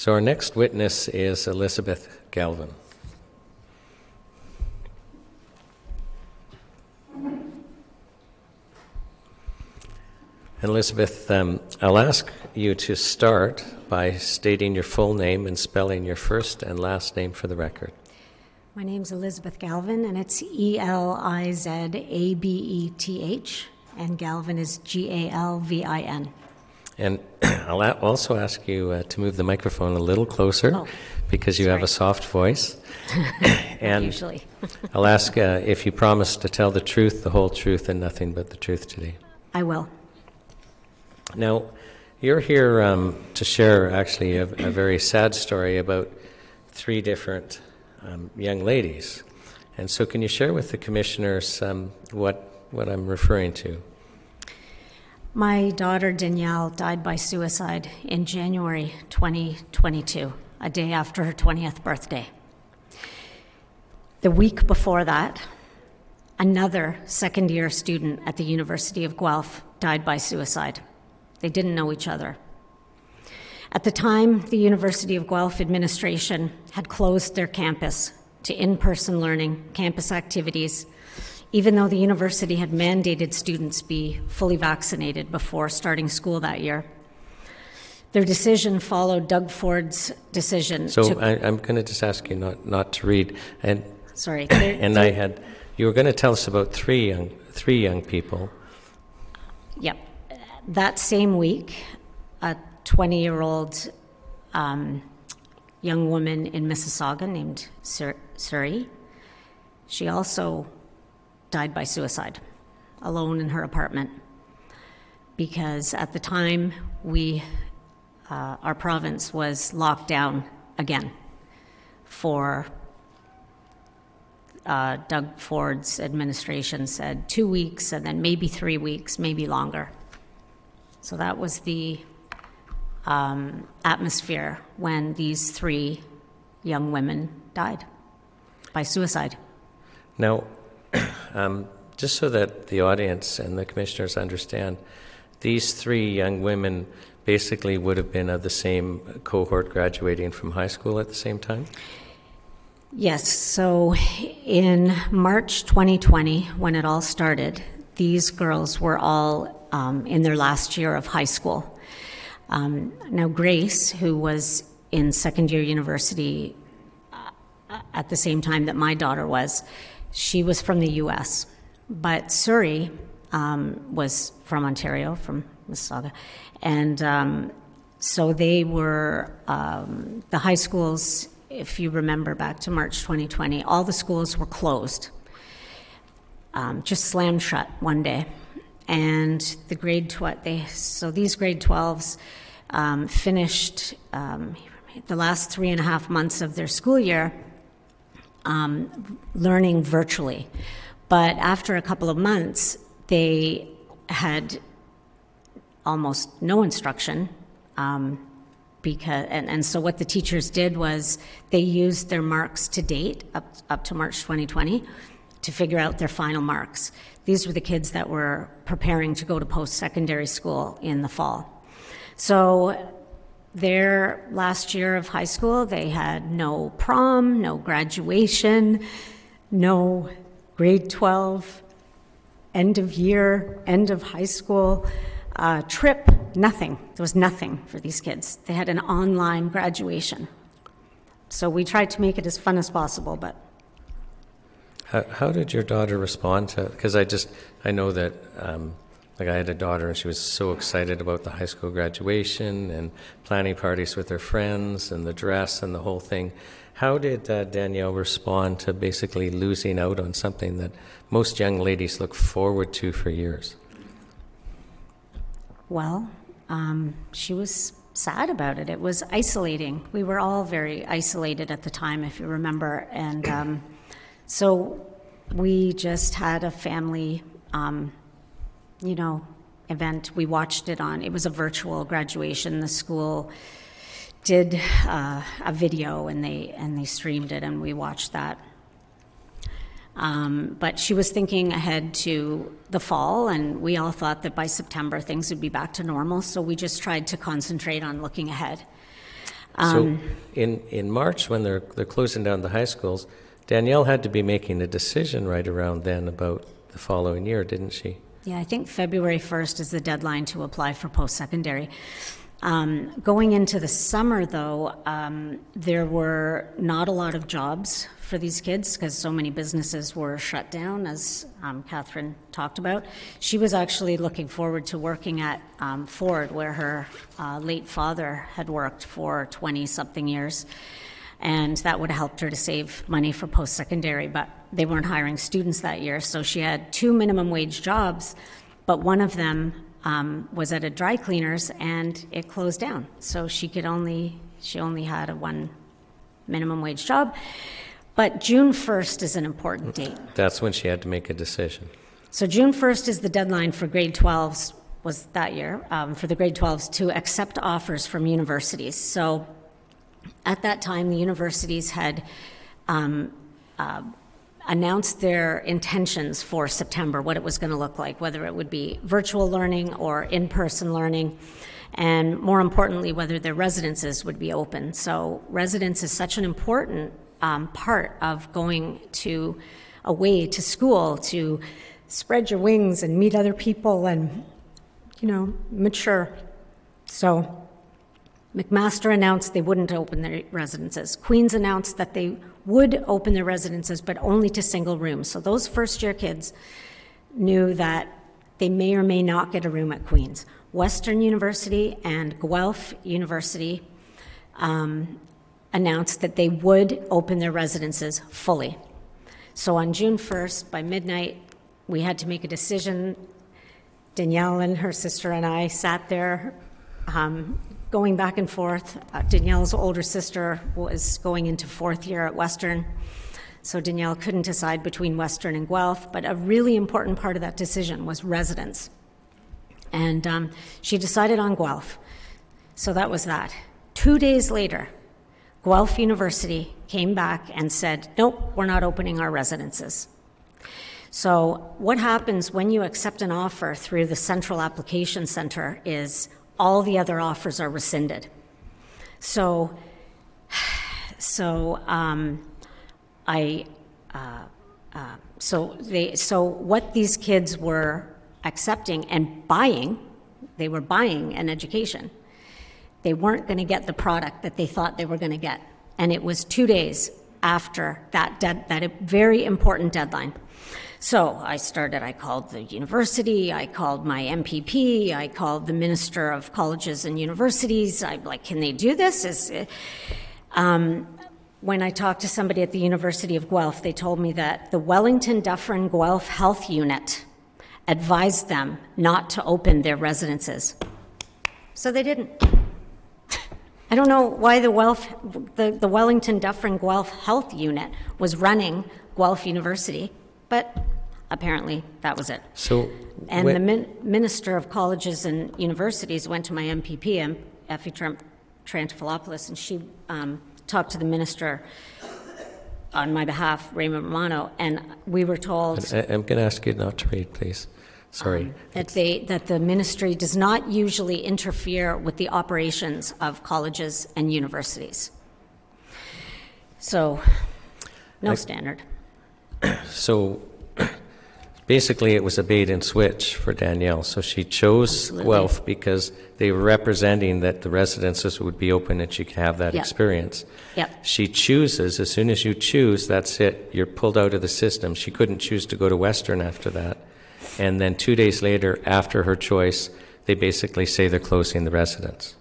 So our next witness is Elizabeth Galvin. And Elizabeth, um, I'll ask you to start by stating your full name and spelling your first and last name for the record. My name's Elizabeth Galvin, and it's E L I Z A B E T H, and Galvin is G A L V I N. And I'll also ask you uh, to move the microphone a little closer Oh, because you have a soft voice. and Usually. I'll ask uh, if you promise to tell the truth, the whole truth, and nothing but the truth today. I will. Now, you're here um, to share actually a, a very sad story about three different um, young ladies. And so, can you share with the commissioners um, what, what I'm referring to? My daughter Danielle died by suicide in January 2022, a day after her 20th birthday. The week before that, another second year student at the University of Guelph died by suicide. They didn't know each other. At the time, the University of Guelph administration had closed their campus to in person learning, campus activities, even though the university had mandated students be fully vaccinated before starting school that year. Their decision followed Doug Ford's decision So, to. I, I'm going to just ask you not, not to read. And, sorry. and I had, you were going to tell us about three young, three young people. Yep. That same week, a 20 year old um, young woman in Mississauga named Sur- Suri, she also died by suicide alone in her apartment because at the time we uh, our province was locked down again for uh, Doug Ford's administration said two weeks and then maybe three weeks, maybe longer. So that was the um, atmosphere when these three young women died by suicide. Now, um, just so that the audience and the commissioners understand, these three young women basically would have been of the same cohort graduating from high school at the same time? Yes, so in March 2020, when it all started, these girls were all um, in their last year of high school. Um, now, Grace, who was in second year university uh, at the same time that my daughter was, she was from the US. But Suri um, was from Ontario, from Mississauga. And um, so they were, um, the high schools, if you remember back to March 2020, all the schools were closed, um, just slammed shut one day. And the grade 12, they, so these grade 12s um, finished the last three and a half months of their school year um, learning virtually. But after a couple of months, they had almost no instruction. Um, because, and, and so what the teachers did was they used their marks to date up, up to March 2020 to figure out their final marks. These were the kids that were preparing to go to post secondary school in the fall. So their last year of high school, they had no prom, no graduation, no grade 12, end of year, end of high school uh, trip, nothing. There was nothing for these kids. They had an online graduation. So we tried to make it as fun as possible, but How, how did your daughter respond to? Because I just I know that um, like I had a daughter and she was so excited about the high school graduation and planning parties with her friends and the dress and the whole thing. How did uh, Danielle respond to basically losing out on something that most young ladies look forward to for years? Well, um, she was sad about it. It was isolating. We were all very isolated at the time, if you remember. And um, so we just had a family, um, you know, event. We watched it on, it was a virtual graduation. The school did uh, a video and they, and they streamed it, and we watched that. Um, but she was thinking ahead to the fall, and we all thought that by September things would be back to normal, so we just tried to concentrate on looking ahead. So in, in March, when they're, they're closing down the high schools, Danielle had to be making a decision right around then about the following year, didn't she? Yeah, I think February 1st is the deadline to apply for post secondary. Um, going into the summer, though, um, there were not a lot of jobs for these kids because so many businesses were shut down, as um, Catherine talked about. She was actually looking forward to working at um, Ford, where her uh, late father had worked for 20 something years. And that would have helped her to save money for post secondary, but they weren't hiring students that year. So she had two minimum wage jobs, but one of them um, was at a dry cleaners and it closed down. So she could only, she only had a one minimum wage job. But June 1st is an important date. That's when she had to make a decision. So June 1st is the deadline for grade 12s, was that year, um, for the grade 12s to accept offers from universities. So at that time, the universities had um, uh, announced their intentions for September, what it was going to look like, whether it would be virtual learning or in person learning, and more importantly, whether their residences would be open. So, residence is such an important um, part of going to away to school to spread your wings and meet other people and, you know, mature. So, McMaster announced they wouldn't open their residences. Queens announced that they would open their residences, but only to single rooms. So those first year kids knew that they may or may not get a room at Queens. Western University and Guelph University um, announced that they would open their residences fully. So on June 1st, by midnight, we had to make a decision. Danielle and her sister and I sat there um, going back and forth. Uh, Danielle's older sister was going into fourth year at Western, so Danielle couldn't decide between Western and Guelph. But a really important part of that decision was residence. And um, she decided on Guelph. So that was that. Two days later, Guelph University came back and said, nope, we're not opening our residences. So, what happens when you accept an offer through the Central Application Center is all the other offers are rescinded. So, so um, I, uh, uh, so they, so what these kids were accepting and buying, they were buying an education. They weren't going to get the product that they thought they were going to get, and it was two days after that dead, that very important deadline. So I started, I called the university, I called my MPP, I called the Minister of Colleges and Universities. I'm like, can they do this? Is, um, when I talked to somebody at the University of Guelph, they told me that the Wellington Dufferin Guelph Health Unit advised them not to open their residences. So they didn't. I don't know why the, Guelph, the, the Wellington Dufferin Guelph Health Unit was running Guelph University but apparently that was it. So, And when- the min- Minister of Colleges and Universities went to my MPP, Effie Trump Triantafilopoulos, and she um, talked to the minister on my behalf, Raymond Romano, and we were told I- I'm going to ask you not to read, please. Sorry. that they that the ministry does not usually interfere with the operations of colleges and universities. So, no I- standard. So basically, it was a bait and switch for Danielle. So she chose Absolutely. Guelph because they were representing that the residences would be open and she could have that Yeah. experience. Yep. She chooses, as soon as you choose, that's it. You're pulled out of the system. She couldn't choose to go to Western after that. And then two days later, after her choice, they basically say they're closing the residence.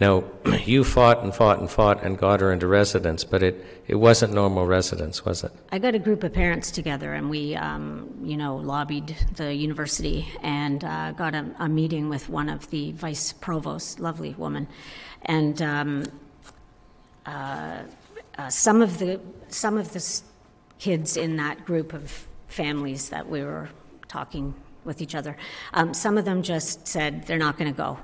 Now, you fought and fought and fought and got her into residence, but it, it wasn't normal residence, was it? I got a group of parents together, and we, um, you know, lobbied the university and uh, got a, a meeting with one of the vice provosts, lovely woman, and um, uh, uh, some of the some of the kids in that group of families that we were talking with each other, um, some of them just said they're not going to go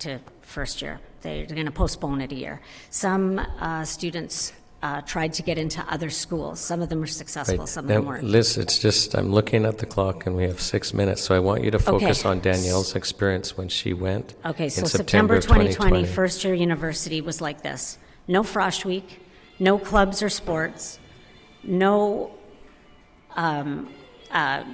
to first year. They're going to postpone it a year. Some uh, students uh, tried to get into other schools. Some of them were successful, Right. some of them Now, weren't. Liz, it's just, I'm looking at the clock and we have six minutes, so I want you to focus on Danielle's experience when she went Okay, in so September September of 2020, first year university was like this no Frosh Week, no clubs or sports, no, um, uh,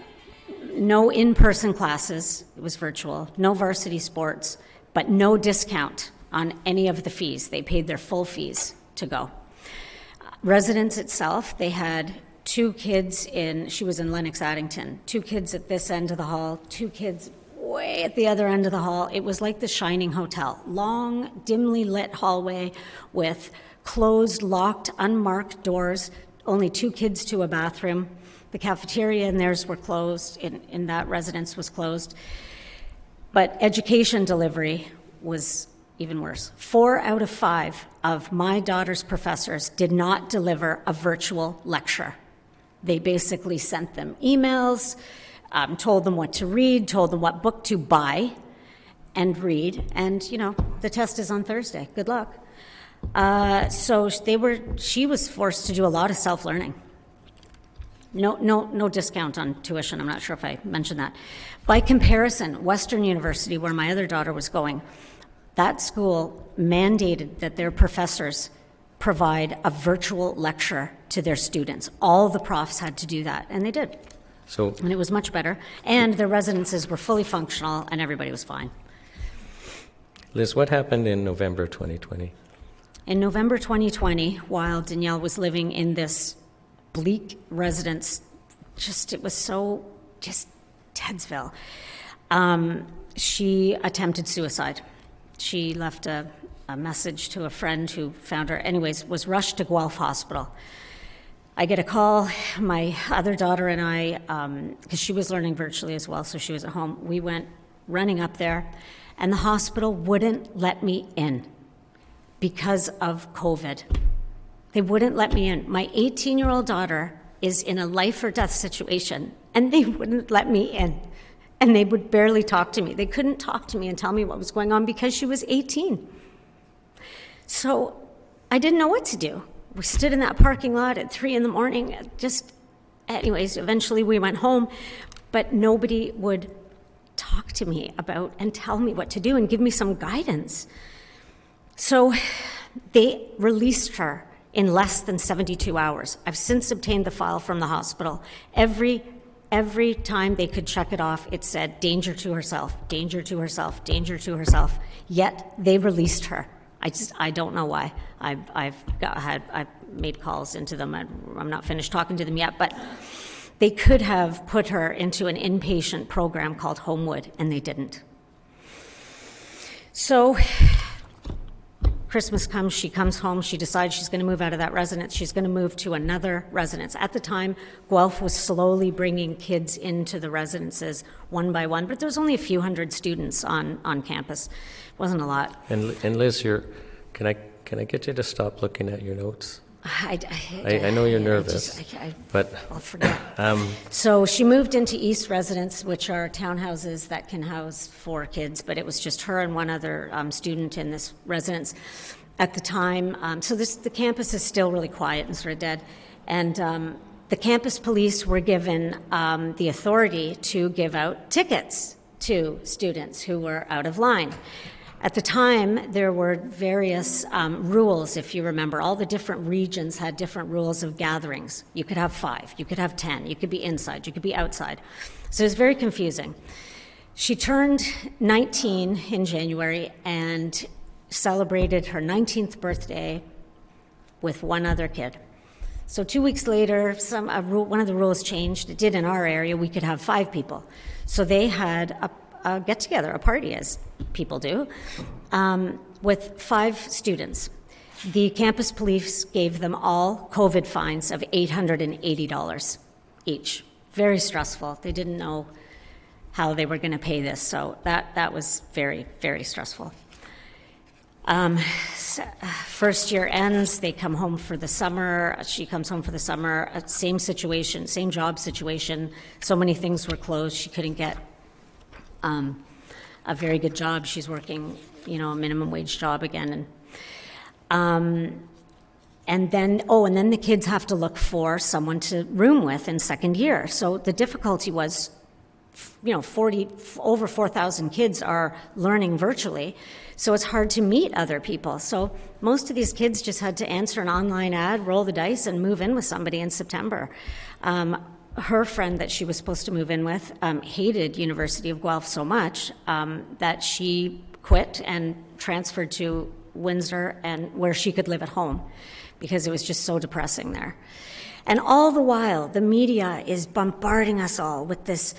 no in person classes, it was virtual, no varsity sports, but no discount on any of the fees. They paid their full fees to go. Residence itself, they had two kids in, she was in Lennox Addington, two kids at this end of the hall, two kids way at the other end of the hall. It was like the Shining Hotel long, dimly lit hallway with closed, locked, unmarked doors, only two kids to a bathroom. The cafeteria and theirs were closed, in, in that residence was closed. But education delivery was even worse. Four out of five of my daughter's professors did not deliver a virtual lecture. They basically sent them emails, um, told them what to read, told them what book to buy and read, and you know the test is on Thursday. Good luck. Uh, so they were. She was forced to do a lot of self-learning. No, no, no discount on tuition. I'm not sure if I mentioned that. By comparison, Western University, where my other daughter was going, that school mandated that their professors provide a virtual lecture to their students. All the profs had to do that, and they did. So, And it was much better. And their residences were fully functional, and everybody was fine. Liz, what happened in November 2020? In November 2020, while Danielle was living in this bleak residence, just it was so just Tedsville, um, she attempted suicide. She left a, a message to a friend who found her, anyways, was rushed to Guelph Hospital. I get a call. My other daughter and I, because she was learning virtually as well, so she was at home, we went running up there, and the hospital wouldn't let me in because of COVID. They wouldn't let me in. My 18 year old daughter is in a life or death situation, and they wouldn't let me in. And they would barely talk to me. They couldn't talk to me and tell me what was going on because she was 18. So I didn't know what to do. We stood in that parking lot at three in the morning. Just, anyways, eventually we went home, but nobody would talk to me about and tell me what to do and give me some guidance. So they released her in less than 72 hours. I've since obtained the file from the hospital. Every every time they could check it off, it said danger to herself, danger to herself, danger to herself. Yet they released her. I just I don't know why. I've I've got, had I've made calls into them. I'm not finished talking to them yet, but they could have put her into an inpatient program called Homewood, and they didn't. So Christmas comes, she comes home, she decides she's going to move out of that residence. She's going to move to another residence. At the time, Guelph was slowly bringing kids into the residences one by one, but there was only a few hundred students on, on campus. It wasn't a lot. And, and Liz, you're, can I can I get you to stop looking at your notes? I, I, I know you're I nervous, just- I- I- but I'll forget. um, So she moved into East Residence, which are townhouses that can house four kids, but it was just her and one other um, student in this residence at the time. Um, so this, the campus is still really quiet and sort of dead. And um, the campus police were given um, the authority to give out tickets to students who were out of line. At the time, there were various um, rules, if you remember. All the different regions had different rules of gatherings. You could have five, you could have ten, you could be inside, you could be outside. So it was very confusing. She turned 19 in January and celebrated her 19th birthday with one other kid. So two weeks later, some rule, one of the rules changed. It did in our area. We could have five people. So they had a, a get together, a party, as people do, um, with five students. The campus police gave them all COVID fines of $880 each. Very stressful. They didn't know how they were going to pay this, so that, that was very, very stressful. Um, first year ends, they come home for the summer. She comes home for the summer. Uh, Same situation, same job situation. So many things were closed. She couldn't get um, a very good job. She's working, you know, a minimum wage job again. And um, and then, oh, and then the kids have to look for someone to room with in second year. So the difficulty was, you know, 40, over 4,000 kids are learning virtually. So it's hard to meet other people. So most of these kids just had to answer an online ad, roll the dice, and move in with somebody in September. Um, her friend that she was supposed to move in with um, hated University of Guelph so much um, that she quit and transferred to Windsor and where she could live at home because it was just so depressing there. And all the while, the media is bombarding us all with this.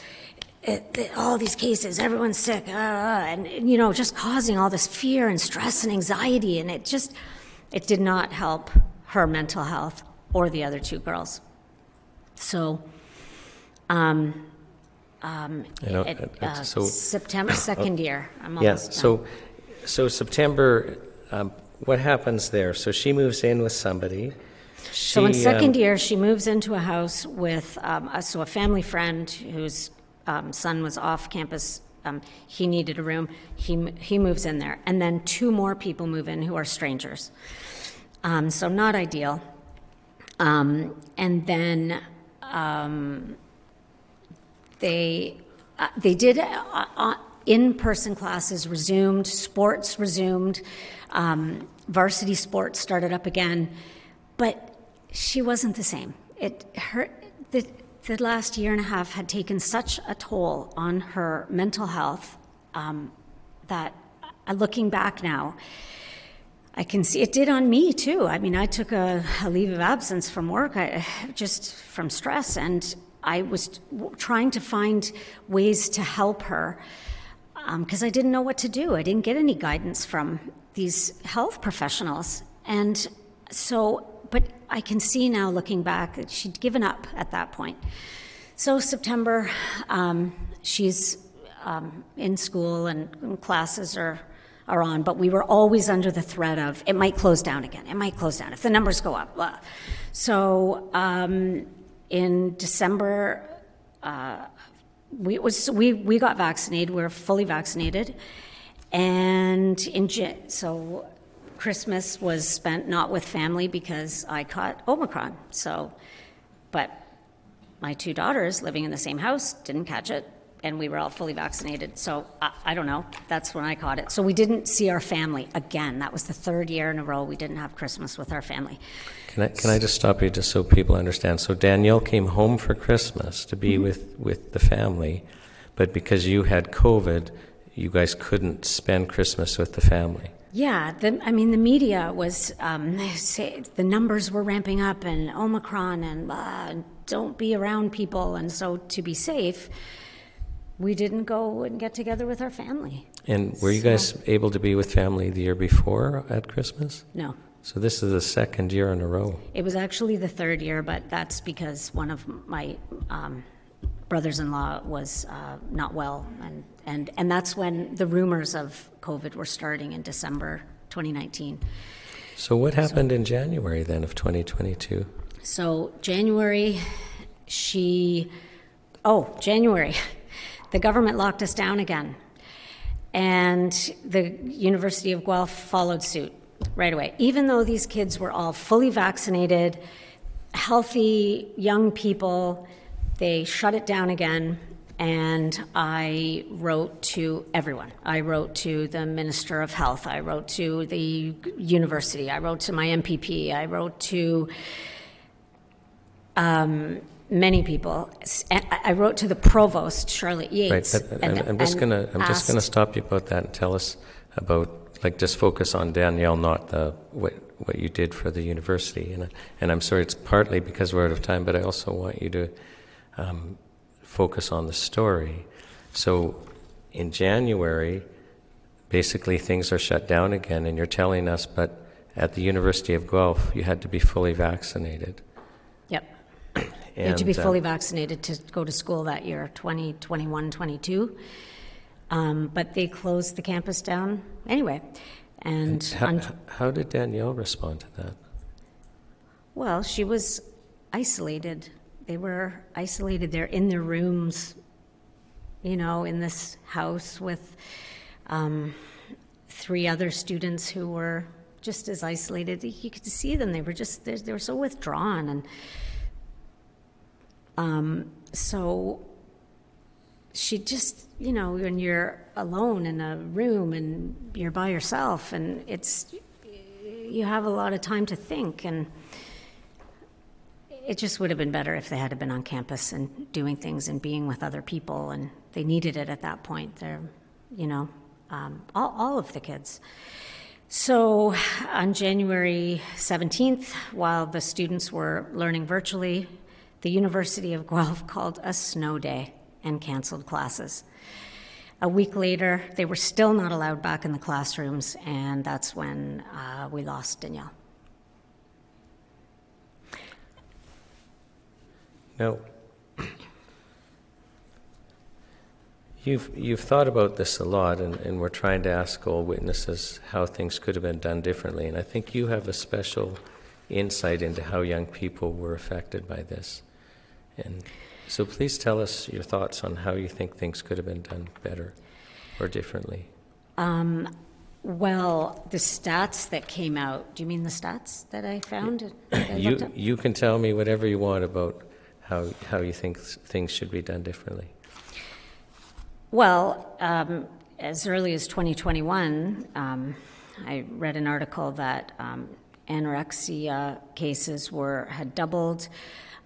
It, all these cases, everyone's sick, uh, and you know, just causing all this fear and stress and anxiety, and it just, it did not help her mental health or the other two girls. So, um, um, You know, it, uh, uh, so- September second year. I'm almost Yes, done. so, so September, um, what happens there? So she moves in with somebody. So in She, second um, year, she moves into a house with um, a, so a family friend whose um, son was off campus. Um, he needed a room. He m- he moves in there, and then two more people move in who are strangers. Um, so not ideal. Um, and then um, they uh, they did uh, uh, in-person classes resumed, sports resumed, um, varsity sports started up again, but she wasn't the same. It her the the last year and a half had taken such a toll on her mental health um, that, uh, looking back now. I can see it did on me too. I mean, I took a, a leave of absence from work, I, just from stress, and I was trying to find ways to help her because I didn't know what to do. I didn't get any guidance from these health professionals, and so. But I can see now, looking back, that she'd given up at that point. So September, um, she's um, in school and, and classes are are on, but we were always under the threat of it might close down again. It might close down if the numbers go up. Blah. So um, in December, uh, we was we we got vaccinated. We are fully vaccinated, and in so Christmas was spent not with family because I caught Omicron. So, but my two daughters living in the same house didn't catch it and we were all fully vaccinated so I, I, don't know that's when i caught it so we didn't see our family again that was the third year in a row we didn't have christmas with our family Can I, can I just stop you just so people understand? So Danielle came home for Christmas to be with, with the family, but because you had COVID, you guys couldn't spend Christmas with the family. yeah the, i mean the media was um, say the numbers were ramping up and omicron and uh, don't be around people and so to be safe we didn't go and get together with our family And were you So- guys able to be with family the year before at Christmas? no So this is the second year in a row. It was actually the third year, but that's because one of my um, brothers-in-law was uh, not well, and, and and that's when the rumors of COVID were starting in December 2019. So what happened in January then of 2022? So January, she, oh January, the government locked us down again, and the University of Guelph followed suit right away. Even though these kids were all fully vaccinated, healthy young people, they shut it down again. And I wrote to everyone. I wrote to the Minister of Health. I wrote to the university. I wrote to my MPP. I wrote to um, many people. I wrote to the provost, Charlotte Yates. but I'm, and- I'm just gonna, I'm just gonna stop you about that and tell us about, like, just focus on Danielle, not the, what, what you did for the university. And, and I'm sorry, it's partly because we're out of time, but I also want you to um, focus on the story. So in January, basically things are shut down again, and you're telling us, but at the University of Guelph, you had to be fully vaccinated. Yep. You had to be And, uh, fully vaccinated to go to school that year, 2021, 22. Um, but they closed the campus down anyway. And, How, on, how did Danielle respond to that? well, she was isolated. They were isolated. They're in their rooms, you know, in this house with um, three other students who were just as isolated. You could see them; they were just they, they were so withdrawn, and um, so she just, you know, when you're alone in a room and you're by yourself, and it's you have a lot of time to think and it just would have been better if they had been on campus and doing things and being with other people and they needed it at that point. They're you know um, all, all of the kids. So on january 17th while the students were learning virtually the university of guelph called a snow day and canceled classes a week later, they were still not allowed back in the classrooms, and that's when uh, we lost Danielle. Now, you've, you've thought about this a lot, and, and we're trying to ask all witnesses how things could have been done differently. And I think you have a special insight into how young people were affected by this. And so please tell us your thoughts on how you think things could have been done better or differently. Um, well, the stats that came out, do you mean the stats that I found? that I You, you can tell me whatever you want about how, how you think things should be done differently. Well, um, as early as 2021, um, I read an article that um, anorexia cases were had doubled,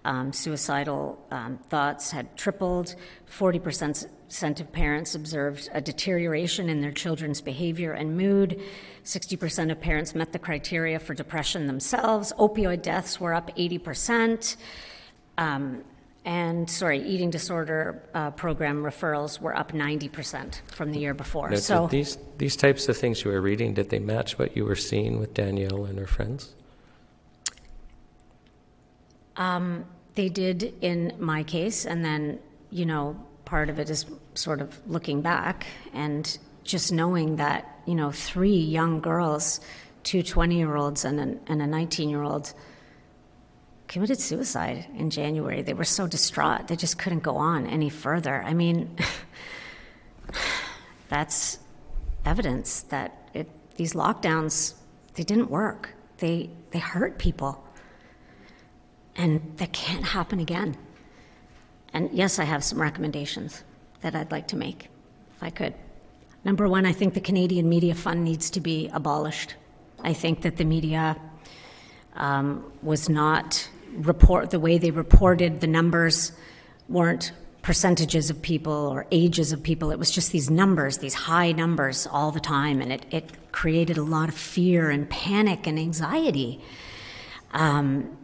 um, suicidal um, thoughts had tripled. 40% of parents observed a deterioration in their children's behavior and mood. 60% of parents met the criteria for depression themselves. Opioid deaths were up 80%. Um, and sorry, eating disorder uh, program referrals were up 90% from the year before. Now, so these, these types of things you were reading, did they match what you were seeing with Danielle and her friends? Um, they did in my case, and then, you know, part of it is sort of looking back and just knowing that, you know, three young girls, two 20 year olds and, an, and a 19 year old, committed suicide in January. They were so distraught, they just couldn't go on any further. I mean, that's evidence that it, these lockdowns, they didn't work. They, they hurt people. And that can't happen again. And yes, I have some recommendations that I'd like to make, if I could. Number one, I think the Canadian Media Fund needs to be abolished. I think that the media um, was not report the way they reported the numbers weren't percentages of people or ages of people. It was just these numbers, these high numbers all the time, and it, it created a lot of fear and panic and anxiety. Um,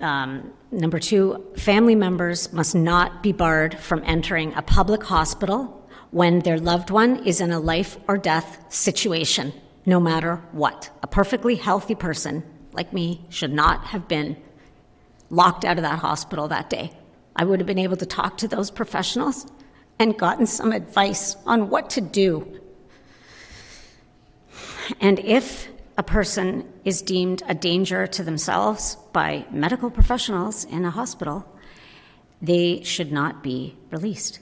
um, number two, family members must not be barred from entering a public hospital when their loved one is in a life or death situation, no matter what. A perfectly healthy person like me should not have been locked out of that hospital that day. I would have been able to talk to those professionals and gotten some advice on what to do. And if a person is deemed a danger to themselves by medical professionals in a hospital, they should not be released.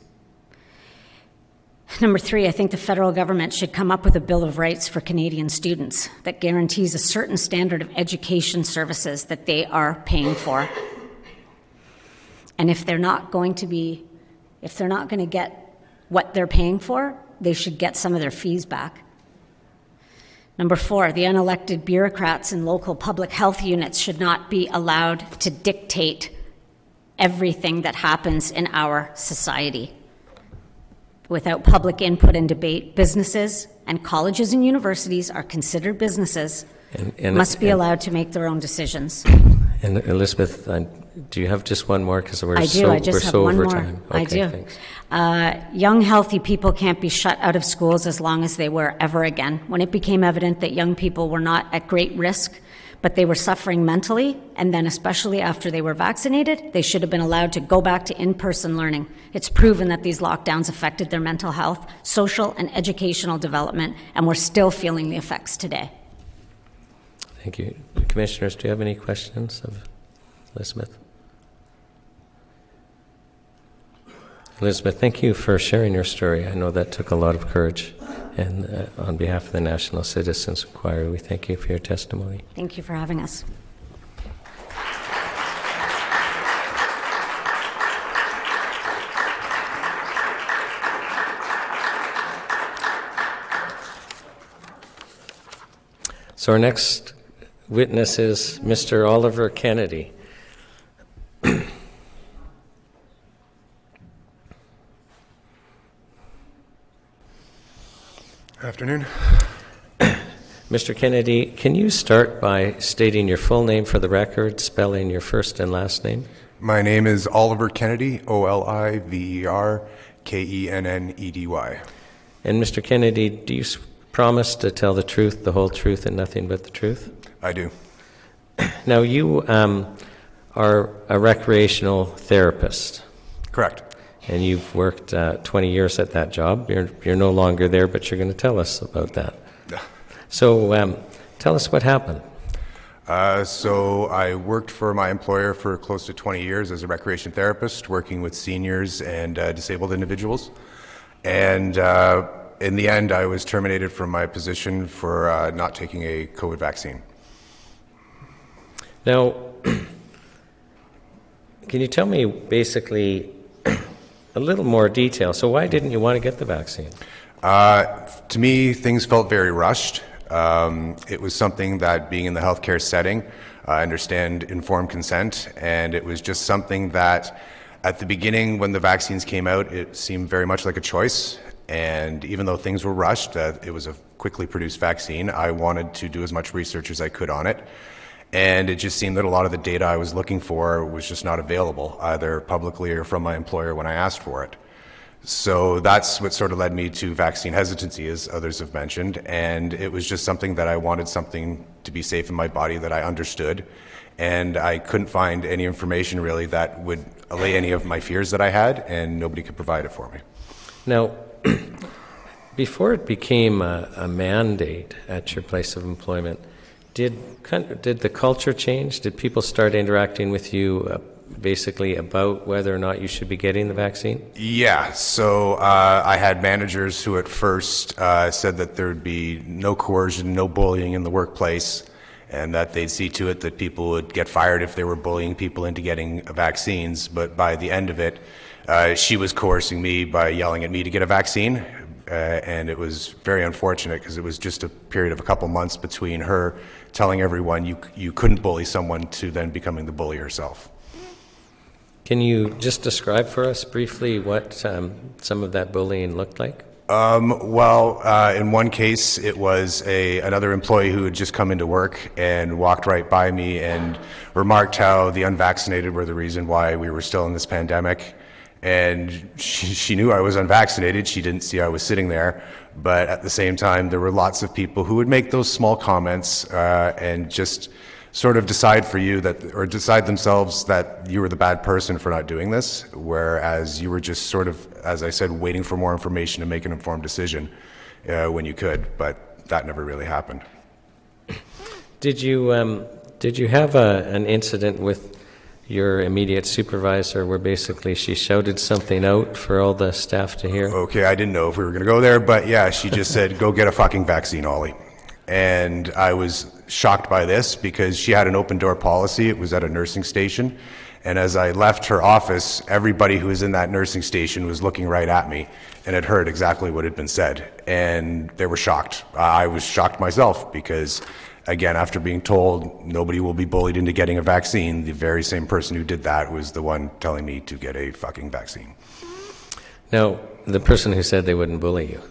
Number three, I think the federal government should come up with a Bill of Rights for Canadian students that guarantees a certain standard of education services that they are paying for. And if they're not going to be, if they're not going to get what they're paying for, they should get some of their fees back. Number four, the unelected bureaucrats in local public health units should not be allowed to dictate everything that happens in our society. Without public input and debate, businesses and colleges and universities are considered businesses, And, and, must be and, allowed to make their own decisions. And Elizabeth, uh, do you have just one more? Because we're I do. so, I just we're have so one over more. time. I do. thanks. Uh, young, healthy people can't be shut out of schools as long as they were ever again. When it became evident that young people were not at great risk, but they were suffering mentally, and then especially after they were vaccinated, they should have been allowed to go back to in person learning. It's proven that these lockdowns affected their mental health, social, and educational development, and we're still feeling the effects today. Thank you. Commissioners, do you have any questions of Elizabeth? Elizabeth, thank you for sharing your story. I know that took a lot of courage And uh, on behalf of the National Citizens Inquiry, we thank you for your testimony. Thank you for having us. So our next witness is Mr. Oliver Kennedy. Afternoon. Mr. Kennedy, can you start by stating your full name for the record, spelling your first and last name? My name is Oliver Kennedy, O L I V E R K E N N E D Y. And Mr. Kennedy, do you promise to tell the truth, the whole truth, and nothing but the truth? I do. Now, you um, are a recreational therapist, Correct. and you've worked uh, 20 years at that job. You're, you're no longer there, but you're going to tell us about that. So, um, tell us what happened. Uh, so I worked for my employer for close to 20 years as a recreation therapist, working with seniors and uh, disabled individuals. And uh, in the end, I was terminated from my position for uh, not taking a COVID vaccine. Now, can you tell me basically a little more detail? So, why didn't you want to get the vaccine? Uh, to me, things felt very rushed. Um, it was something that, being in the healthcare setting, I understand informed consent, and it was just something that, at the beginning, when the vaccines came out, it seemed very much like a choice. And even though things were rushed, uh, it was a quickly produced vaccine. I wanted to do as much research as I could on it. And it just seemed that a lot of the data I was looking for was just not available, either publicly or from my employer when I asked for it. So that's what sort of led me to vaccine hesitancy, as others have mentioned. And it was just something that I wanted something to be safe in my body that I understood. And I couldn't find any information really that would allay any of my fears that I had, and nobody could provide it for me. Now, before it became a, a mandate at your place of employment, did did the culture change? Did people start interacting with you uh, basically about whether or not you should be getting the vaccine? Yeah, so uh, I had managers who at first uh, said that there would be no coercion, no bullying in the workplace, and that they'd see to it that people would get fired if they were bullying people into getting vaccines. But by the end of it, uh, she was coercing me by yelling at me to get a vaccine. Uh, and it was very unfortunate because it was just a period of a couple months between her telling everyone you, you couldn't bully someone to then becoming the bully herself. Can you just describe for us briefly what um, some of that bullying looked like? Um, well, uh, in one case, it was a another employee who had just come into work and walked right by me and remarked how the unvaccinated were the reason why we were still in this pandemic. And she, she knew I was unvaccinated. She didn't see I was sitting there. But at the same time, there were lots of people who would make those small comments uh, and just sort of decide for you that, or decide themselves that you were the bad person for not doing this, whereas you were just sort of, as I said, waiting for more information to make an informed decision uh, when you could. But that never really happened. Did you um, did you have a, an incident with your immediate supervisor where basically she shouted something out for all the staff to hear? Okay, I didn't know if we were going to go there, but yeah, she just said, go get a fucking vaccine, Ollie. And I was shocked by this because she had an open door policy. It was at a nursing station. And as I left her office, everybody who was in that nursing station was looking right at me and had heard exactly what had been said. And they were shocked. I was shocked myself because, again, after being told nobody will be bullied into getting a vaccine, the very same person who did that was the one telling me to get a fucking vaccine. Now, the person who said they wouldn't bully you.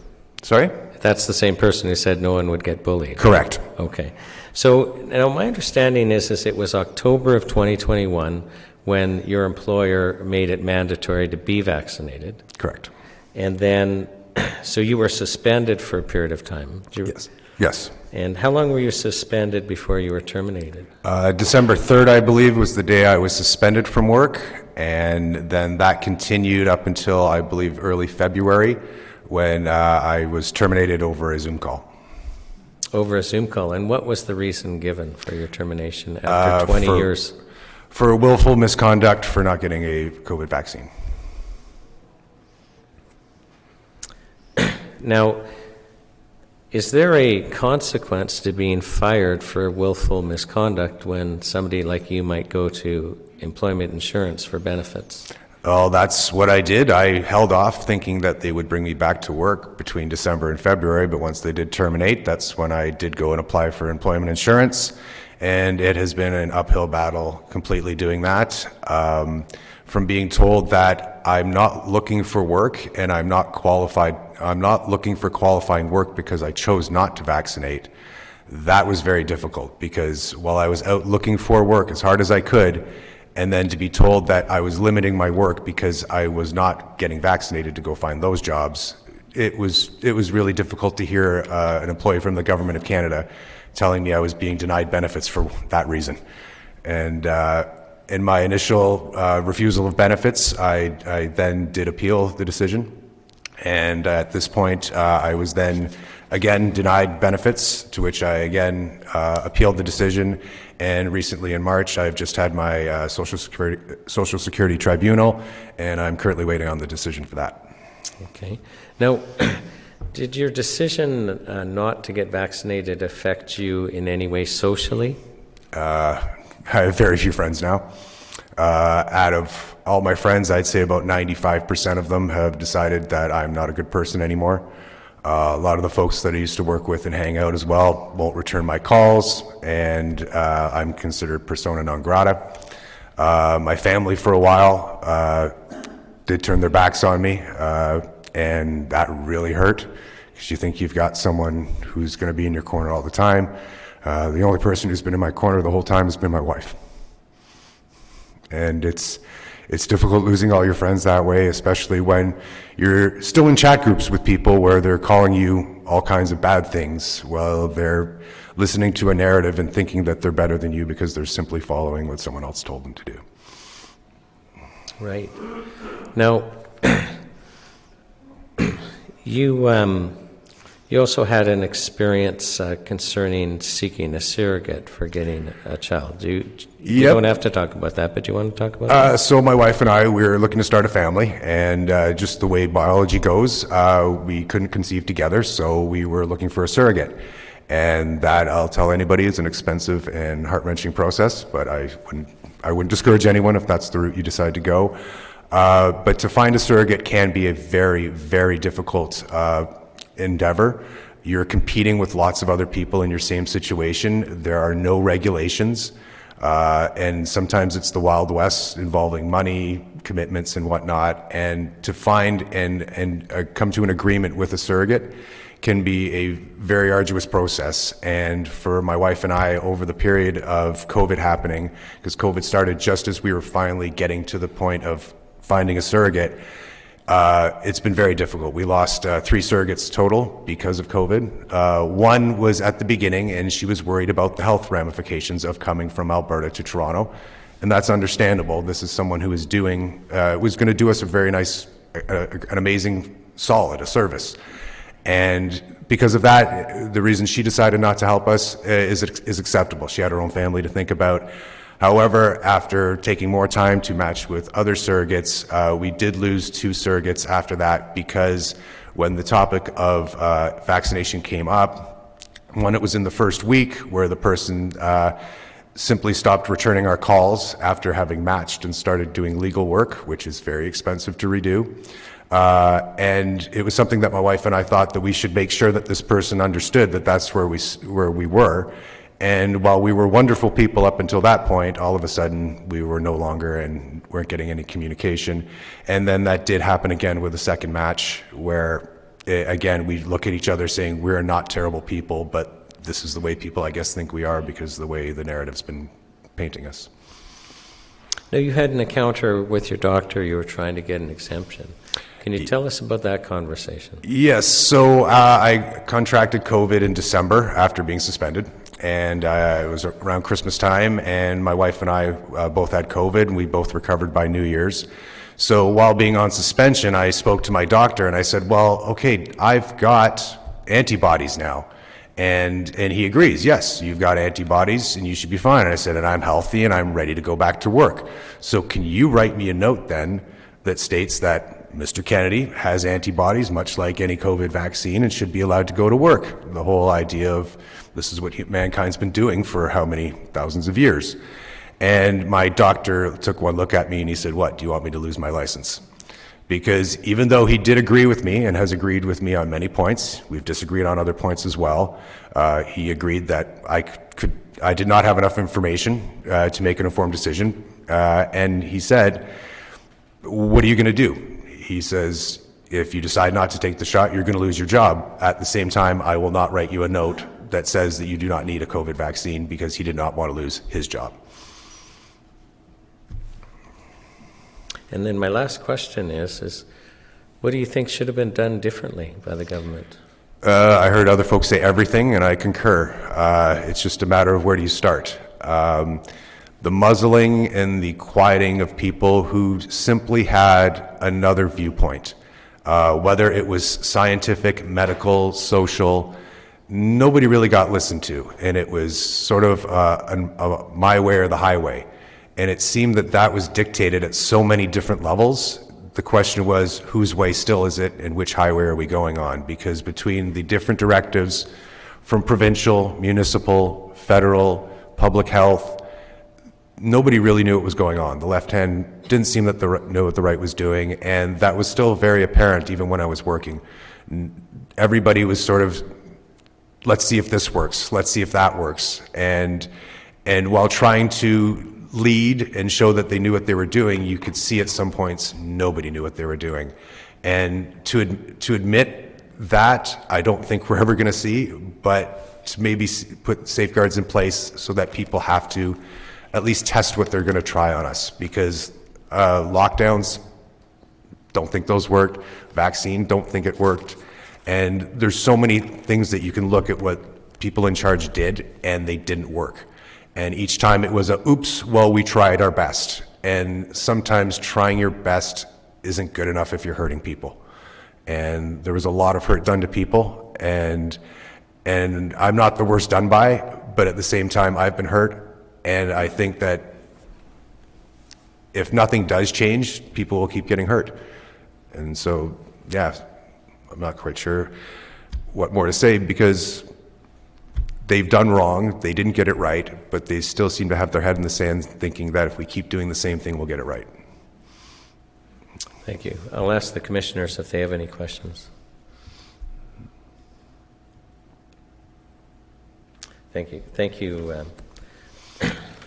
Sorry? That's the same person who said no one would get bullied. Correct. Okay. So now my understanding is, is it was October of 2021 when your employer made it mandatory to be vaccinated. Correct. And then, so you were suspended for a period of time. Yes. Yes. And how long were you suspended before you were terminated? Uh, December 3rd, I believe, was the day I was suspended from work, and then that continued up until, I believe, early February, when uh, I was terminated over a Zoom call. Over a Zoom call. And what was the reason given for your termination after Uh, 20 for- years? For willful misconduct for not getting a COVID vaccine. Now, is there a consequence to being fired for willful misconduct when somebody like you might go to employment insurance for benefits? Well, that's what I did. I held off thinking that they would bring me back to work between December and February, but once they did terminate, that's when I did go and apply for employment insurance. And it has been an uphill battle completely doing that. Um, from being told that I'm not looking for work and I'm not qualified, I'm not looking for qualifying work because I chose not to vaccinate. That was very difficult because while I was out looking for work as hard as I could, and then to be told that I was limiting my work because I was not getting vaccinated to go find those jobs, it was it was really difficult to hear uh, an employee from the government of Canada telling me I was being denied benefits for that reason. And uh, in my initial uh, refusal of benefits, I, I, then did appeal the decision. And at this point, uh, I was then again denied benefits, to which I again uh, appealed the decision. And recently in March, I've just had my uh, Social, Security, Social Security Tribunal, and I'm currently waiting on the decision for that. Okay. Now, did your decision uh, not to get vaccinated affect you in any way socially? Uh, I have very few friends now. Uh, out of all my friends, I'd say about 95% of them have decided that I'm not a good person anymore. Uh, a lot of the folks that I used to work with and hang out as well won't return my calls, and uh, I'm considered persona non grata. Uh, my family, for a while, uh, did turn their backs on me, uh, and that really hurt because you think you've got someone who's going to be in your corner all the time. Uh, the only person who's been in my corner the whole time has been my wife, and it's it's difficult losing all your friends that way, especially when you're still in chat groups with people where they're calling you all kinds of bad things while they're listening to a narrative and thinking that they're better than you because they're simply following what someone else told them to do. Right. Now, you um, you also had an experience uh, concerning seeking a surrogate for getting a child. You, you Yep. don't have to talk about that, but you want to talk about Uh, so my wife and I, we were looking to start a family, and uh, just the way biology goes, uh, we couldn't conceive together, so we were looking for a surrogate. And that, I'll tell anybody, is an expensive and heart-wrenching process, but I wouldn't, I wouldn't discourage anyone if that's the route you decide to go. Uh, but to find a surrogate can be a very, very difficult uh, endeavor. You're competing with lots of other people in your same situation. There are no regulations. Uh, and sometimes it's the Wild West involving money, commitments, and whatnot. And to find and, and uh, come to an agreement with a surrogate can be a very arduous process. And for my wife and I, over the period of COVID happening, because COVID started just as we were finally getting to the point of finding a surrogate, uh, it's been very difficult. We lost uh, three surrogates total because of COVID. Uh, one was at the beginning, and she was worried about the health ramifications of coming from Alberta to Toronto, and that's understandable. This is someone who is doing uh, was going to do us a very nice, an amazing, solid, a service, and because of that, the reason she decided not to help us uh, is is acceptable. She had her own family to think about. However, after taking more time to match with other surrogates, uh, we did lose two surrogates after that because when the topic of uh, vaccination came up, one, it was in the first week where the person uh, simply stopped returning our calls after having matched and started doing legal work, which is very expensive to redo. Uh, and it was something that my wife and I thought that we should make sure that this person understood that that's where we, where we were. And while we were wonderful people up until that point, all of a sudden we were no longer and weren't getting any communication. And then that did happen again with the second match, where eh, again we look at each other saying we're not terrible people, but this is the way people, I guess, think we are because the way the narrative's been painting us. Now, you had an encounter with your doctor. You were trying to get an exemption. Can you tell us about that conversation? Yes, so uh, I contracted COVID in December after being suspended, and uh, it was around Christmas time, and my wife and I uh, both had COVID, and we both recovered by New Year's. So while being on suspension, I spoke to my doctor, and I said, "Well, okay, I've got antibodies now." And, and he agrees, yes, you've got antibodies and you should be fine. And I said, and I'm healthy and I'm ready to go back to work. So can you write me a note then that states that Mr. Kennedy has antibodies, much like any COVID vaccine, and should be allowed to go to work. The whole idea of this is what mankind's been doing for how many thousands of years. And my doctor took one look at me and he said, What, do you want me to lose my license? Because even though he did agree with me and has agreed with me on many points, we've disagreed on other points as well. Uh, he agreed that I could, I did not have enough information uh, to make an informed decision, uh, and he said, "What are you going to do?" He says, "If you decide not to take the shot, you're going to lose your job. At the same time, I will not write you a note that says that you do not need a COVID vaccine because he did not want to lose his job." And then my last question is, is what do you think should have been done differently by the government? Uh, I heard other folks say everything, and I concur. Uh, it's just a matter of where do you start. Um, the muzzling and the quieting of people who simply had another viewpoint, uh, whether it was scientific, medical, social, nobody really got listened to, and it was sort of uh, an, my way or the highway. And it seemed that that was dictated at so many different levels the question was whose way still is it and which highway are we going on? Because between the different directives from provincial, municipal, federal, public health, nobody really knew what was going on. The left hand didn't seem that the, know what the right was doing, and that was still very apparent even when I was working. Everybody was sort of, let's see if this works, let's see if that works, and and while trying to lead and show that they knew what they were doing, you could see at some points nobody knew what they were doing. And to, ad- to admit that, I don't think we're ever going to see, but to maybe put safeguards in place so that people have to at least test what they're going to try on us. Because uh, lockdowns, don't think those worked. Vaccine, don't think it worked. And there's so many things that you can look at what people in charge did, and they didn't work. And each time it was a, oops, well, we tried our best. And sometimes trying your best isn't good enough if you're hurting people. And there was a lot of hurt done to people, and and I'm not the worst done by, but at the same time, I've been hurt, and I think that if nothing does change, people will keep getting hurt. And so, yeah, I'm not quite sure what more to say because they've done wrong, they didn't get it right, but they still seem to have their head in the sand thinking that if we keep doing the same thing, we'll get it right. Thank you. I'll ask the commissioners if they have any questions. Thank you. Thank you um,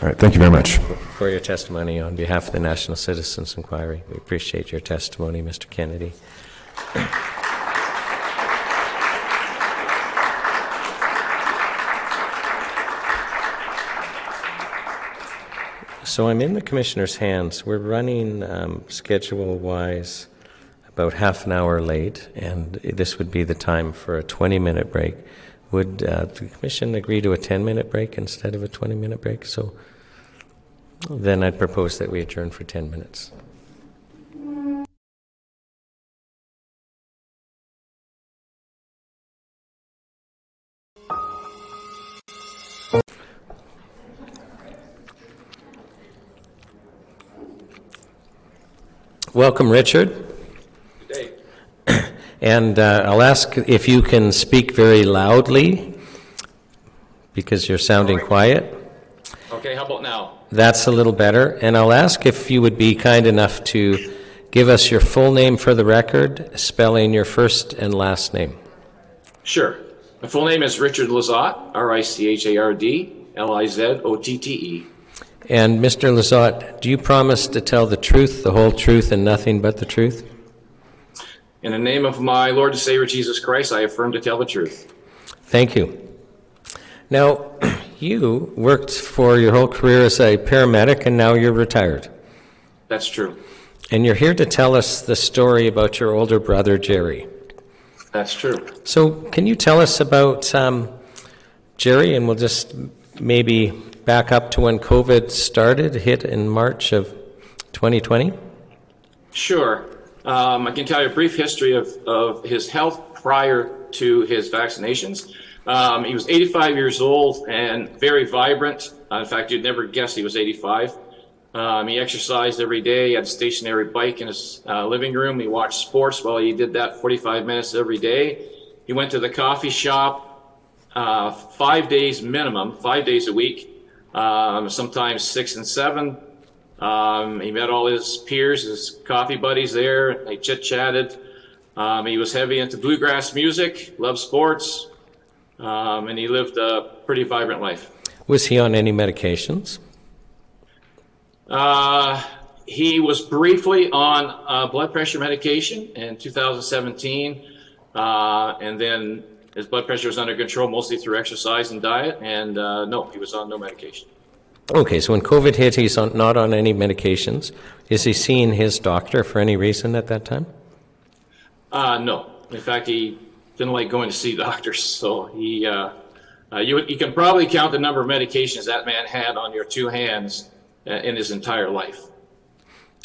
All right, thank you very much. for your testimony on behalf of the National Citizens Inquiry. We appreciate your testimony, Mr. Kennedy. So I'm in the commissioner's hands. We're running um, schedule-wise about half an hour late, and this would be the time for a 20-minute break. Would uh, the commission agree to a 10-minute break instead of a 20-minute break? So then I'd propose that we adjourn for 10 minutes. Welcome, Richard. And uh, I'll ask if you can speak very loudly because you're sounding quiet. Okay, how about now? That's a little better. And I'll ask if you would be kind enough to give us your full name for the record, spelling your first and last name. Sure. My full name is Richard Lizotte, R I C H A R D L I Z O T T E. And Mr. Lizotte, do you promise to tell the truth, the whole truth, and nothing but the truth? In the name of my Lord and Savior Jesus Christ, I affirm to tell the truth. Thank you. Now, you worked for your whole career as a paramedic, and now you're retired. That's true. And you're here to tell us the story about your older brother, Jerry. That's true. So, can you tell us about um, Jerry? And we'll just maybe back up to when COVID started, hit in March of 2020. Sure. Um, I can tell you a brief history of, of his health prior to his vaccinations. Um, he was 85 years old and very vibrant. Uh, in fact, you'd never guess he was 85. Um, he exercised every day. He had a stationary bike in his uh, living room. He watched sports while he did that 45 minutes every day. He went to the coffee shop uh, five days minimum, five days a week, um, sometimes six and seven. Um, he met all his peers, his coffee buddies there. They chit chatted. Um, he was heavy into bluegrass music, loved sports, um, and he lived a pretty vibrant life. Was he on any medications? Uh, he was briefly on uh, blood pressure medication in 2017, uh, and then his blood pressure was under control mostly through exercise and diet. And uh, no, he was on no medication. Okay, so when COVID hit, he's on, not on any medications. Is he seeing his doctor for any reason at that time? Uh, no. In fact, he didn't like going to see doctors, so he. Uh, uh, you, you can probably count the number of medications that man had on your two hands uh, in his entire life.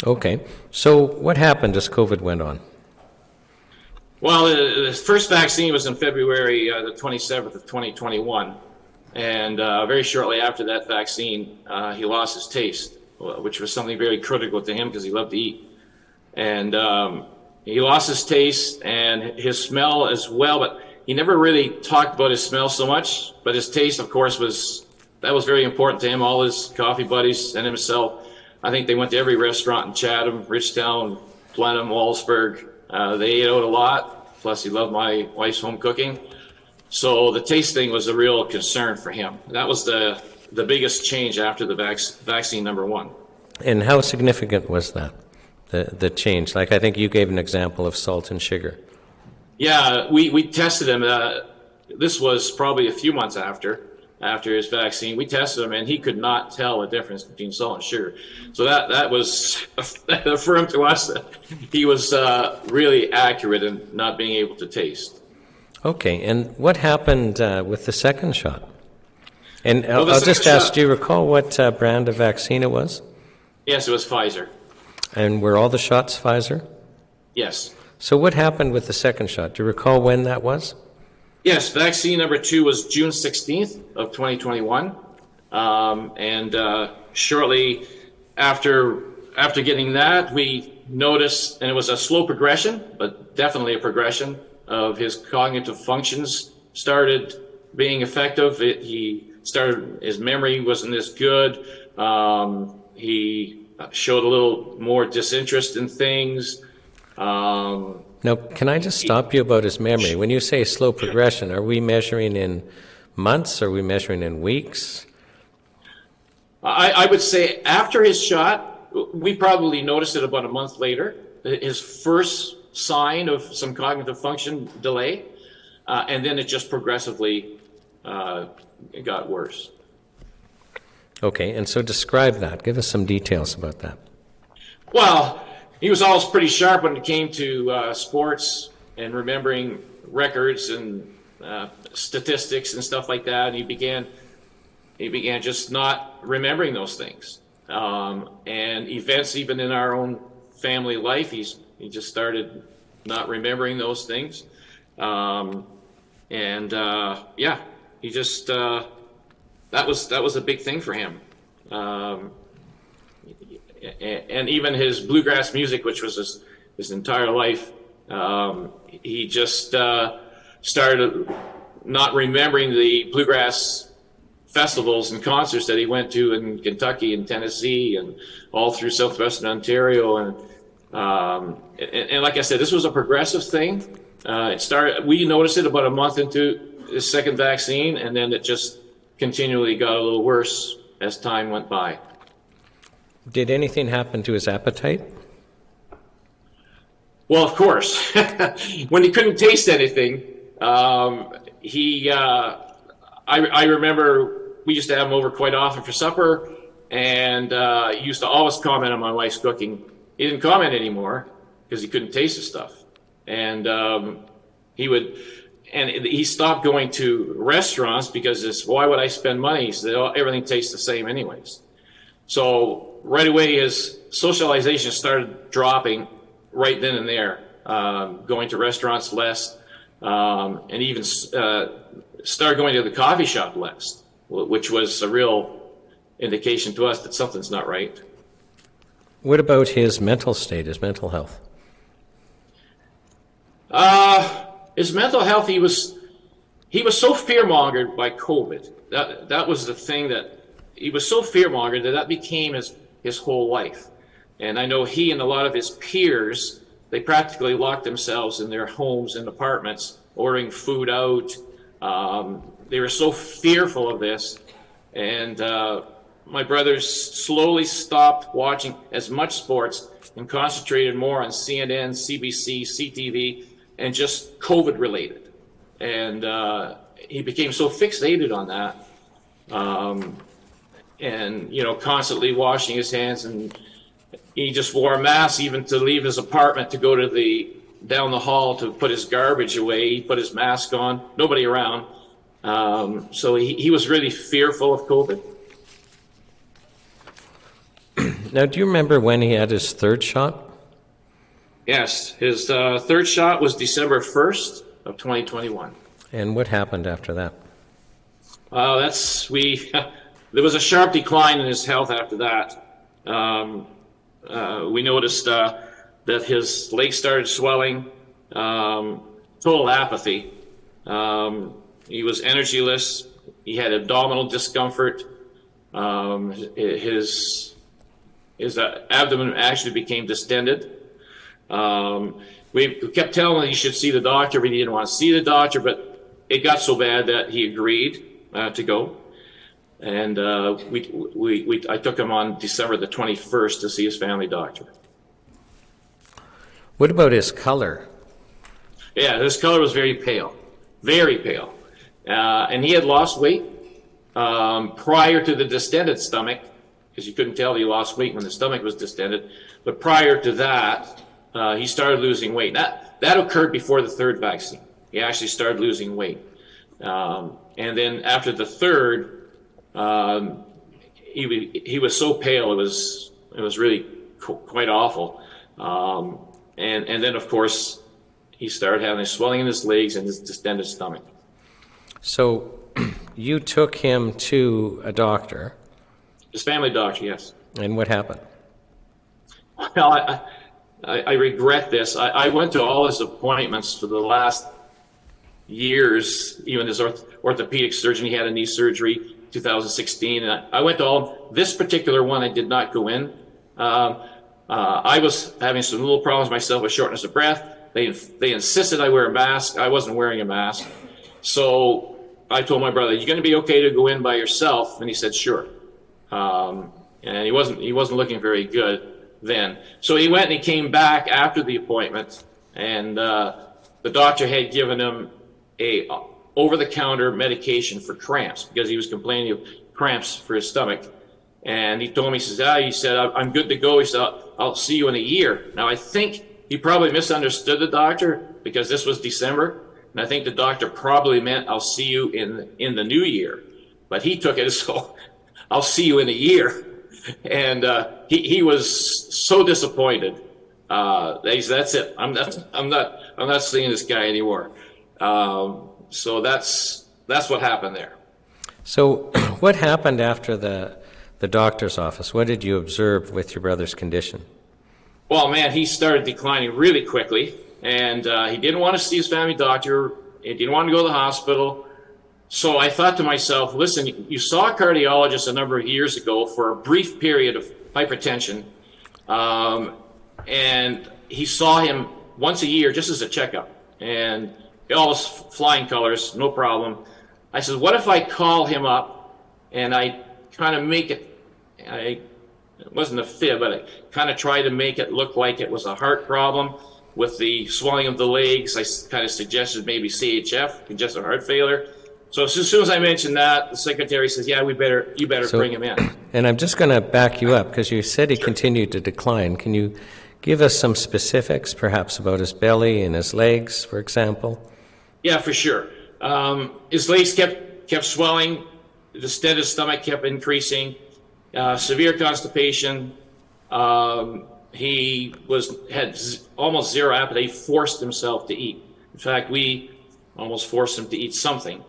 Okay, so what happened as COVID went on? Well, the, the first vaccine was in February uh, the 27th of 2021, and uh, very shortly after that vaccine, uh, he lost his taste, which was something very critical to him because he loved to eat, and um, he lost his taste and his smell as well. But he never really talked about his smell so much, but his taste, of course, was that was very important to him. All his coffee buddies and himself, I think they went to every restaurant in Chatham, Ridgetown, Blenheim, Wallaceburg. Uh, they ate out a lot. Plus, he loved my wife's home cooking. So the taste thing was a real concern for him. That was the the biggest change after the vac- vaccine number one. And how significant was that? The the change. Like I think you gave an example of salt and sugar. Yeah, we, we tested him. Uh, this was probably a few months after after his vaccine. We tested him, and he could not tell the difference between salt and sugar. So that that was affirmed to us that he was uh, really accurate in not being able to taste. Okay, and what happened uh, with the second shot? And Well, I'll just second ask, shot- do you recall what uh, brand of vaccine it was? Yes, it was Pfizer. And were all the shots Pfizer? Yes. So what happened with the second shot? Do you recall when that was? Yes, vaccine number two was June 16th of 2021, um, and uh, shortly after after getting that, we noticed, and it was a slow progression, but definitely a progression of his cognitive functions started being effective. It, he started his memory wasn't as good. Um, he showed a little more disinterest in things. Um, Now, can I just stop you about his memory? When you say slow progression, are we measuring in months? Are we measuring in weeks? I, I would say after his shot, we probably noticed it about a month later, his first sign of some cognitive function delay, uh, and then it just progressively uh, got worse. Okay, and so describe that. Give us some details about that. Well, he was always pretty sharp when it came to uh, sports and remembering records and uh, statistics and stuff like that. And he began he began just not remembering those things. Um, and events, even in our own family life, he's he just started not remembering those things. Um, and uh, yeah, he just uh, that was that was a big thing for him. Um, and even his bluegrass music, which was his, his entire life, um, he just uh, started not remembering the bluegrass festivals and concerts that he went to in Kentucky and Tennessee and all through southwestern Ontario. And, um, and, and like I said, this was a progressive thing. Uh, it started. We noticed it about a month into his second vaccine, and then it just continually got a little worse as time went by. Did anything happen to his appetite? Well, of course. when he couldn't taste anything, um, he. Uh, I, I remember we used to have him over quite often for supper, and uh, he used to always comment on my wife's cooking. He didn't comment anymore because he couldn't taste the stuff, and um, he would. And he stopped going to restaurants because it's why would I spend money? Said, "Oh, everything tastes the same anyways. So right away, his socialization started dropping right then and there, um, going to restaurants less, um, and even uh, started going to the coffee shop less, which was a real indication to us that something's not right. What about his mental state, his mental health? Uh, his mental health, he was he was so fear-mongered by COVID. That that was the thing that he was so fear-mongered that that became his his whole life. And I know he and a lot of his peers, they practically locked themselves in their homes and apartments, ordering food out. Um, they were so fearful of this, and uh, my brothers slowly stopped watching as much sports and concentrated more on CNN, CBC, CTV, and just COVID related and uh, he became so fixated on that, um, and you know, constantly washing his hands, and he just wore a mask even to leave his apartment to go to the down the hall to put his garbage away. He put his mask on, nobody around, um, so he, he was really fearful of COVID. Now, do you remember when he had his third shot? Yes, his uh, third shot was December 1st of 2021. And what happened after that? Uh, that's we. there was a sharp decline in his health after that. Um, uh, we noticed uh, that his legs started swelling, um, total apathy. Um, he was energyless. He had abdominal discomfort. Um, his his uh, abdomen actually became distended. Um, we kept telling him he should see the doctor, but he didn't want to see the doctor. But it got so bad that he agreed uh, to go, and uh, we, we, we, I took him on December the 21st to see his family doctor. What about his color? Yeah, his color was very pale, very pale, uh, and he had lost weight um, prior to the distended stomach, because you couldn't tell he lost weight when the stomach was distended. But prior to that, uh, he started losing weight. That that occurred before the third vaccine. He actually started losing weight, um, and then after the third, um, he he was so pale it was it was really co- quite awful. Um, and and then of course he started having a swelling in his legs and his distended stomach. So you took him to a doctor. His family doctor, yes. And what happened? Well, I, I, I regret this. I, I, went to all his appointments for the last years, even his orth- orthopedic surgeon. He had a knee surgery 2016. And I, I, went to all. This particular one, I did not go in. Um, uh, I was having some little problems myself with shortness of breath. They, they insisted I wear a mask. I wasn't wearing a mask. So I told my brother, "You're going to be okay to go in by yourself," and he said, "Sure." Um, and he wasn't he wasn't looking very good then. So he went and he came back after the appointment, and uh, the doctor had given him a uh, over-the-counter medication for cramps because he was complaining of cramps for his stomach. And he told me, he says, ah, he said, I'm good to go. He said, I'll see you in a year. Now, I think he probably misunderstood the doctor because this was December. And I think the doctor probably meant, I'll see you in, in the new year. But he took it as, so, I'll see you in a year and uh, he he was so disappointed. Uh, he said, "That's it. I'm not. I'm not. I'm not seeing this guy anymore." Um, so that's that's what happened there. So, what happened after the the doctor's office? What did you observe with your brother's condition? Well, man, he started declining really quickly, and uh, he didn't want to see his family doctor. He didn't want to go to the hospital. So I thought to myself, listen, you saw a cardiologist a number of years ago for a brief period of hypertension, um, and he saw him once a year just as a checkup, and all was flying colors, no problem. I said, what if I call him up and I kind of make it, I, it wasn't a fib, but I kind of tried to make it look like it was a heart problem with the swelling of the legs. I kind of suggested maybe CHF, congestive heart failure. So as soon as I mentioned that, the secretary says, "Yeah, we better, you better So- bring him in." And I'm just going to back you up because you said he continued to decline. Can you give us some specifics, perhaps about his belly and his legs, for example? Yeah, for sure. Um, his legs kept kept swelling. The distended stomach kept increasing. Uh, severe constipation. Um, he was had z- almost zero appetite. He forced himself to eat. In fact, we almost forced him to eat something.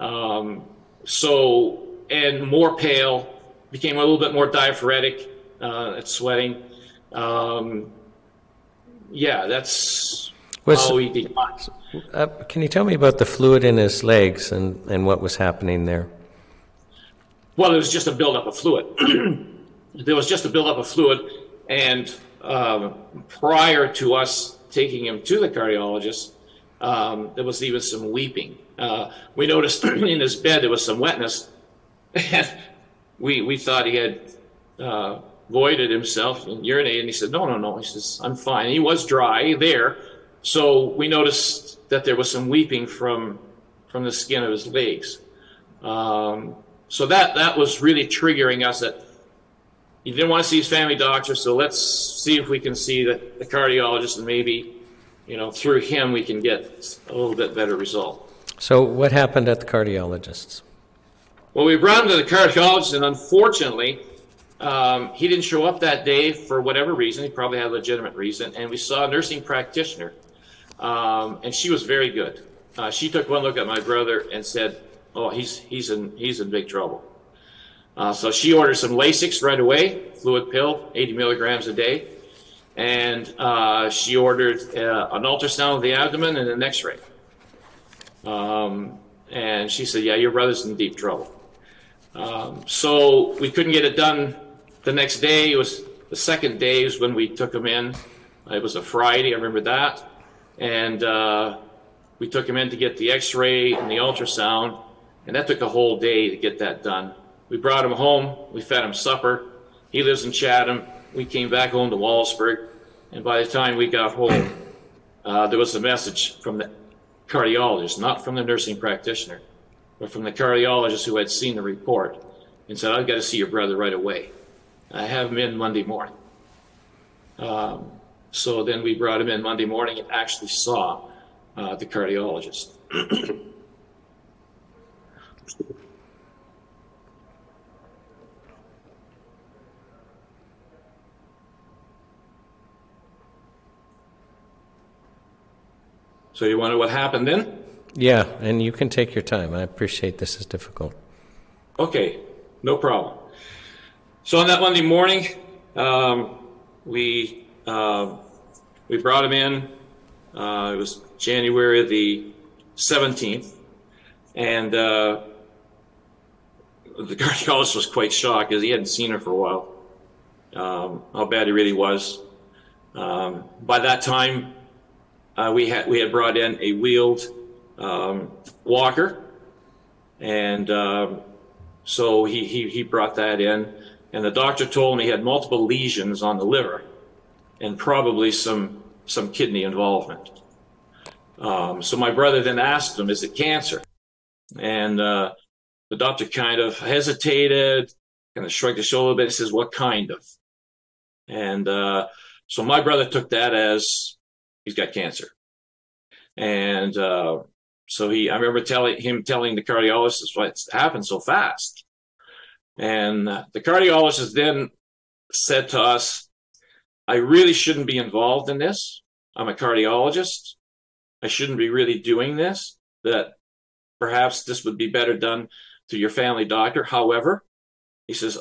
Um, so and more pale. Became a little bit more diaphoretic uh, at sweating. Um, yeah, that's Was- how he declined. Uh, can you tell me about the fluid in his legs and, and what was happening there? Well, it was just a buildup of fluid. there was just a buildup of fluid, and um, prior to us taking him to the cardiologist, um, there was even some weeping. Uh, we noticed in his bed there was some wetness, and we we thought he had uh, voided himself and urinated. And he said, "No, no, no." He says, "I'm fine." He was dry there, so we noticed that there was some weeping from from the skin of his legs. Um, so that that was really triggering us that he didn't want to see his family doctor. So let's see if we can see the, the cardiologist and maybe, you know, through him we can get a little bit better result. So, what happened at the cardiologist's? Well, we brought him to the cardiologist, and unfortunately, um, he didn't show up that day for whatever reason. He probably had a legitimate reason. And we saw a nursing practitioner, um, and she was very good. Uh, she took one look at my brother and said, "Oh, he's he's in he's in big trouble." Uh, so she ordered some Lasix right away, fluid pill, 80 milligrams a day, and uh, she ordered uh, an ultrasound of the abdomen and an X-ray. Um, and she said, "Yeah, your brother's in deep trouble." Um, so we couldn't get it done the next day. It was the second day is when we took him in. It was a Friday, I remember that, and uh, we took him in to get the X-ray and the ultrasound, and that took a whole day to get that done. We brought him home. We fed him supper. He lives in Chatham. We came back home to Wallaceburg, and by the time we got home, uh, there was a message from the cardiologist, not from the nursing practitioner, but from the cardiologist who had seen the report and said, I've got to see your brother right away. I have him in Monday morning. Um, so then we brought him in Monday morning and actually saw uh, the cardiologist. so you wonder what happened then? Yeah, and you can take your time. I appreciate this is difficult. Okay, no problem. So on that Monday morning, um, we uh, we brought him in. Uh, it was January the seventeenth, and uh, the cardiologist was quite shocked because he hadn't seen her for a while. Um, how bad he really was. Um, by that time, uh, we had we had brought in a wheeled um, walker, and um, so he, he he brought that in, and the doctor told him he had multiple lesions on the liver, and probably some some kidney involvement. Um, so my brother then asked him, "Is it cancer?" And uh, the doctor kind of hesitated, kind of shrugged his shoulder a bit. He says, "What kind of?" And uh, so my brother took that as he's got cancer. And uh, so he, I remember telling him, telling the cardiologist what's happened so fast. And the cardiologist then said to us, I really shouldn't be involved in this. I'm a cardiologist. I shouldn't be really doing this. That perhaps this would be better done to your family doctor. However, he says,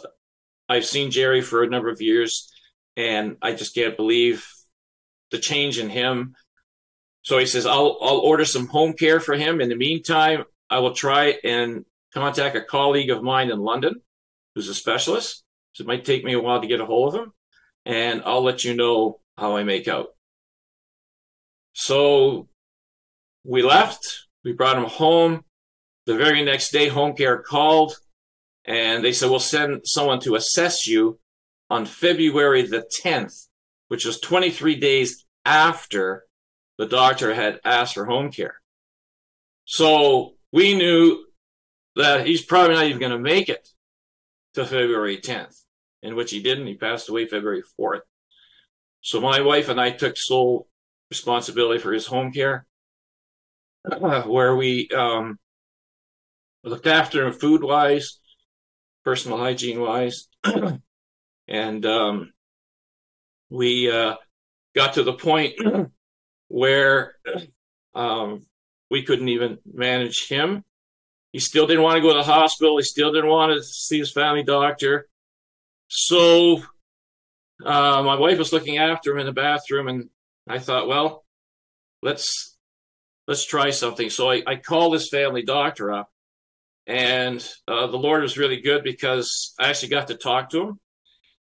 I've seen Jerry for a number of years and I just can't believe the change in him. So he says, I'll, I'll order some home care for him. In the meantime, I will try and contact a colleague of mine in London who's a specialist. So it might take me a while to get a hold of him and I'll let you know how I make out. So we left, we brought him home. The very next day, home care called and they said, we'll send someone to assess you on February the 10th, which was 23 days after the doctor had asked for home care. So we knew that he's probably not even going to make it to February 10th, in which he didn't. He passed away February 4th. So my wife and I took sole responsibility for his home care, where we um, looked after him food wise, personal hygiene wise. and um, we uh, got to the point where um, we couldn't even manage him. He still didn't want to go to the hospital. He still didn't want to see his family doctor. So uh, my wife was looking after him in the bathroom, and I thought, well, let's let's try something. So I, I called this family doctor up, and uh, the Lord was really good because I actually got to talk to him.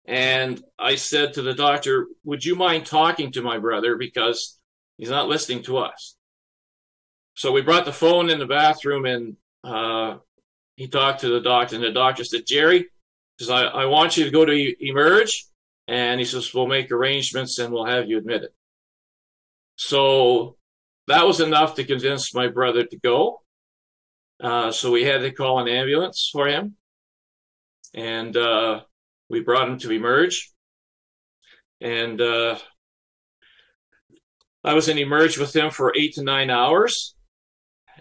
And I said to the doctor, Would you mind talking to my brother because he's not listening to us? So we brought the phone in the bathroom and uh, he talked to the doctor, and the doctor said, Jerry, says, I, I want you to go to Emerge. And he says, We'll make arrangements and we'll have you admitted. So that was enough to convince my brother to go. Uh, so we had to call an ambulance for him. And uh, we brought him to Emerge. And uh, I was in Emerge with him for eight to nine hours.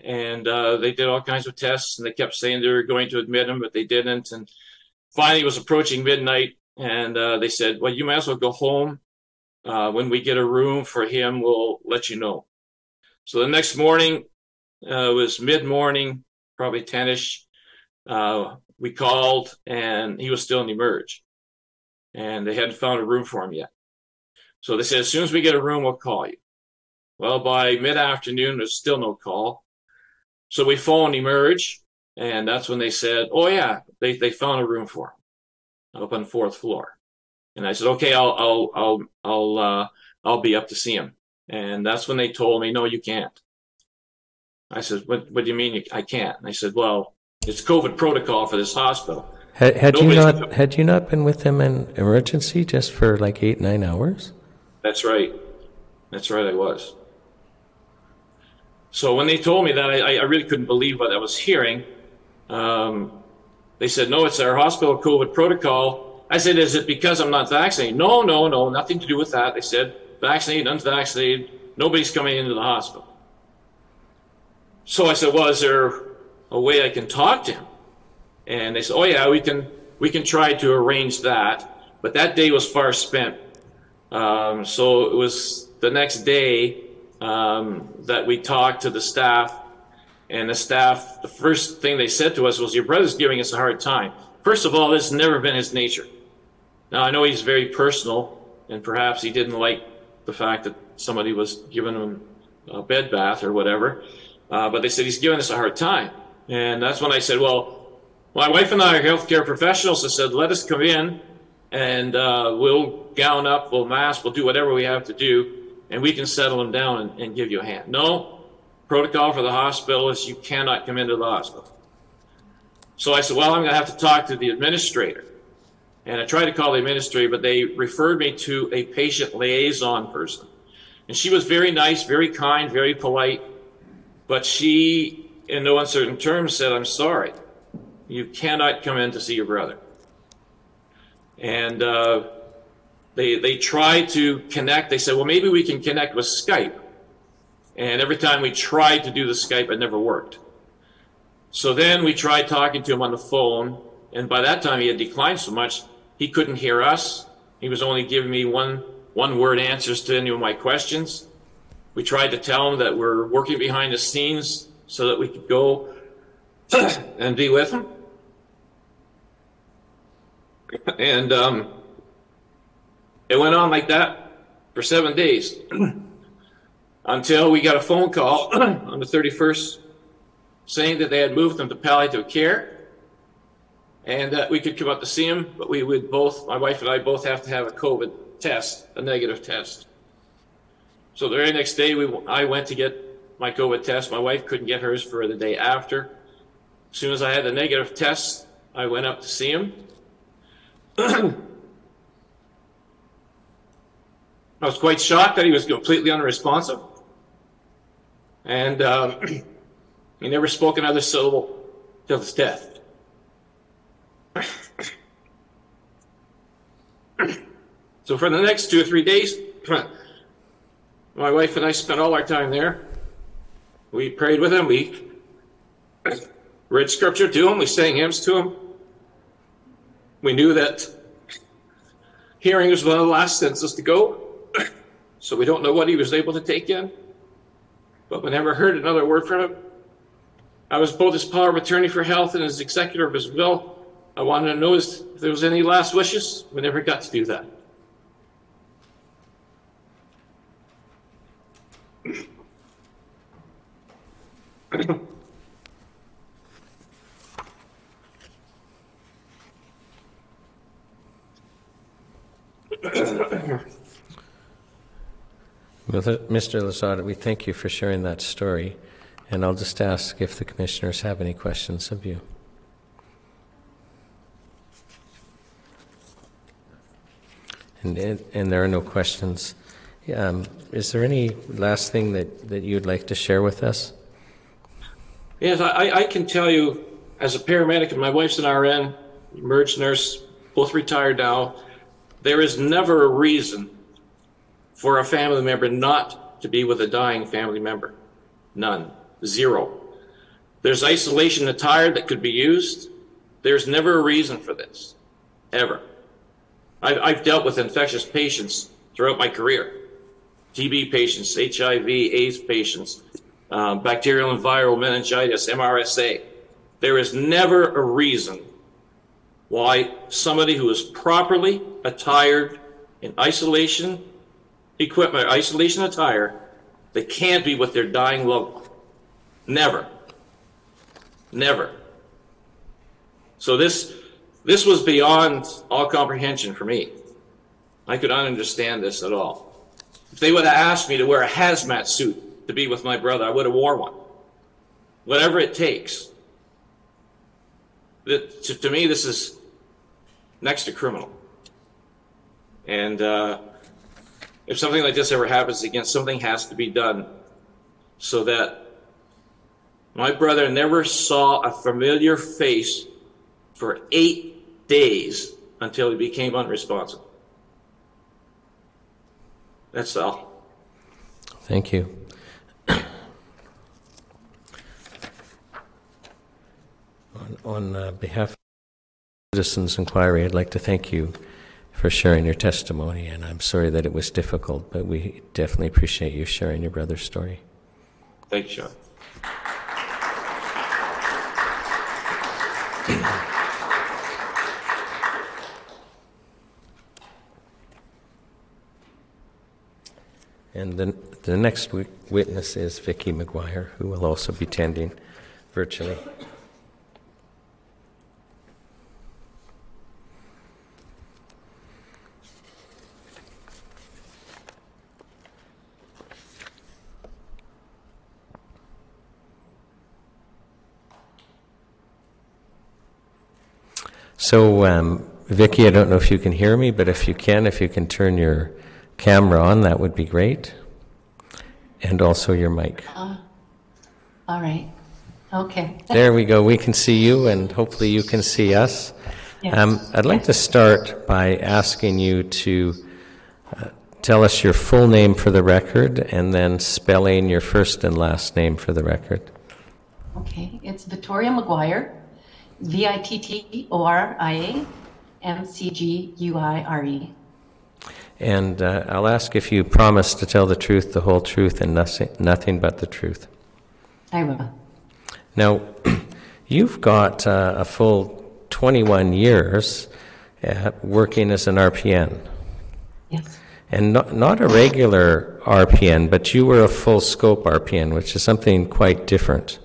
And uh, they did all kinds of tests, and they kept saying they were going to admit him, but they didn't. And finally, it was approaching midnight, and uh, they said, Well, you might as well go home. Uh, when we get a room for him, we'll let you know. So the next morning, uh, was mid morning, probably 10 ish. Uh, we called and he was still in the Emerge. And they hadn't found a room for him yet. So they said, as soon as we get a room, we'll call you. Well, by mid afternoon, there's still no call. So we phoned Emerge, and that's when they said, oh, yeah, they, they found a room for him up on the fourth floor. And I said, okay, I'll, I'll, I'll, I'll, uh, I'll be up to see him. And that's when they told me, no, you can't. I said, what, what do you mean I can't? And they said, well, it's COVID protocol for this hospital. Had, had you Nobody's- not had you not been with them in emergency just for like eight nine hours? That's right. That's right, I was. So when they told me that, I, I really couldn't believe what I was hearing. Um, they said, no, it's our hospital COVID protocol. I said, is it because I'm not vaccinated? No, no, no, nothing to do with that. They said, vaccinated, unvaccinated, nobody's coming into the hospital. So I said, well, is there a way I can talk to him? And they said, oh yeah, we can, we can try to arrange that. But that day was far spent. Um, so it was the next day um, that we talked to the staff, and the staff, the first thing they said to us was, Your brother's giving us a hard time. First of all, this has never been his nature. Now, I know he's very personal, and perhaps he didn't like the fact that somebody was giving him a bed bath or whatever, uh, but they said he's giving us a hard time. And that's when I said, Well, my wife and I are healthcare professionals. I said, Let us come in and uh, we'll gown up, we'll mask, we'll do whatever we have to do, and we can settle him down and, and give you a hand. No, protocol for the hospital is you cannot come into the hospital. So I said, well, I'm going to have to talk to the administrator. And I tried to call the administrator, but they referred me to a patient liaison person. And she was very nice, very kind, very polite, but she, in no uncertain terms, said, I'm sorry, you cannot come in to see your brother and uh, they they tried to connect. They said, well, maybe we can connect with Skype. And every time we tried to do the Skype, it never worked. So then we tried talking to him on the phone, and by that time he had declined so much he couldn't hear us. He was only giving me one one word answers to any of my questions. We tried to tell him that we're working behind the scenes so that we could go and be with him. And um, it went on like that for seven days until we got a phone call on the 31st saying that they had moved him to palliative care and that we could come up to see him, but we would both, my wife and I both have to have a COVID test, a negative test. So the very next day, we, I went to get my COVID test. My wife couldn't get hers for the day after. As soon as I had the negative test, I went up to see him. I was quite shocked that he was completely unresponsive. And um, he never spoke another syllable till his death. so for the next two or three days, my wife and I spent all our time there. We prayed with him. We read scripture to him. We sang hymns to him. We knew that hearing was one of the last senses to go, so we don't know what he was able to take in. But we never heard another word from him. I was both his power of attorney for health and his executor of his will. I wanted to know if there was any last wishes. We never got to do that. Well, Mr. Lozada, we thank you for sharing that story, and I'll just ask if the commissioners have any questions of you. And, and and there are no questions. Um, Is there any last thing that, that you'd like to share with us? Yes, I, I can tell you, as a paramedic, and my wife's an RN, emerge nurse, both retired now, there is never a reason for a family member not to be with a dying family member. None. Zero. There's isolation attire that could be used. There's never a reason for this. Ever. I've, I've dealt with infectious patients throughout my career. TB patients, HIV, AIDS patients, um, bacterial and viral meningitis, MRSA. There is never a reason why somebody who is properly attired in isolation equipment, isolation attire, they can't be with their dying loved one. Never. Never. So this this was beyond all comprehension for me. I could not understand this at all. If they would have asked me to wear a hazmat suit to be with my brother, I would have wore one. Whatever it takes. To, to me, this is next to criminal. And uh, if something like this ever happens again, something has to be done so that my brother never saw a familiar face for eight days until he became unresponsive. That's all. Thank you. On uh, behalf of Citizens Inquiry, I'd like to thank you for sharing your testimony, and I'm sorry that it was difficult, but we definitely appreciate you sharing your brother's story. Thank you, Sean. And the, the next witness is Vicki McGuire, who will also be attending virtually. So, um, Vicki, I don't know if you can hear me, but if you can, if you can turn your camera on, that would be great. And also your mic. All right. Okay. There we go. We can see you, and hopefully you can see us. Yes. Um, I'd like to start by asking you to uh, tell us your full name for the record and then spelling your first and last name for the record. Okay. It's Victoria McGuire, V I T T O R I A M C G U I R E. And uh, I'll ask if you promise to tell the truth, the whole truth, and nothing, nothing but the truth. I will. Now, you've got uh, a full 21 years uh, working as an RPN, Yes. and not, not a regular RPN, but you were a full scope RPN, which is something quite different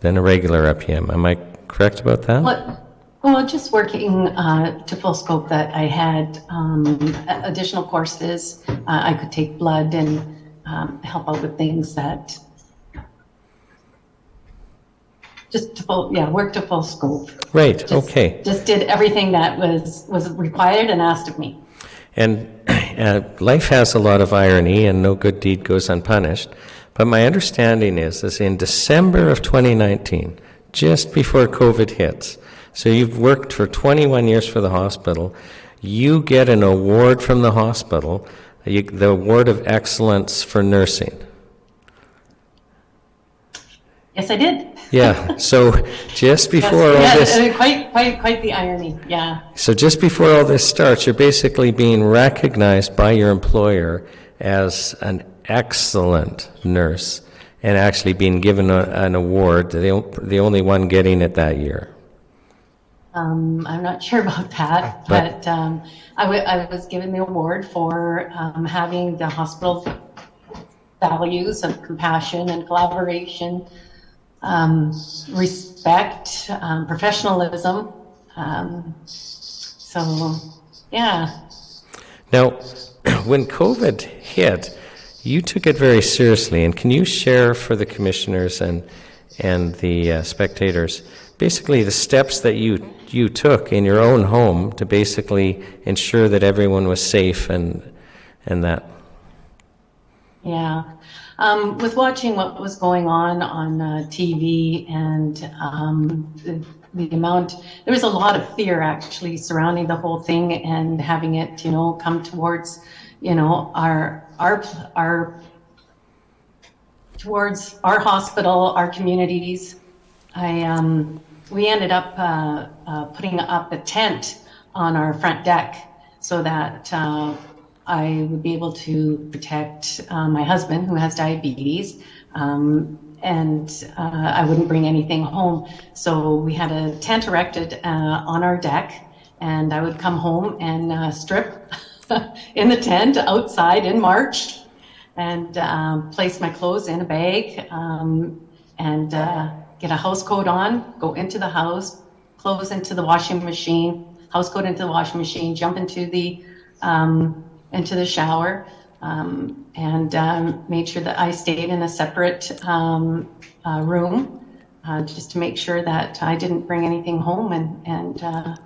than a regular RPN. Am I correct about that? Well, well just working uh, to full scope that I had um, additional courses. Uh, I could take blood and um, help out with things that just to full, yeah, work to full scope. Right, Just- okay. Just did everything that was, was required and asked of me. And uh, life has a lot of irony, and no good deed goes unpunished. But my understanding is, is in December of 2019, just before COVID hits, so you've worked for 21 years for the hospital, you get an award from the hospital, the Award of Excellence for Nursing. Yes, I did. Yeah, so just before all Yes, this. yeah, uh, quite, quite, quite the irony. Yeah, So just before all this starts, you're basically being recognized by your employer as an excellent nurse and actually being given a, an award, the, the only one getting it that year. um, I'm not sure about that, But- but um, I was given the award for um, having the hospital values of compassion and collaboration, um, respect, um, professionalism. Um, so, yeah. Now, when COVID hit, you took it very seriously, and can you share for the commissioners and and the uh, spectators basically the steps that you you took in your own home to basically ensure that everyone was safe and and that? Yeah. Um, with watching what was going on on uh, TV and um, the, the, amount, there was a lot of fear actually surrounding the whole thing and having it, you know, come towards, you know, our our our towards our hospital, our communities. I um, we ended up uh, uh, putting up a tent on our front deck so that uh, I would be able to protect uh, my husband who has diabetes. Um, and uh, I wouldn't bring anything home. So we had a tent erected uh, on our deck, and I would come home and strip in the tent outside in March, and um, place my clothes in a bag, um, and uh, get a house coat on, go into the house, clothes into the washing machine, house coat into the washing machine, jump into the um, into the shower um, and um, made sure that I stayed in a separate um, uh, room uh, just to make sure that I didn't bring anything home and and uh,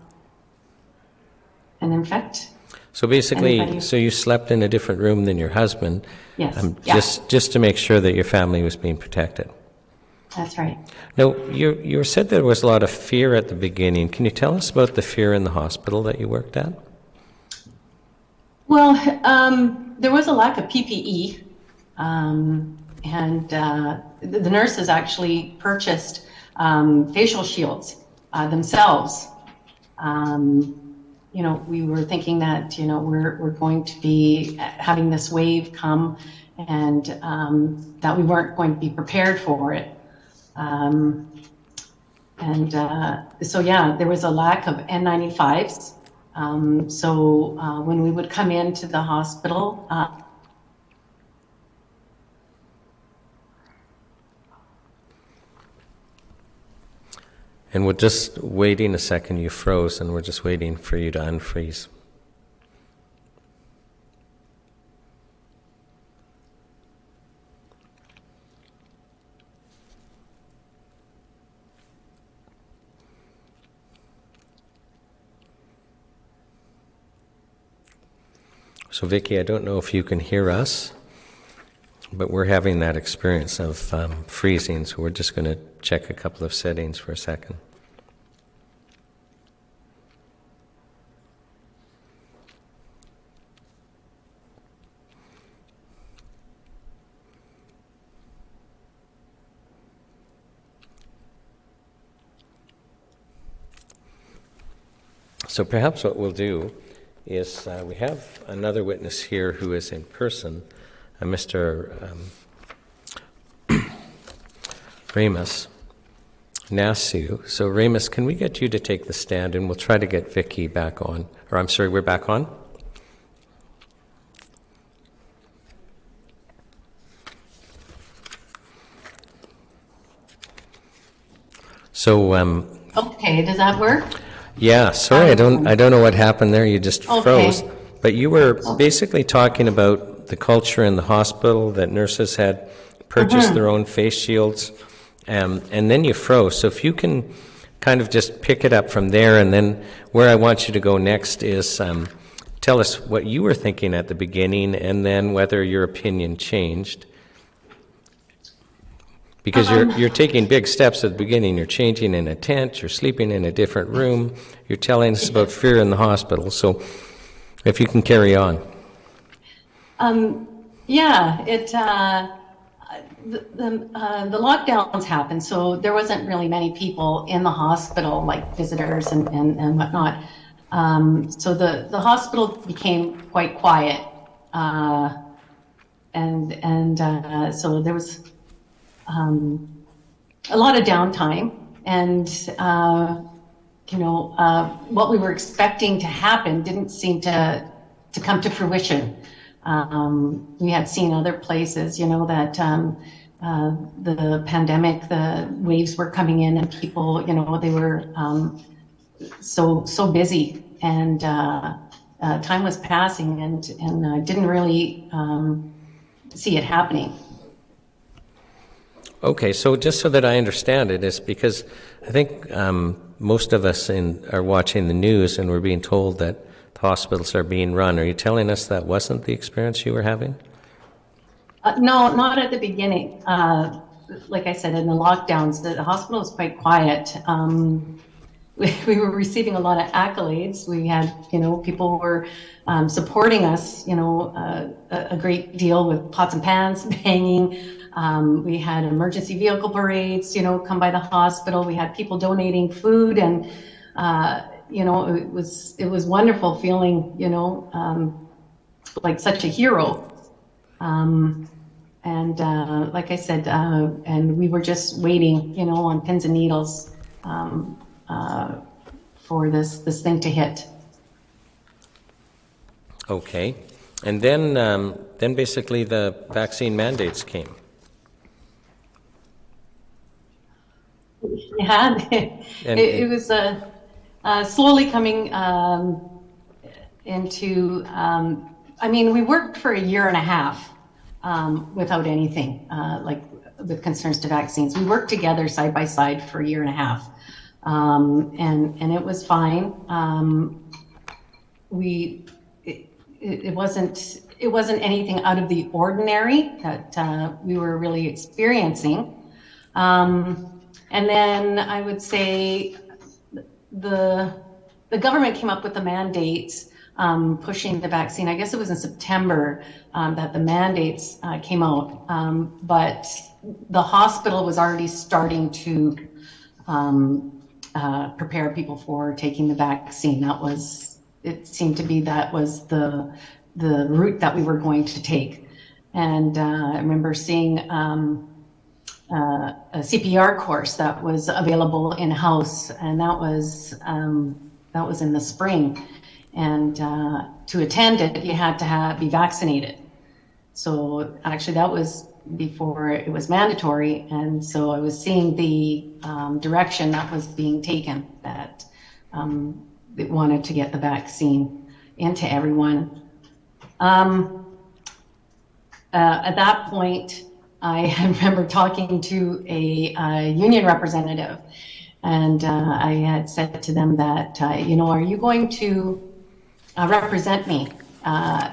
and infect. So basically, Anybody? so you slept in a different room than your husband, Yes, um, yeah. just just to make sure that your family was being protected. That's right. Now, you you said there was a lot of fear at the beginning. Can you tell us about the fear in the hospital that you worked at? Well, um, there was a lack of PPE, um, and uh, the, the nurses actually purchased um, facial shields uh, themselves. Um, you know, we were thinking that you know we're we're going to be having this wave come, and um, that we weren't going to be prepared for it. Um, and uh, so, yeah, there was a lack of N95s. Um, so uh, when we would come into the hospital, uh, And we're just waiting a second. You froze, and we're just waiting for you to unfreeze. So, Vicky, I don't know if you can hear us, but we're having that experience of um, freezing, so we're just going to check a couple of settings for a second. So perhaps what we'll do is uh, we have another witness here who is in person, uh, Mr. Um, Ramus Nasu. So, Ramus, can we get you to take the stand and we'll try to get Vicky back on? Or I'm sorry, we're back on? So, um, okay, does that work? yeah, sorry, I don't, I don't know what happened there. You just Okay. froze. But you were basically talking about the culture in the hospital that nurses had purchased Mm-hmm. their own face shields, um, and then you froze. So if you can kind of just pick it up from there, and then where I want you to go next is um, tell us what you were thinking at the beginning, and then whether your opinion changed. Because you're, Um, you're taking big steps at the beginning. You're changing in a tent, you're sleeping in a different room, you're telling us about fear in the hospital. So if you can carry on. Um, yeah, it uh, the the, uh, the lockdowns happened, so there wasn't really many people in the hospital, like visitors and and, and whatnot. Um, so the the hospital became quite quiet, uh, and and uh, so there was um, a lot of downtime, and uh, you know uh, what we were expecting to happen didn't seem to to come to fruition. Um, we had seen other places, you know, that um, uh, the pandemic, the waves were coming in, and people, you know, they were um, so so busy, and uh, uh, time was passing, and and uh, didn't really um, see it happening. Okay, so just so that I understand it, is because I think um, most of us in, are watching the news and we're being told that hospitals are being run. Are you telling us that wasn't the experience you were having? Uh, no, not at the beginning. Uh, like I said, in the lockdowns, the, hospital was quite quiet. Um, we, we, were receiving a lot of accolades. We had, you know, people were um, supporting us, you know, uh, a, a, great deal with pots and pans banging. Um, we had emergency vehicle parades, you know, come by the hospital. We had people donating food, and uh, you know, it was it was wonderful feeling, you know, um, like such a hero. Um, and uh, like I said, uh, and we were just waiting, you know, on pins and needles um, uh, for this this thing to hit. Okay, and then um, then basically the vaccine mandates came. Yeah, it, it, was uh, uh, slowly coming um, into. Um, I mean, we worked for a year and a half um, without anything, uh, like with concerns to vaccines. We worked together side by side for a year and a half, um, and and it was fine. Um, we it, it wasn't it wasn't anything out of the ordinary that uh, we were really experiencing. Um, and then I would say the the government came up with the mandates um, pushing the vaccine. I guess it was in September um, that the mandates uh, came out, um, but the hospital was already starting to um, uh, prepare people for taking the vaccine. That was it seemed to be that was the the route that we were going to take. And uh, I remember seeing um, uh, a CPR course that was available in house, and that was um, that was in the spring. And uh, to attend it, you had to have, be vaccinated. So actually, that was before it was mandatory, and so I was seeing the um, direction that was being taken that um, wanted to get the vaccine into everyone. Um, uh, at that point, I remember talking to a, union representative, and uh, I had said to them that, uh, you know, are you going to uh, represent me uh,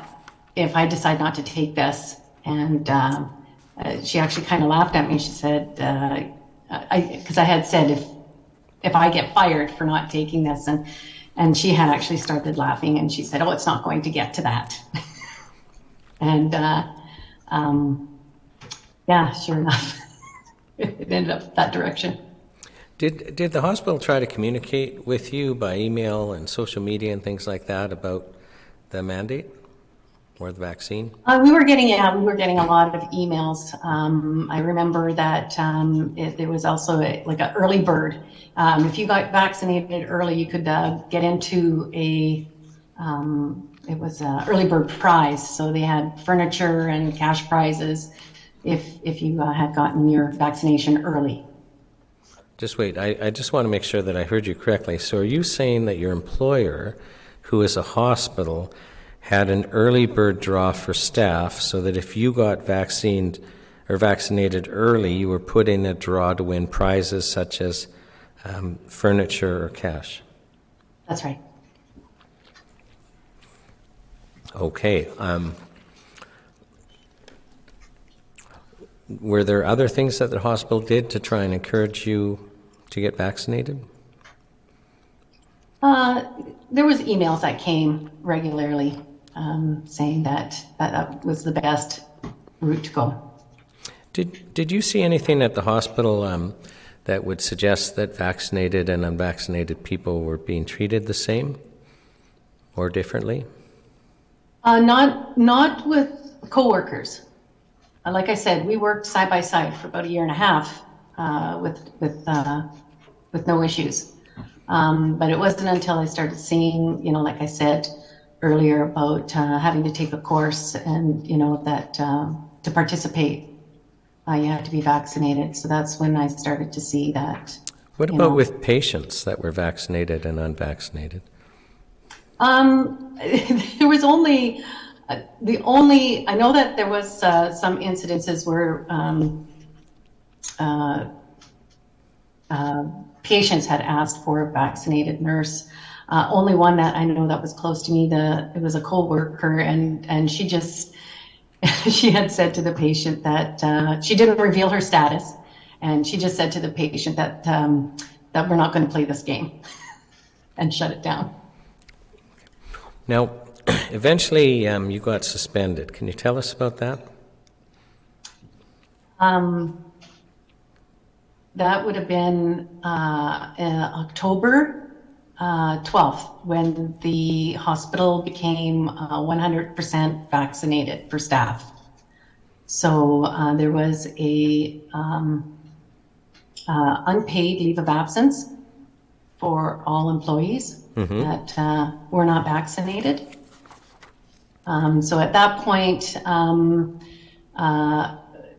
if I decide not to take this? And um, uh, she actually kind of laughed at me. She said, because I, I had said if if I get fired for not taking this, and and she had actually started laughing, and she said, "Oh, it's not going to get to that." and um, yeah, sure enough, it ended up that direction. Did did the hospital try to communicate with you by email and social media and things like that about the mandate or the vaccine? Uh, we were getting yeah, we were getting a lot of emails. Um, I remember that um, it, there was also a, like an early bird. Um, if you got vaccinated early, you could uh, get into a um, it was an early bird prize. So they had furniture and cash prizes if, if you uh, had gotten your vaccination early. Just wait, I, I just want to make sure that I heard you correctly. So are you saying that your employer, who is a hospital, had an early bird draw for staff so that if you got vaccinated or vaccinated early, you were put in a draw to win prizes such as um, furniture or cash? That's right. Okay. Um, were there other things that the hospital did to try and encourage you to get vaccinated? Uh, there was emails that came regularly um, saying that, that that was the best route to go. Did Did you see anything at the hospital um, that would suggest that vaccinated and unvaccinated people were being treated the same or differently? Uh, not not with coworkers. Uh, like I said, we worked side by side for about a year and a half uh, with with uh, with no issues. Um, but it wasn't until I started seeing, you know, like I said, earlier about uh, having to take a course and, you know, that uh, to participate, uh, you had to be vaccinated. So that's when I started to see that. What about know. with patients that were vaccinated and unvaccinated? Um, there was only the only I know that there was uh, some incidences where um, uh, uh, patients had asked for a vaccinated nurse. Uh, only one that I know that was close to me. The it was a coworker, and and she just she had said to the patient that uh, she didn't reveal her status, and she just said to the patient that um, that we're not going to play this game, and shut it down. Now, eventually um, you got suspended. Can you tell us about that? Um, that would have been uh, October uh, 12th when the hospital became uh, 100% vaccinated for staff. So uh, there was a um, uh, unpaid leave of absence for all employees that uh, were not vaccinated. Um, so at that point, um, uh,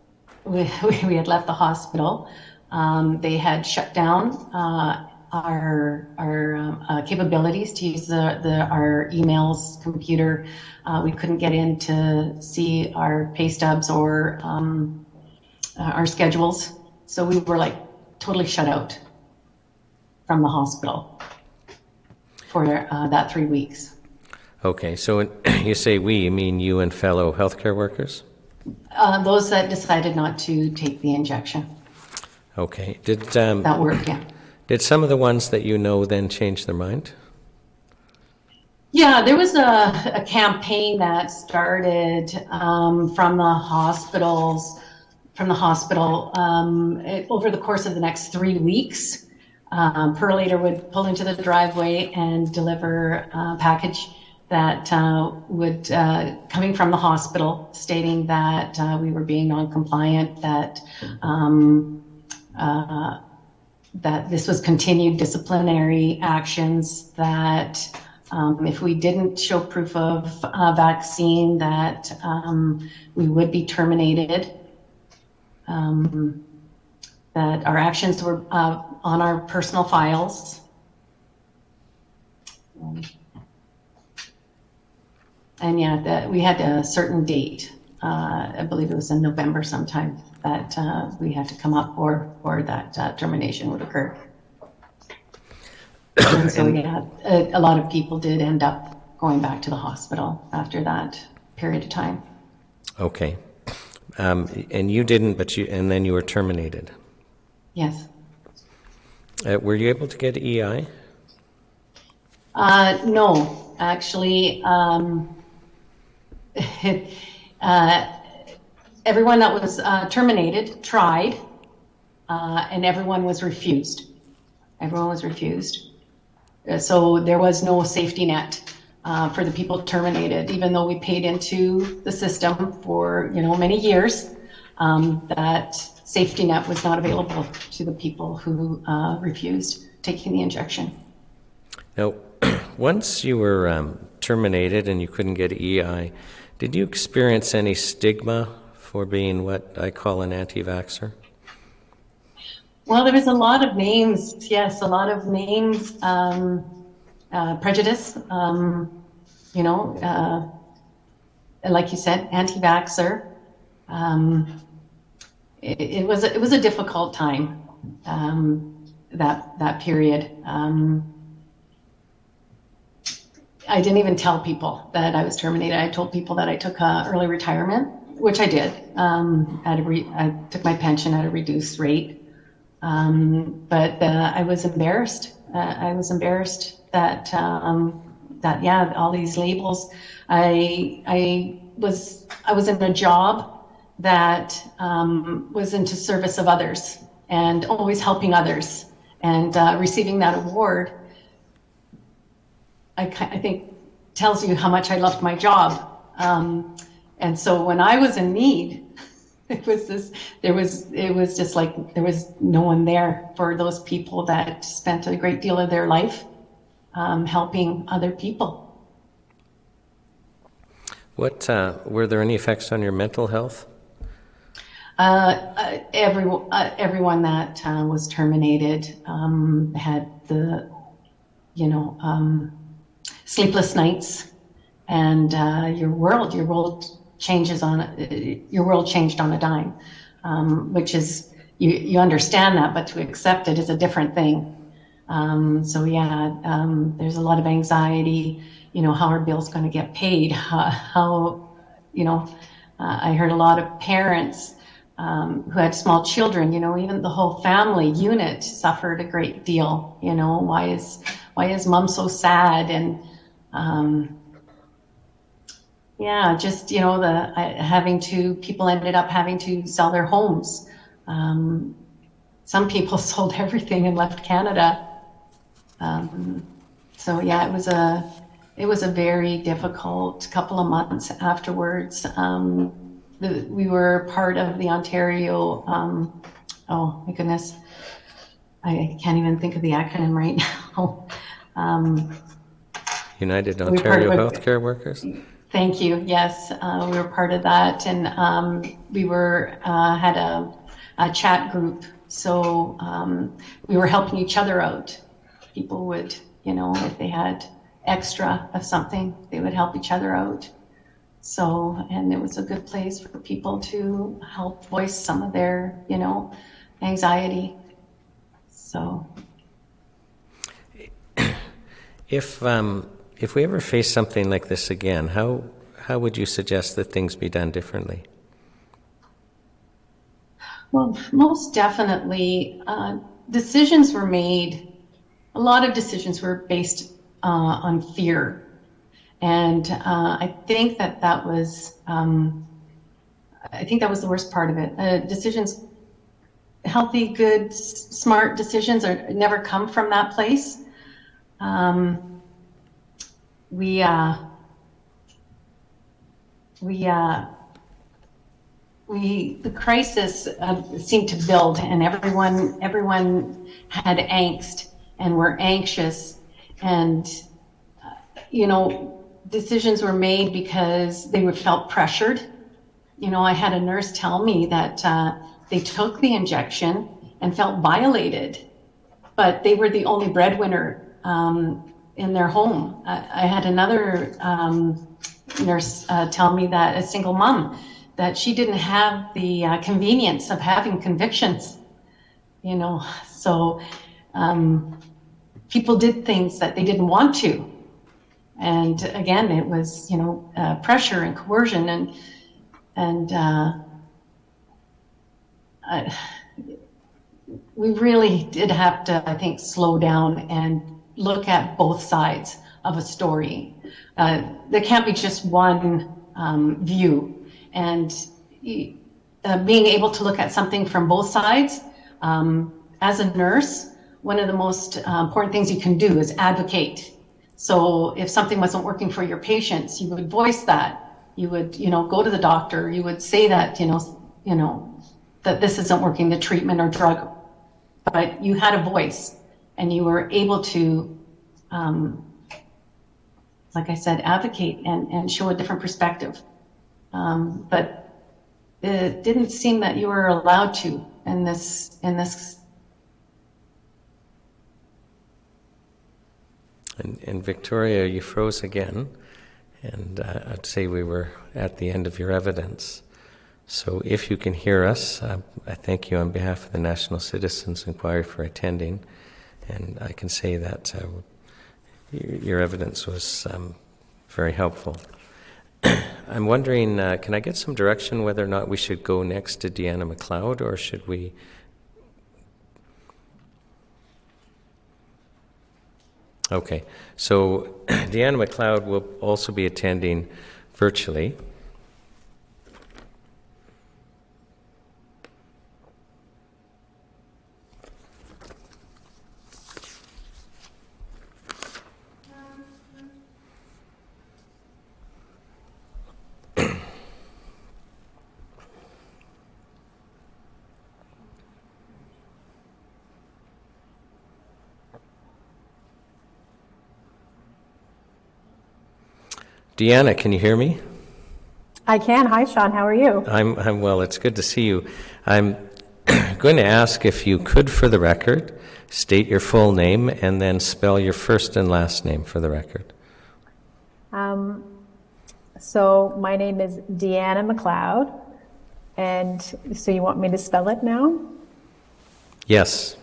we, we had left the hospital. Um, they had shut down uh, our our um, uh, capabilities to use the, the our emails, computer. Uh, we couldn't get in to see our pay stubs or um, uh, our schedules. So we were like totally shut out from the hospital for uh, that three weeks. Okay, so when you say we, you mean you and fellow healthcare workers? Uh, those that decided not to take the injection, Okay. Did um, that were, yeah. did some of the ones that you know then change their mind? Yeah, there was a, a campaign that started um, from the hospitals, from the hospital um, it, over the course of the next three weeks. Um, Purolator would pull into the driveway and deliver a package that uh, would uh, coming from the hospital, stating that uh, we were being non-compliant, that um, uh, that this was continued disciplinary actions, that um, if we didn't show proof of uh, vaccine, that um, we would be terminated. Um, that our actions were uh, on our personal files. And yeah, that we had a certain date. Uh, I believe it was in November sometime that uh, we had to come up or or that uh, termination would occur. And so yeah, a, a lot of people did end up going back to the hospital after that period of time. Okay. Um, and you didn't, but you and then you were terminated. Yes. Uh, were you able to get EI? Uh, no, actually, um, uh, everyone that was uh, terminated tried, uh, and everyone was refused. Everyone was refused. Uh, So there was no safety net uh, for the people terminated, even though we paid into the system for you know many years. Um, that safety net was not available to the people who uh, refused taking the injection. Now, once you were um, terminated and you couldn't get EI, did you experience any stigma for being what I call an anti-vaxxer? Well, there was a lot of names, yes, a lot of names, um, uh, prejudice, um, you know, uh, like you said, anti-vaxxer. Um, it, it was it was a difficult time um, that that period. Um, I didn't even tell people that I was terminated. I told people that I took uh, early retirement, which I did. Um, at a re- I took my pension at a reduced rate. Um, but uh, I was embarrassed. Uh, I was embarrassed that um, that yeah, all these labels. I I was I was in a job that um, was into service of others and always helping others and uh, receiving that award. I, I think tells you how much I loved my job. Um, and so when I was in need, it was this, there was, it was just like, there was no one there for those people that spent a great deal of their life um, helping other people. What uh, were there any effects on your mental health? Uh, uh, every, uh, everyone that uh, was terminated um, had the, you know, um, sleepless nights, and uh, your world, your world changes on, your world changed on a dime, um, which is you, you understand that, but to accept it is a different thing. Um, so yeah, um, there's a lot of anxiety. You know, how are bills going to get paid? How, how you know, uh, I heard a lot of parents um, who had small children. You know, even the whole family unit suffered a great deal. You know, why is why is mom so sad? And um, yeah, just you know, the having to people ended up having to sell their homes. Um, some people sold everything and left Canada. Um, so yeah, it was a it was a very difficult couple of months afterwards. Um, the, we were part of the Ontario. Um, oh my goodness, I can't even think of the acronym right now. United Ontario Healthcare Workers? Thank you. Yes, uh, we were part of that, and um, we were uh, had a, a chat group. So um, we were helping each other out. People would, you know, if they had extra of something, they would help each other out. So, and it was a good place for people to help voice some of their, you know, anxiety. So, If um, if we ever face something like this again, how how would you suggest that things be done differently? Well, most definitely, uh, decisions were made. A lot of decisions were based uh, on fear, and uh, I think that that was. Um, I think that was the worst part of it. Uh, decisions, healthy, good, s- smart decisions, are never come from that place. Um, we uh, we uh, we the crisis uh, seemed to build and everyone everyone had angst and were anxious and uh, you know decisions were made because they were felt pressured. You know i had a nurse tell me that uh, they took the injection and felt violated but they were the only breadwinner um, in their home. I, I had another um, nurse uh, tell me that a single mom that she didn't have the uh, convenience of having convictions you know? So um, people did things that they didn't want to. And again it was you know uh, pressure and coercion and and uh, I, we really did have to i think slow down and look at both sides of a story. Uh, there can't be just one um, view. And uh, being able to look at something from both sides um, as a nurse one of the most uh, important things you can do is advocate. So if something wasn't working for your patients you would voice that. You would you know go to the doctor. You would say that you know you know that this isn't working the treatment or drug. But you had a voice and you were able to um, like i said advocate and, and show a different perspective um, but it didn't seem that you were allowed to in this in this And, and Victoria, you froze again, and uh, I'd say we were at the end of your evidence. So if you can hear us, uh, I thank you on behalf of the National Citizens Inquiry for attending, and I can say that uh, your, evidence was um, very helpful. I'm wondering, uh, can I get some direction whether or not we should go next to Deanna McLeod, or should we Okay, so Deanna McLeod will also be attending virtually. Deanna, can you hear me? I can. Hi, Sean. How are you? I'm, I'm well. It's good to see you. I'm going to ask if you could, for the record, state your full name and then spell your first and last name for the record. Um, so my name is Deanna McLeod, and so you want me to spell it now? Yes.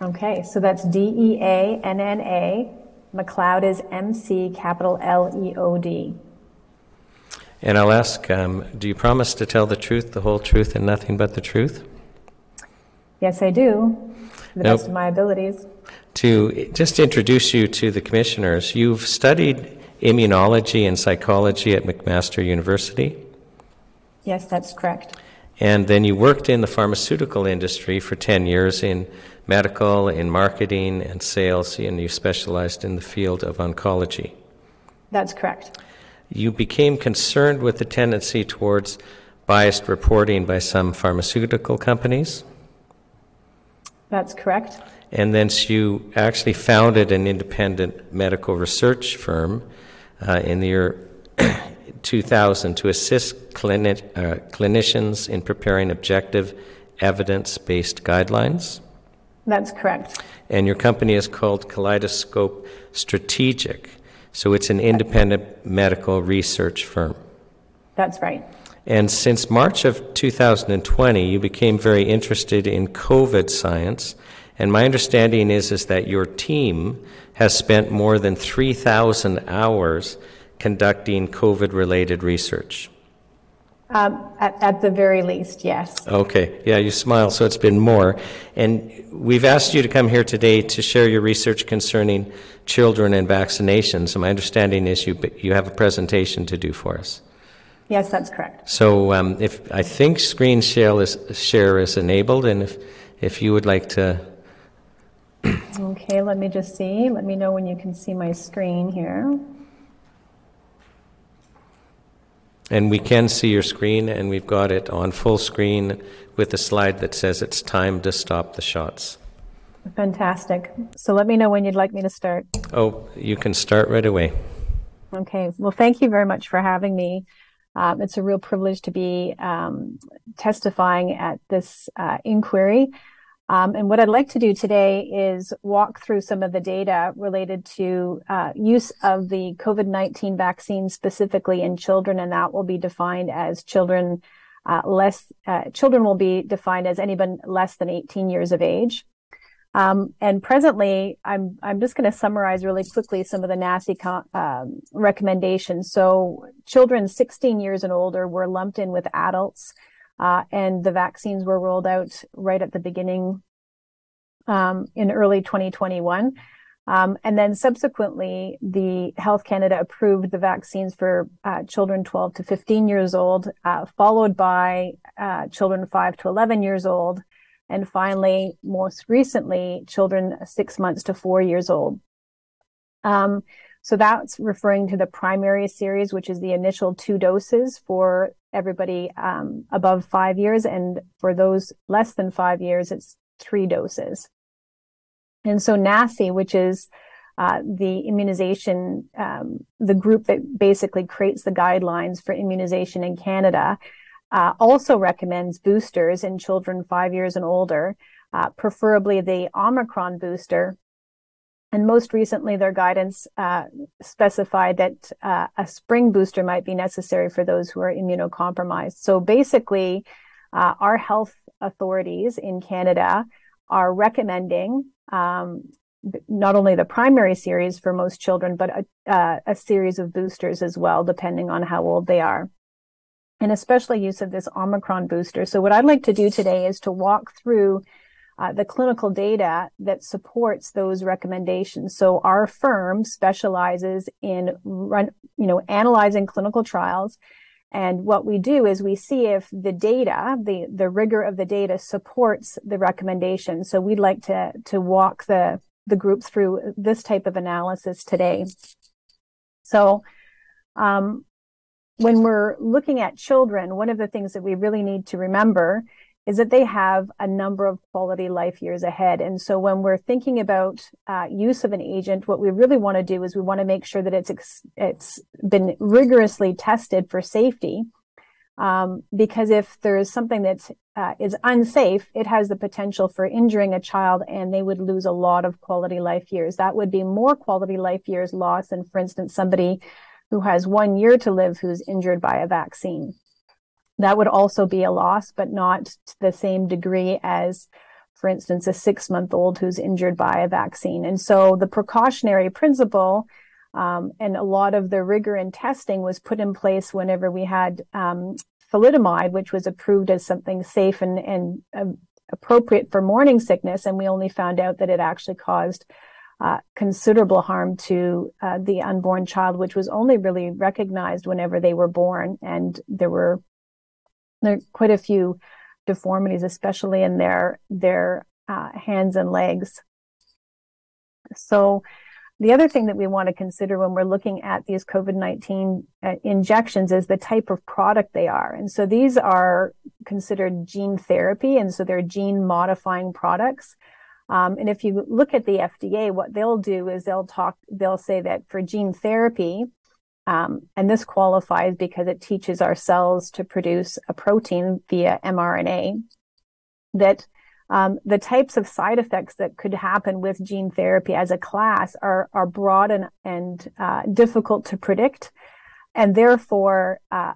Okay, so that's D E A N N A. McLeod is M C capital L E O D. And I'll ask um, do you promise to tell the truth, the whole truth, and nothing but the truth? Yes, I do, to the Nope. best of my abilities. To just introduce you to the commissioners, you've studied immunology and psychology at McMaster University, Yes, that's correct. and then you worked in the pharmaceutical industry for 10 years in medical, in marketing, and sales, and you specialized in the field of oncology. That's correct. You became concerned with the tendency towards biased reporting by some pharmaceutical companies, That's correct. and then you actually founded an independent medical research firm uh, in the year 2000 to assist clini- uh, clinicians in preparing objective, evidence based guidelines. That's correct. And your company is called Kaleidoscope Strategic. So it's an independent medical research firm. That's right. And since March of 2020, you became very interested in COVID science. And my understanding is, is that your team has spent more than 3,000 hours conducting COVID related research. Um, at, at the very least, yes. Okay, yeah, you smile, so it's been more. And we've asked you to come here today to share your research concerning children and vaccinations. And my understanding is you, you have a presentation to do for us. Yes, that's correct. So um, if I think screen share is, share is enabled, and if, if you would like to, Okay, let me just see. Let me know when you can see my screen here. And we can see your screen, and we've got it on full screen with a slide that says it's time to stop the shots. Fantastic. So let me know when you'd like me to start. Oh, you can start right away. Okay. Well, thank you very much for having me. Um, it's a real privilege to be um, testifying at this uh, inquiry. Um, and what I'd like to do today is walk through some of the data related to uh, use of the COVID 19 vaccine specifically in children, and that will be defined as children uh, less, uh, children will be defined as anyone less than 18 years of age. Um, and presently, I'm I'm just going to summarize really quickly some of the NACI co- um, recommendations. So, children 16 years and older were lumped in with adults, uh, and the vaccines were rolled out right at the beginning um, in early 2021. Um, and then subsequently, the Health Canada approved the vaccines for uh, children 12 to 15 years old, uh, followed by uh, children 5 to 11 years old, and finally, most recently, children six months to four years old. Um, so that's referring to the primary series, which is the initial two doses for everybody um, above five years, and for those less than five years, it's three doses. And so NACI, which is uh, the immunization, um, the group that basically creates the guidelines for immunization in Canada, uh, also recommends boosters in children five years and older, uh, preferably the Omicron booster. And most recently, their guidance uh, specified that uh, a spring booster might be necessary for those who are immunocompromised. So basically, uh, our health authorities in Canada are recommending um, not only the primary series for most children, but a, uh, a series of boosters as well, depending on how old they are and especially use of this Omicron booster. So what I'd like to do today is to walk through uh, the clinical data that supports those recommendations. So our firm specializes in run, you know, analyzing clinical trials. And what we do is we see if the data, the, the rigor of the data supports the recommendation. So we'd like to, to walk the, the group through this type of analysis today. So, um, when we're looking at children, one of the things that we really need to remember is that they have a number of quality life years ahead. And so when we're thinking about uh, use of an agent, what we really want to do is we want to make sure that it's ex- it's been rigorously tested for safety. Um, because if there is something that uh, is unsafe, it has the potential for injuring a child and they would lose a lot of quality life years. That would be more quality life years lost than, for instance, somebody who has one year to live who's injured by a vaccine. That would also be a loss, but not to the same degree as, for instance, a six month old who's injured by a vaccine. And so the precautionary principle um, and a lot of the rigor in testing was put in place whenever we had um, thalidomide, which was approved as something safe and, and uh, appropriate for morning sickness. And we only found out that it actually caused uh, considerable harm to uh, the unborn child, which was only really recognized whenever they were born. And there were there are quite a few deformities, especially in their their uh, hands and legs. So, the other thing that we want to consider when we're looking at these COVID nineteen uh, injections is the type of product they are, and so these are considered gene therapy, and so they're gene modifying products. Um, and if you look at the FDA, what they'll do is they'll talk, they'll say that for gene therapy, um, and this qualifies because it teaches our cells to produce a protein via mRNA that um, the types of side effects that could happen with gene therapy as a class are, are broad and, and uh, difficult to predict. And therefore, uh,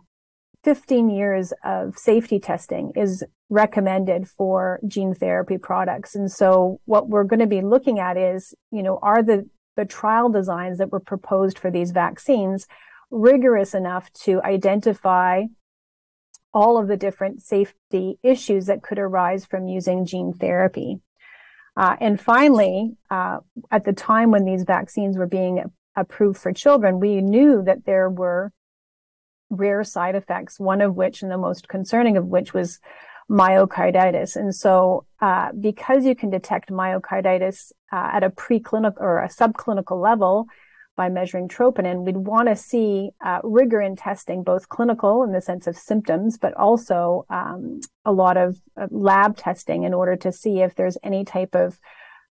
15 years of safety testing is recommended for gene therapy products. And so what we're going to be looking at is, you know, are the the trial designs that were proposed for these vaccines rigorous enough to identify all of the different safety issues that could arise from using gene therapy. Uh, and finally, uh, at the time when these vaccines were being approved for children, we knew that there were rare side effects, one of which, and the most concerning of which, was myocarditis. And so, uh, because you can detect myocarditis uh, at a preclinical or a subclinical level by measuring troponin, we'd want to see uh, rigor in testing, both clinical in the sense of symptoms, but also um, a lot of lab testing in order to see if there's any type of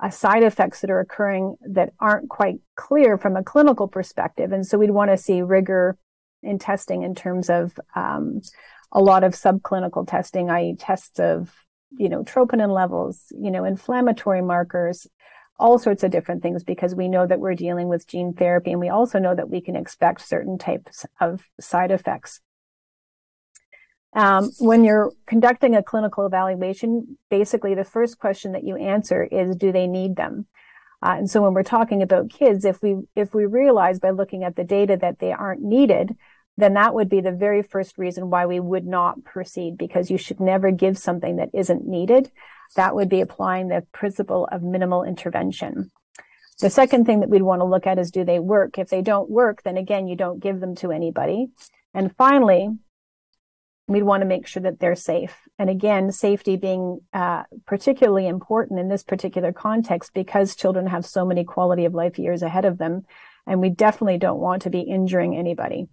uh, side effects that are occurring that aren't quite clear from a clinical perspective. And so we'd want to see rigor in testing in terms of um, a lot of subclinical testing, i.e. tests of, you know, troponin levels, you know, inflammatory markers, all sorts of different things because we know that we're dealing with gene therapy and we also know that we can expect certain types of side effects. Um, when you're conducting a clinical evaluation, basically the first question that you answer is, do they need them? Uh, and so when we're talking about kids, if we, if we realize by looking at the data that they aren't needed, then that would be the very first reason why we would not proceed because you should never give something that isn't needed. That would be applying the principle of minimal intervention. The second thing that we'd want to look at is do they work? If they don't work, then again, you don't give them to anybody. And finally, we'd want to make sure that they're safe. And again, safety being uh, particularly important in this particular context because children have so many quality of life years ahead of them. And we definitely don't want to be injuring anybody.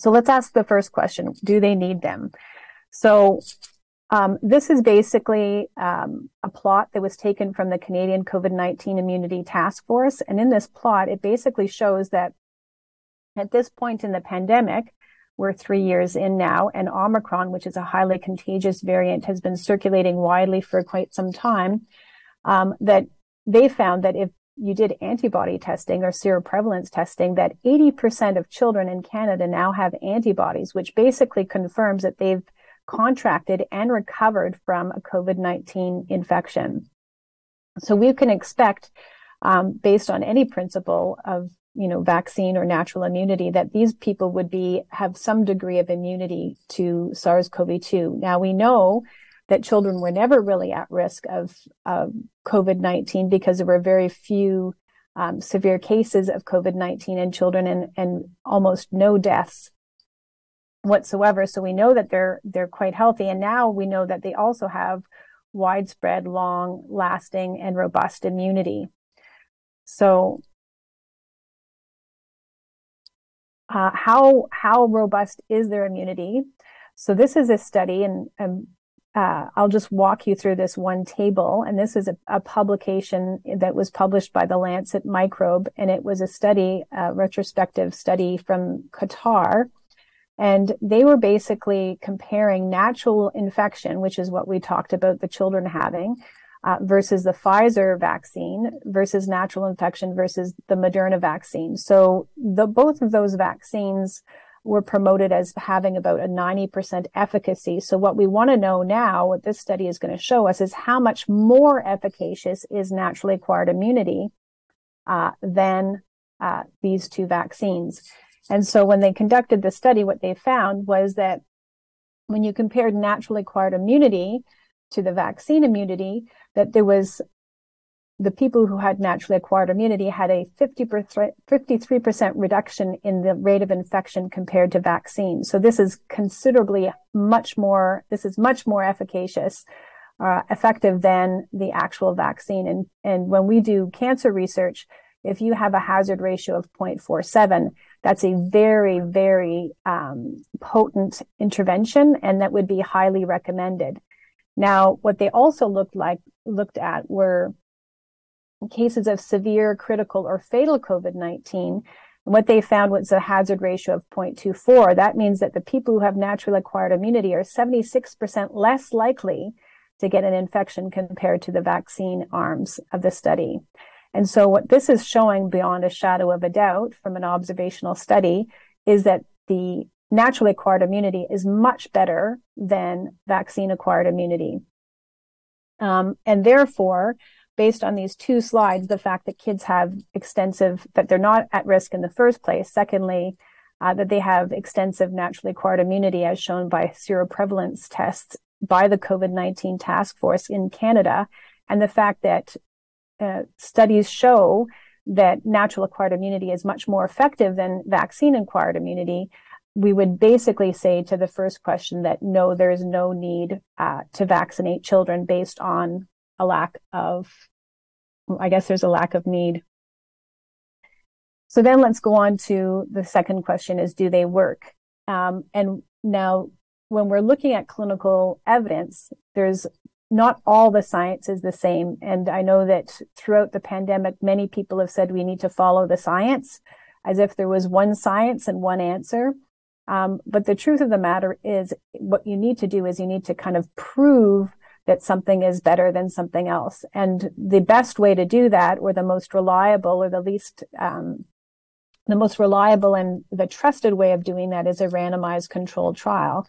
So let's ask the first question Do they need them? So um, this is basically um, a plot that was taken from the Canadian COVID 19 Immunity Task Force. And in this plot, it basically shows that at this point in the pandemic, we're three years in now, and Omicron, which is a highly contagious variant, has been circulating widely for quite some time. Um, that they found that if you did antibody testing or seroprevalence testing that 80% of children in Canada now have antibodies, which basically confirms that they've contracted and recovered from a COVID-19 infection. So we can expect, um, based on any principle of you know vaccine or natural immunity, that these people would be have some degree of immunity to SARS-CoV-2. Now we know that children were never really at risk of COVID 19 because there were very few um, severe cases of COVID 19 in children and, and almost no deaths whatsoever. So we know that they're they're quite healthy, and now we know that they also have widespread, long lasting, and robust immunity. So uh, how how robust is their immunity? So this is a study, and uh, I'll just walk you through this one table. And this is a, a, publication that was published by the Lancet Microbe, and it was a study, a retrospective study from Qatar. And they were basically comparing natural infection, which is what we talked about the children having, uh, versus the Pfizer vaccine versus natural infection versus the Moderna vaccine. So the, both of those vaccines were promoted as having about a 90% efficacy. So what we want to know now, what this study is going to show us is how much more efficacious is naturally acquired immunity uh, than uh, these two vaccines. And so when they conducted the study, what they found was that when you compared naturally acquired immunity to the vaccine immunity, that there was the people who had naturally acquired immunity had a 50 53% reduction in the rate of infection compared to vaccine. So this is considerably much more, this is much more efficacious, uh, effective than the actual vaccine. And, and when we do cancer research, if you have a hazard ratio of 0.47, that's a very, very um, potent intervention, and that would be highly recommended. Now, what they also looked like looked at were cases of severe, critical, or fatal COVID 19. what they found was a hazard ratio of 0.24. That means that the people who have naturally acquired immunity are 76% less likely to get an infection compared to the vaccine arms of the study. And so what this is showing beyond a shadow of a doubt from an observational study is that the naturally acquired immunity is much better than vaccine acquired immunity. Um, and therefore, based on these two slides, the fact that kids have extensive, that they're not at risk in the first place. Secondly, uh, that they have extensive naturally acquired immunity as shown by seroprevalence tests by the COVID-19 task force in Canada. And the fact that uh, studies show that natural acquired immunity is much more effective than vaccine acquired immunity, we would basically say to the first question that no, there is no need uh, to vaccinate children based on a lack of I guess there's a lack of need. So then let's go on to the second question is, do they work? Um, and now when we're looking at clinical evidence, there's not all the science is the same. And I know that throughout the pandemic, many people have said we need to follow the science as if there was one science and one answer. Um, but the truth of the matter is what you need to do is you need to kind of prove that something is better than something else. And the best way to do that, or the most reliable, or the least, um, the most reliable and the trusted way of doing that is a randomized controlled trial,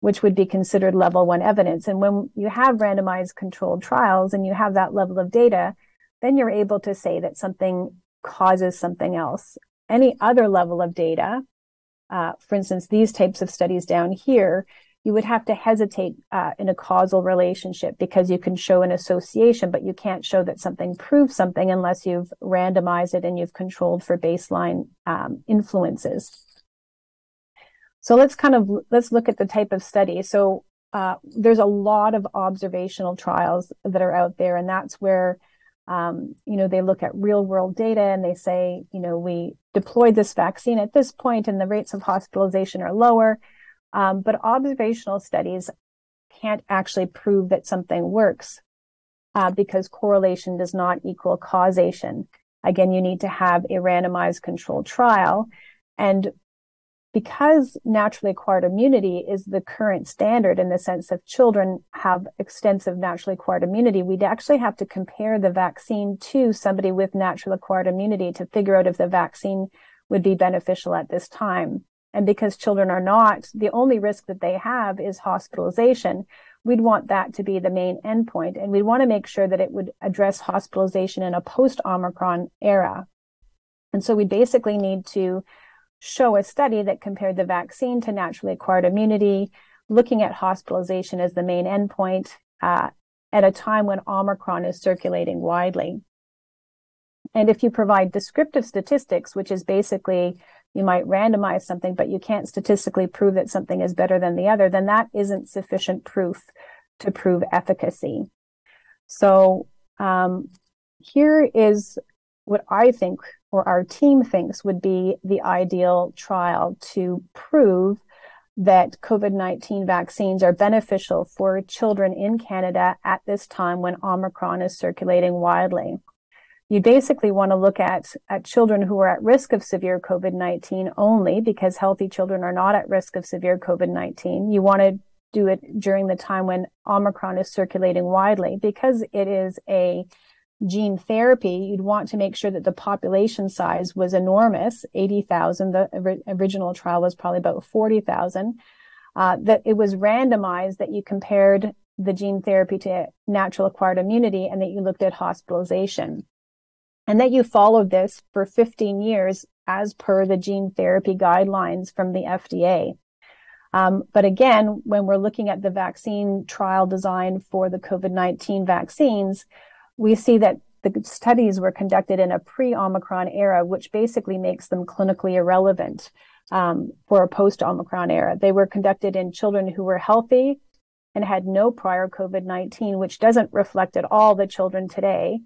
which would be considered level one evidence. And when you have randomized controlled trials and you have that level of data, then you're able to say that something causes something else. Any other level of data, uh, for instance, these types of studies down here, you would have to hesitate uh, in a causal relationship because you can show an association, but you can't show that something proves something unless you've randomized it and you've controlled for baseline um, influences. So let's kind of let's look at the type of study. So uh, there's a lot of observational trials that are out there, and that's where um, you know they look at real world data and they say, you know, we deployed this vaccine at this point, and the rates of hospitalization are lower um, but observational studies can't actually prove that something works uh, because correlation does not equal causation. Again, you need to have a randomized controlled trial. And because naturally acquired immunity is the current standard in the sense of children have extensive naturally acquired immunity, we'd actually have to compare the vaccine to somebody with naturally acquired immunity to figure out if the vaccine would be beneficial at this time. And because children are not, the only risk that they have is hospitalization. We'd want that to be the main endpoint. And we'd want to make sure that it would address hospitalization in a post Omicron era. And so we basically need to show a study that compared the vaccine to naturally acquired immunity, looking at hospitalization as the main endpoint uh, at a time when Omicron is circulating widely. And if you provide descriptive statistics, which is basically you might randomize something, but you can't statistically prove that something is better than the other, then that isn't sufficient proof to prove efficacy. So um, here is what I think, or our team thinks, would be the ideal trial to prove that COVID 19 vaccines are beneficial for children in Canada at this time when Omicron is circulating widely. You basically want to look at, at children who are at risk of severe COVID 19 only because healthy children are not at risk of severe COVID 19. You want to do it during the time when Omicron is circulating widely because it is a gene therapy, you'd want to make sure that the population size was enormous 80,000. The original trial was probably about 40,000. Uh, that it was randomized, that you compared the gene therapy to natural acquired immunity, and that you looked at hospitalization. And that you followed this for 15 years as per the gene therapy guidelines from the FDA. Um, but again, when we're looking at the vaccine trial design for the COVID 19 vaccines, we see that the studies were conducted in a pre-Omicron era, which basically makes them clinically irrelevant um, for a post-Omicron era. They were conducted in children who were healthy and had no prior COVID-19, which doesn't reflect at all the children today.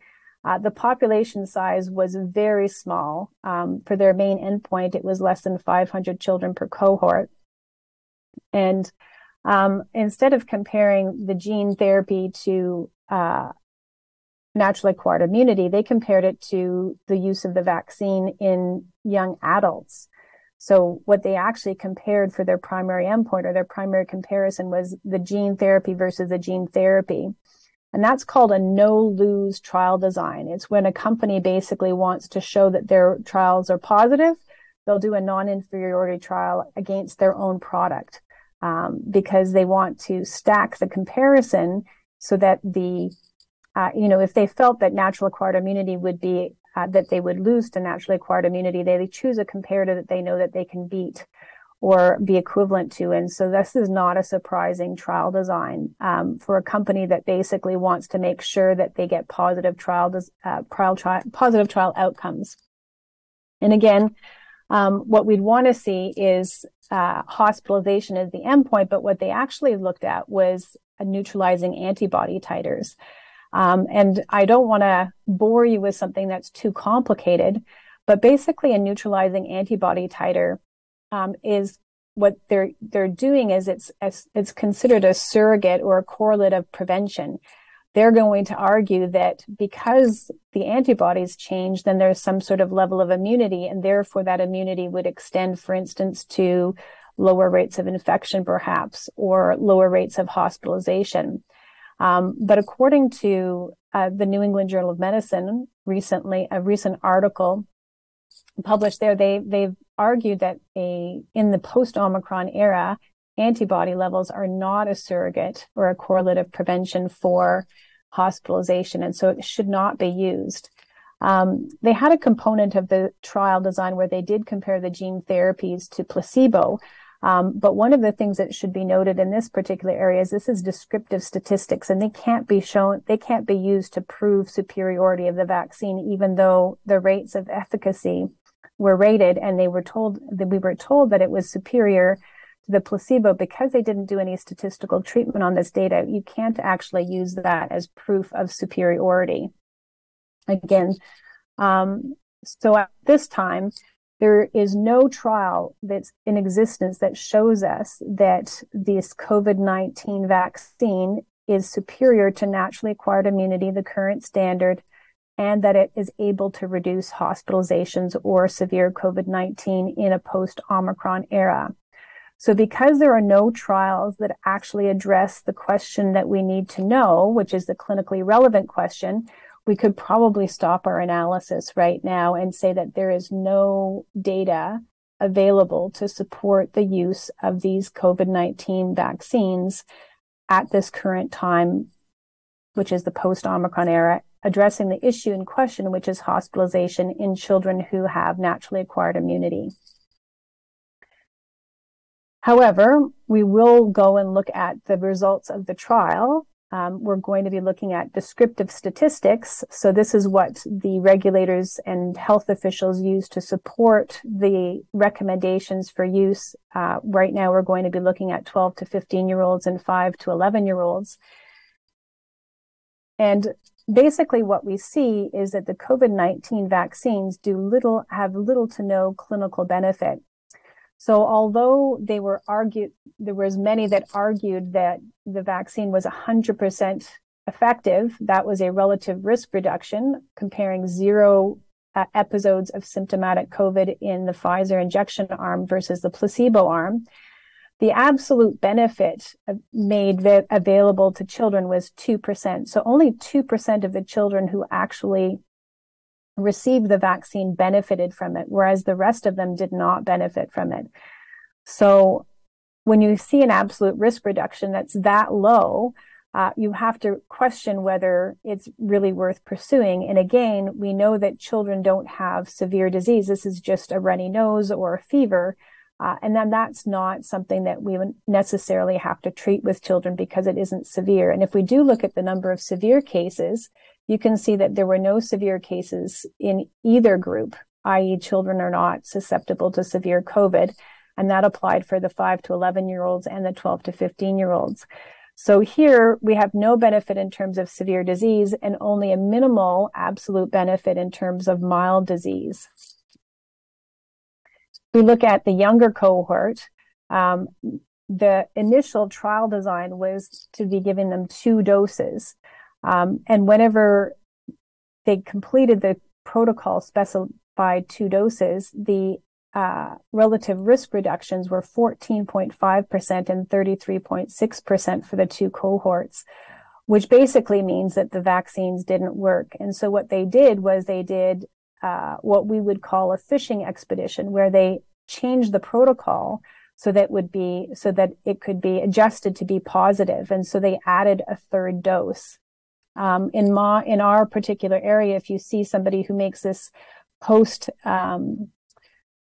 Uh, the population size was very small. Um, for their main endpoint, it was less than 500 children per cohort. And um, instead of comparing the gene therapy to uh, naturally acquired immunity, they compared it to the use of the vaccine in young adults. So what they actually compared for their primary endpoint or their primary comparison was the gene therapy versus the gene therapy. And that's called a no lose trial design. It's when a company basically wants to show that their trials are positive, they'll do a non inferiority trial against their own product um, because they want to stack the comparison so that the uh, you know, if they felt that natural acquired immunity would be uh, that they would lose to naturally acquired immunity, they choose a comparator that they know that they can beat or be equivalent to. And so this is not a surprising trial design um, for a company that basically wants to make sure that they get positive trial, uh, trial, tri- positive trial outcomes. And again, um, what we'd want to see is uh, hospitalization as the endpoint, but what they actually looked at was neutralizing antibody titers. Um, and I don't want to bore you with something that's too complicated, but basically a neutralizing antibody titer um, is what they're they're doing is it's it's considered a surrogate or a correlate of prevention. They're going to argue that because the antibodies change, then there's some sort of level of immunity, and therefore that immunity would extend, for instance, to lower rates of infection, perhaps, or lower rates of hospitalization. Um, but according to uh, the New England Journal of Medicine recently, a recent article published there, they they've argued that a in the post Omicron era, antibody levels are not a surrogate or a correlative prevention for hospitalization, and so it should not be used. Um, they had a component of the trial design where they did compare the gene therapies to placebo, um, but one of the things that should be noted in this particular area is this is descriptive statistics and they can't be shown, they can't be used to prove superiority of the vaccine, even though the rates of efficacy were rated and they were told that we were told that it was superior to the placebo because they didn't do any statistical treatment on this data. You can't actually use that as proof of superiority. Again, um, so at this time, there is no trial that's in existence that shows us that this COVID 19 vaccine is superior to naturally acquired immunity, the current standard, and that it is able to reduce hospitalizations or severe COVID 19 in a post Omicron era. So, because there are no trials that actually address the question that we need to know, which is the clinically relevant question, we could probably stop our analysis right now and say that there is no data available to support the use of these COVID 19 vaccines at this current time, which is the post Omicron era, addressing the issue in question, which is hospitalization in children who have naturally acquired immunity. However, we will go and look at the results of the trial um, we're going to be looking at descriptive statistics. So this is what the regulators and health officials use to support the recommendations for use. Uh, right now, we're going to be looking at 12 to 15 year olds and 5 to 11 year olds. And basically what we see is that the COVID-19 vaccines do little, have little to no clinical benefit. So although they were argued, there was many that argued that the vaccine was 100% effective. That was a relative risk reduction comparing zero uh, episodes of symptomatic COVID in the Pfizer injection arm versus the placebo arm. The absolute benefit made available to children was 2%. So only 2% of the children who actually received the vaccine benefited from it, whereas the rest of them did not benefit from it. So when you see an absolute risk reduction that's that low, uh, you have to question whether it's really worth pursuing. And again, we know that children don't have severe disease. This is just a runny nose or a fever. Uh, and then that's not something that we would necessarily have to treat with children because it isn't severe. And if we do look at the number of severe cases, you can see that there were no severe cases in either group, i.e. children are not susceptible to severe COVID. And that applied for the 5 to 11 year olds and the 12 to 15 year olds. So here we have no benefit in terms of severe disease and only a minimal absolute benefit in terms of mild disease. We look at the younger cohort. Um, the initial trial design was to be giving them two doses. Um, and whenever they completed the protocol specified two doses, the uh, relative risk reductions were 14.5% and 33.6% for the two cohorts, which basically means that the vaccines didn't work. And so what they did was they did uh, what we would call a fishing expedition, where they changed the protocol so that would be so that it could be adjusted to be positive, and so they added a third dose. Um, in ma in our particular area, if you see somebody who makes this post um,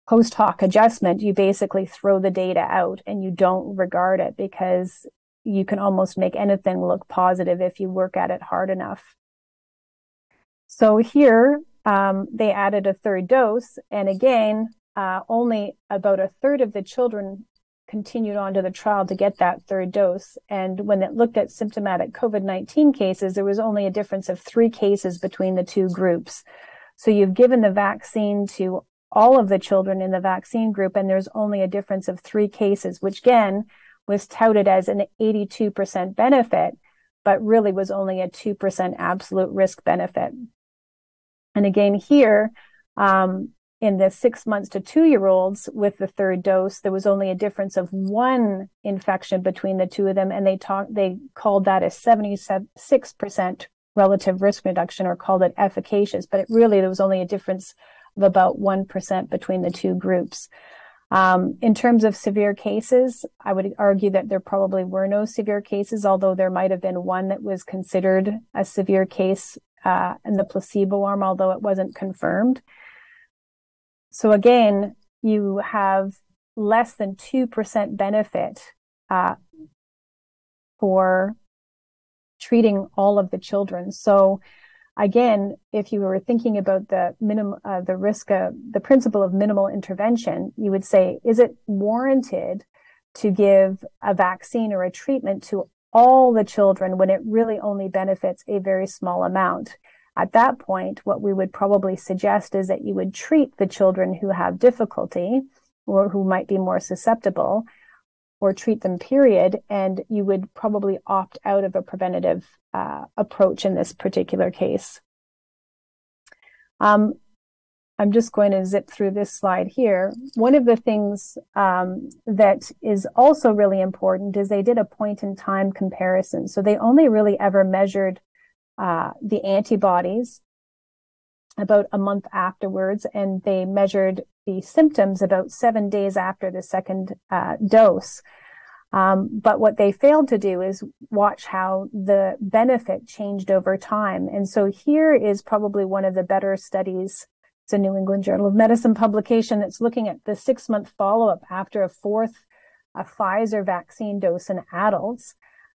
post hoc adjustment, you basically throw the data out and you don't regard it because you can almost make anything look positive if you work at it hard enough. So here, um, they added a third dose. And again, uh, only about a third of the children continued on to the trial to get that third dose. And when it looked at symptomatic COVID 19 cases, there was only a difference of three cases between the two groups. So you've given the vaccine to all of the children in the vaccine group, and there's only a difference of three cases, which again was touted as an 82% benefit, but really was only a 2% absolute risk benefit. And again, here, um, in the six months to two year olds with the third dose, there was only a difference of one infection between the two of them. And they talked, they called that a 76% relative risk reduction or called it efficacious, but it really, there was only a difference of about 1% between the two groups. Um, in terms of severe cases, I would argue that there probably were no severe cases, although there might have been one that was considered a severe case uh, in the placebo arm, although it wasn't confirmed. So again, you have less than 2% benefit uh, for treating all of the children. So again, if you were thinking about the minimum, uh, the risk of the principle of minimal intervention, you would say, is it warranted to give a vaccine or a treatment to all the children when it really only benefits a very small amount? At that point, what we would probably suggest is that you would treat the children who have difficulty or who might be more susceptible or treat them period and you would probably opt out of a preventative uh, approach in this particular case um, i'm just going to zip through this slide here one of the things um, that is also really important is they did a point in time comparison so they only really ever measured uh, the antibodies about a month afterwards and they measured the symptoms about seven days after the second uh, dose. Um, but what they failed to do is watch how the benefit changed over time. And so here is probably one of the better studies. It's a New England Journal of Medicine publication. That's looking at the six month follow up after a fourth a Pfizer vaccine dose in adults.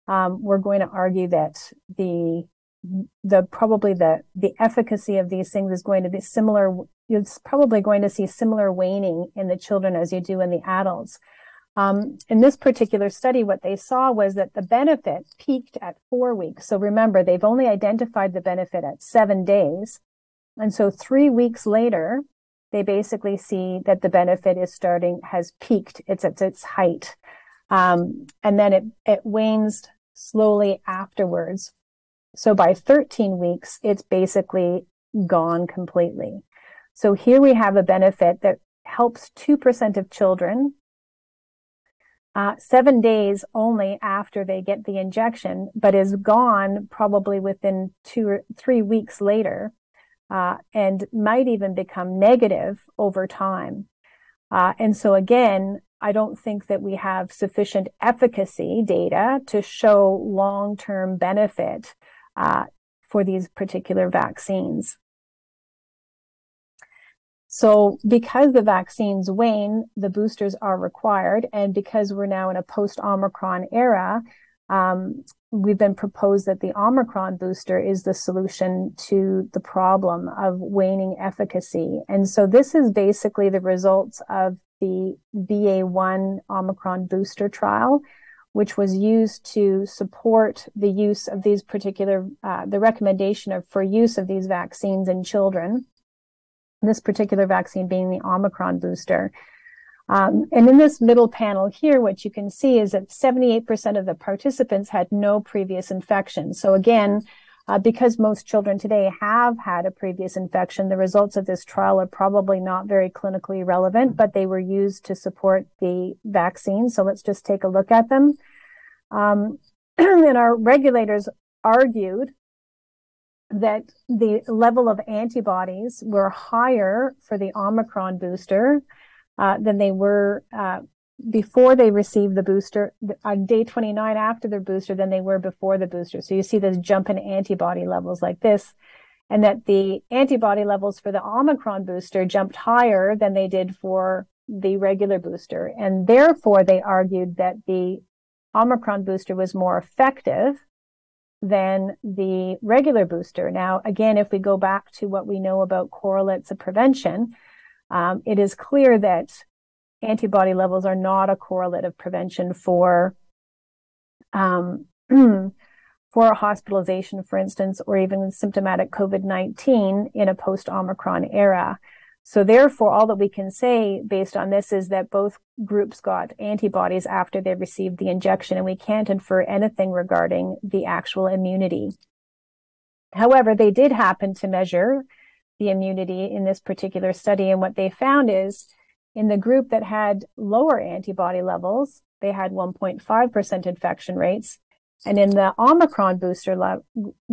Um, we're going to argue that the the probably the the efficacy of these things is going to be similar you're probably going to see similar waning in the children as you do in the adults. Um, in this particular study what they saw was that the benefit peaked at four weeks. So remember they've only identified the benefit at seven days and so three weeks later they basically see that the benefit is starting, has peaked. It's at its height. Um, and then it, it wanes slowly afterwards. So by 13 weeks, it's basically gone completely. So here we have a benefit that helps 2% of children uh, seven days only after they get the injection, but is gone probably within two or three weeks later, uh, and might even become negative over time. Uh, and so again, I don't think that we have sufficient efficacy data to show long-term benefit uh, for these particular vaccines. So because the vaccines wane, the boosters are required. And because we're now in a post Omicron era, um, we've been proposed that the Omicron booster is the solution to the problem of waning efficacy. And so this is basically the results of the BA1 Omicron booster trial, which was used to support the use of these particular, uh, the recommendation of for use of these vaccines in children this particular vaccine being the Omicron booster. Um, and in this middle panel here, what you can see is that 78% of the participants had no previous infection. So again, uh, because most children today have had a previous infection, the results of this trial are probably not very clinically relevant, but they were used to support the vaccine. So let's just take a look at them. Um, and our regulators argued that the level of antibodies were higher for the Omicron booster uh, than they were uh, before they received the booster on day 29 after their booster than they were before the booster. So you see this jump in antibody levels like this, and that the antibody levels for the Omicron booster jumped higher than they did for the regular booster. And therefore, they argued that the Omicron booster was more effective than the regular booster. Now, again, if we go back to what we know about correlates of prevention, um, it is clear that antibody levels are not a correlate of prevention for um, for hospitalization, for instance, or even symptomatic COVID-19 in a post-Omicron era. So therefore, all that we can say based on this is that both groups got antibodies after they received the injection, and we can't infer anything regarding the actual immunity. However, they did happen to measure the immunity in this particular study, and what they found is in the group that had lower antibody levels, they had 1.5% infection rates. And in the Omicron booster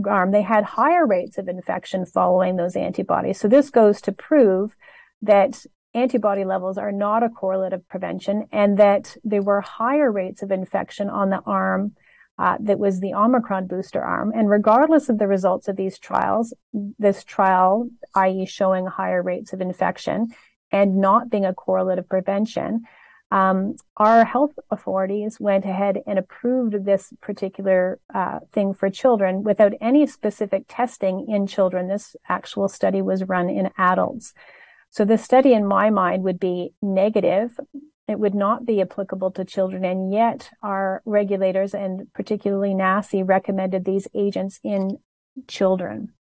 arm, they had higher rates of infection following those antibodies. So this goes to prove that antibody levels are not a correlate of prevention and that there were higher rates of infection on the arm uh, that was the Omicron booster arm. And regardless of the results of these trials, this trial, i.e. showing higher rates of infection and not being a correlate of prevention, um, our health authorities went ahead and approved this particular uh, thing for children without any specific testing in children. This actual study was run in adults. So the study in my mind would be negative. It would not be applicable to children. And yet our regulators and particularly NACI recommended these agents in children.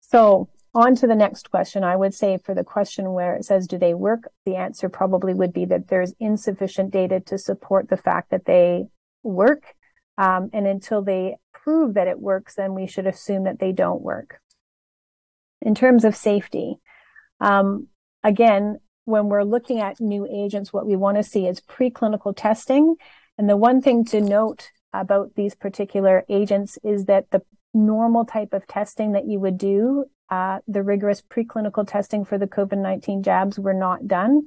So on to the next question. I would say for the question where it says, do they work? The answer probably would be that there's insufficient data to support the fact that they work. Um, and until they prove that it works, then we should assume that they don't work. In terms of safety, um, again, when we're looking at new agents, what we want to see is preclinical testing. And the one thing to note about these particular agents is that the normal type of testing that you would do, uh, the rigorous preclinical testing for the COVID-19 jabs were not done.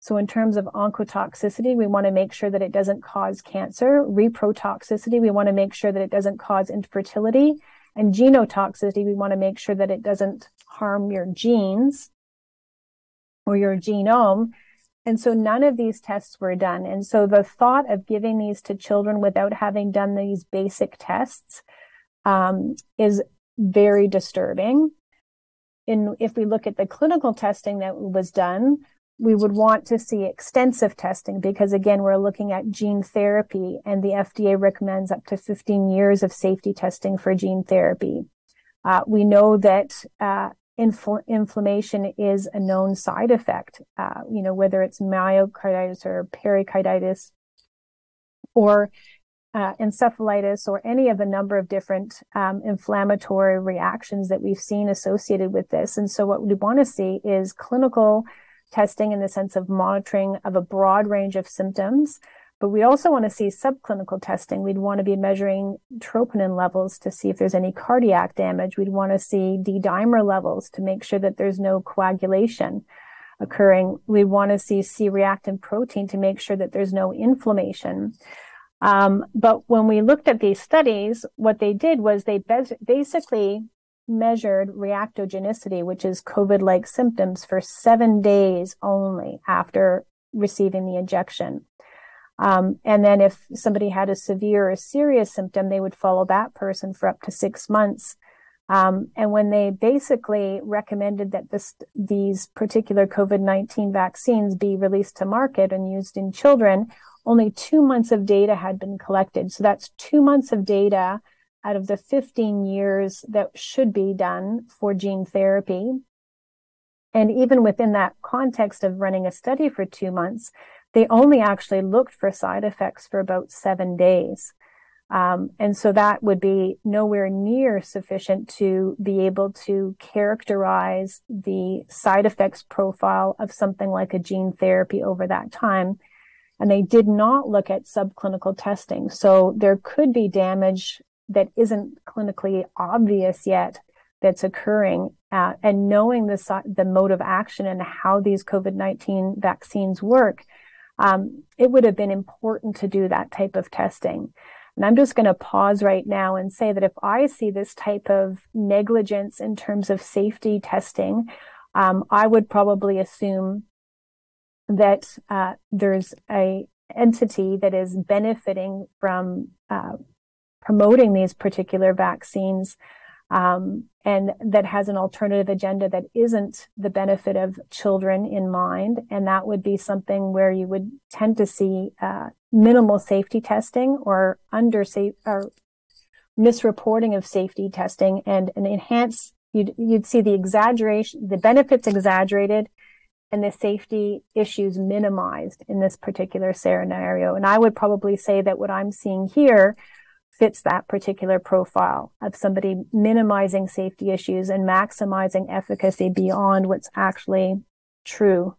So in terms of oncotoxicity, we want to make sure that it doesn't cause cancer. Reprotoxicity, we want to make sure that it doesn't cause infertility. And genotoxicity, we want to make sure that it doesn't harm your genes or your genome. And so none of these tests were done. And so the thought of giving these to children without having done these basic tests um, is very disturbing. In, if we look at the clinical testing that was done, we would want to see extensive testing because again, we're looking at gene therapy and the FDA recommends up to 15 years of safety testing for gene therapy. Uh, we know that uh, infl- inflammation is a known side effect. Uh, you know, whether it's myocarditis or pericarditis or uh, encephalitis or any of a number of different um, inflammatory reactions that we've seen associated with this. And so what we want to see is clinical testing in the sense of monitoring of a broad range of symptoms. But we also want to see subclinical testing. We'd want to be measuring troponin levels to see if there's any cardiac damage. We'd want to see D-dimer levels to make sure that there's no coagulation occurring. We'd want to see C-reactant protein to make sure that there's no inflammation. Um, but when we looked at these studies, what they did was they basically measured reactogenicity, which is COVID-like symptoms for seven days only after receiving the injection. Um, and then if somebody had a severe or serious symptom, they would follow that person for up to six months. Um, and when they basically recommended that this, these particular COVID-19 vaccines be released to market and used in children, only two months of data had been collected. So that's two months of data out of the 15 years that should be done for gene therapy. And even within that context of running a study for two months, they only actually looked for side effects for about seven days. Um, and so that would be nowhere near sufficient to be able to characterize the side effects profile of something like a gene therapy over that time. And they did not look at subclinical testing. So there could be damage that isn't clinically obvious yet that's occurring uh, and knowing the, the mode of action and how these COVID-19 vaccines work, um, it would have been important to do that type of testing. And I'm just going to pause right now and say that if I see this type of negligence in terms of safety testing, um, I would probably assume that uh, there's a entity that is benefiting from uh, promoting these particular vaccines um, and that has an alternative agenda that isn't the benefit of children in mind. And that would be something where you would tend to see uh, minimal safety testing or under safe or misreporting of safety testing and an enhanced you'd you'd see the exaggeration the benefits exaggerated and the safety issues minimized in this particular scenario and i would probably say that what i'm seeing here fits that particular profile of somebody minimizing safety issues and maximizing efficacy beyond what's actually true.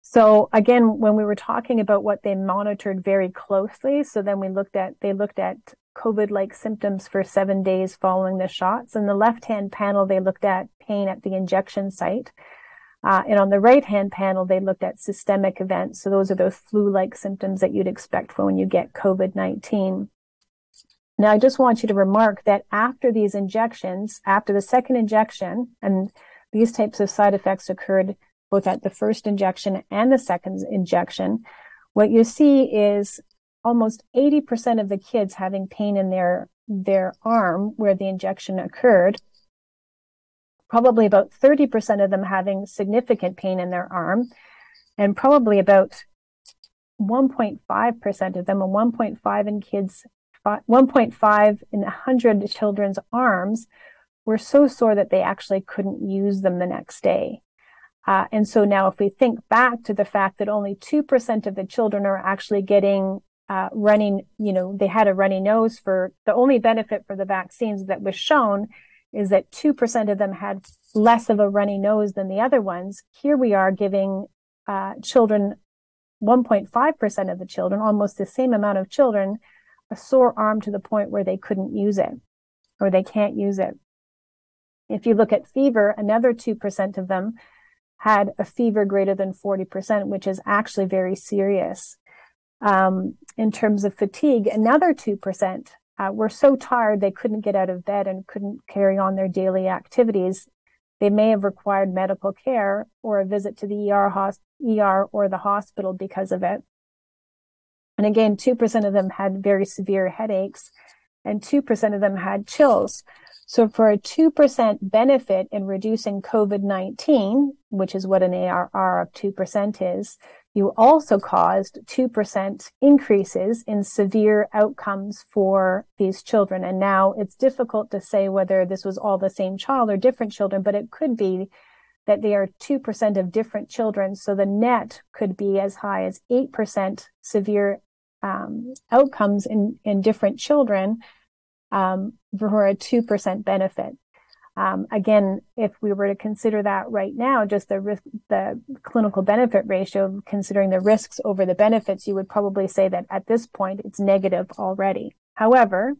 So again, when we were talking about what they monitored very closely, so then we looked at, they looked at COVID-like symptoms for seven days following the shots. In the left-hand panel, they looked at pain at the injection site. Uh, and on the right hand panel, they looked at systemic events. So those are those flu like symptoms that you'd expect for when you get COVID 19. Now, I just want you to remark that after these injections, after the second injection, and these types of side effects occurred both at the first injection and the second injection, what you see is almost 80% of the kids having pain in their, their arm where the injection occurred probably about 30% of them having significant pain in their arm, and probably about 1.5% of them, and 1.5 in kids, 1.5 in 100 children's arms were so sore that they actually couldn't use them the next day. Uh, and so now if we think back to the fact that only 2% of the children are actually getting uh, running, you know, they had a runny nose for the only benefit for the vaccines that was shown is that 2% of them had less of a runny nose than the other ones. Here we are giving uh, children, 1.5% of the children, almost the same amount of children, a sore arm to the point where they couldn't use it or they can't use it. If you look at fever, another 2% of them had a fever greater than 40%, which is actually very serious. Um, in terms of fatigue, another 2% uh, were so tired they couldn't get out of bed and couldn't carry on their daily activities. They may have required medical care or a visit to the ER, ER or the hospital because of it. And again, 2% of them had very severe headaches and 2% of them had chills. So for a 2% benefit in reducing COVID-19, which is what an ARR of 2% is, you also caused 2% increases in severe outcomes for these children. And now it's difficult to say whether this was all the same child or different children, but it could be that they are 2% of different children. So the net could be as high as 8% severe um, outcomes in, in different children um, for a 2% benefit. Um, again, if we were to consider that right now, just the risk, the clinical benefit ratio, considering the risks over the benefits, you would probably say that at this point it's negative already. However,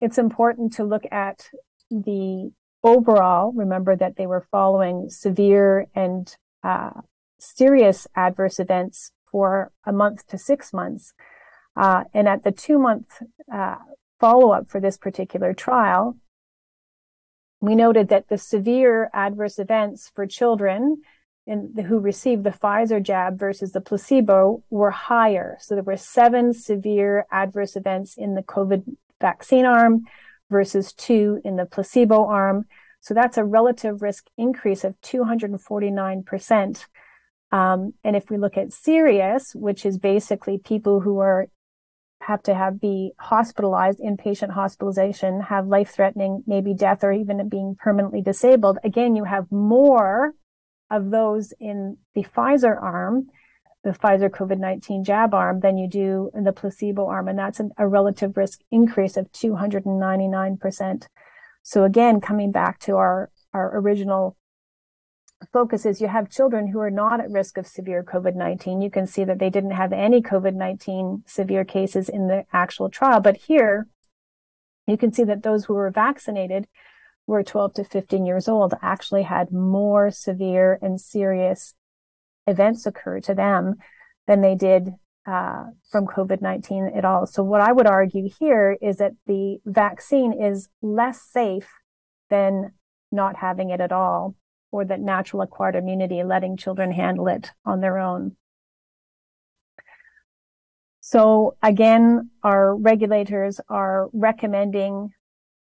it's important to look at the overall. Remember that they were following severe and uh, serious adverse events for a month to six months. Uh, and at the two month uh, follow up for this particular trial, we noted that the severe adverse events for children in who received the Pfizer jab versus the placebo were higher. So there were seven severe adverse events in the COVID vaccine arm versus two in the placebo arm. So that's a relative risk increase of 249%. Um, and if we look at serious, which is basically people who are have to have be hospitalized, inpatient hospitalization, have life threatening, maybe death or even being permanently disabled. Again, you have more of those in the Pfizer arm, the Pfizer COVID-19 jab arm than you do in the placebo arm. And that's an, a relative risk increase of 299%. So again, coming back to our, our original focus is you have children who are not at risk of severe COVID-19. You can see that they didn't have any COVID-19 severe cases in the actual trial. But here, you can see that those who were vaccinated were 12 to 15 years old actually had more severe and serious events occur to them than they did uh, from COVID-19 at all. So what I would argue here is that the vaccine is less safe than not having it at all or that natural acquired immunity, letting children handle it on their own. So again, our regulators are recommending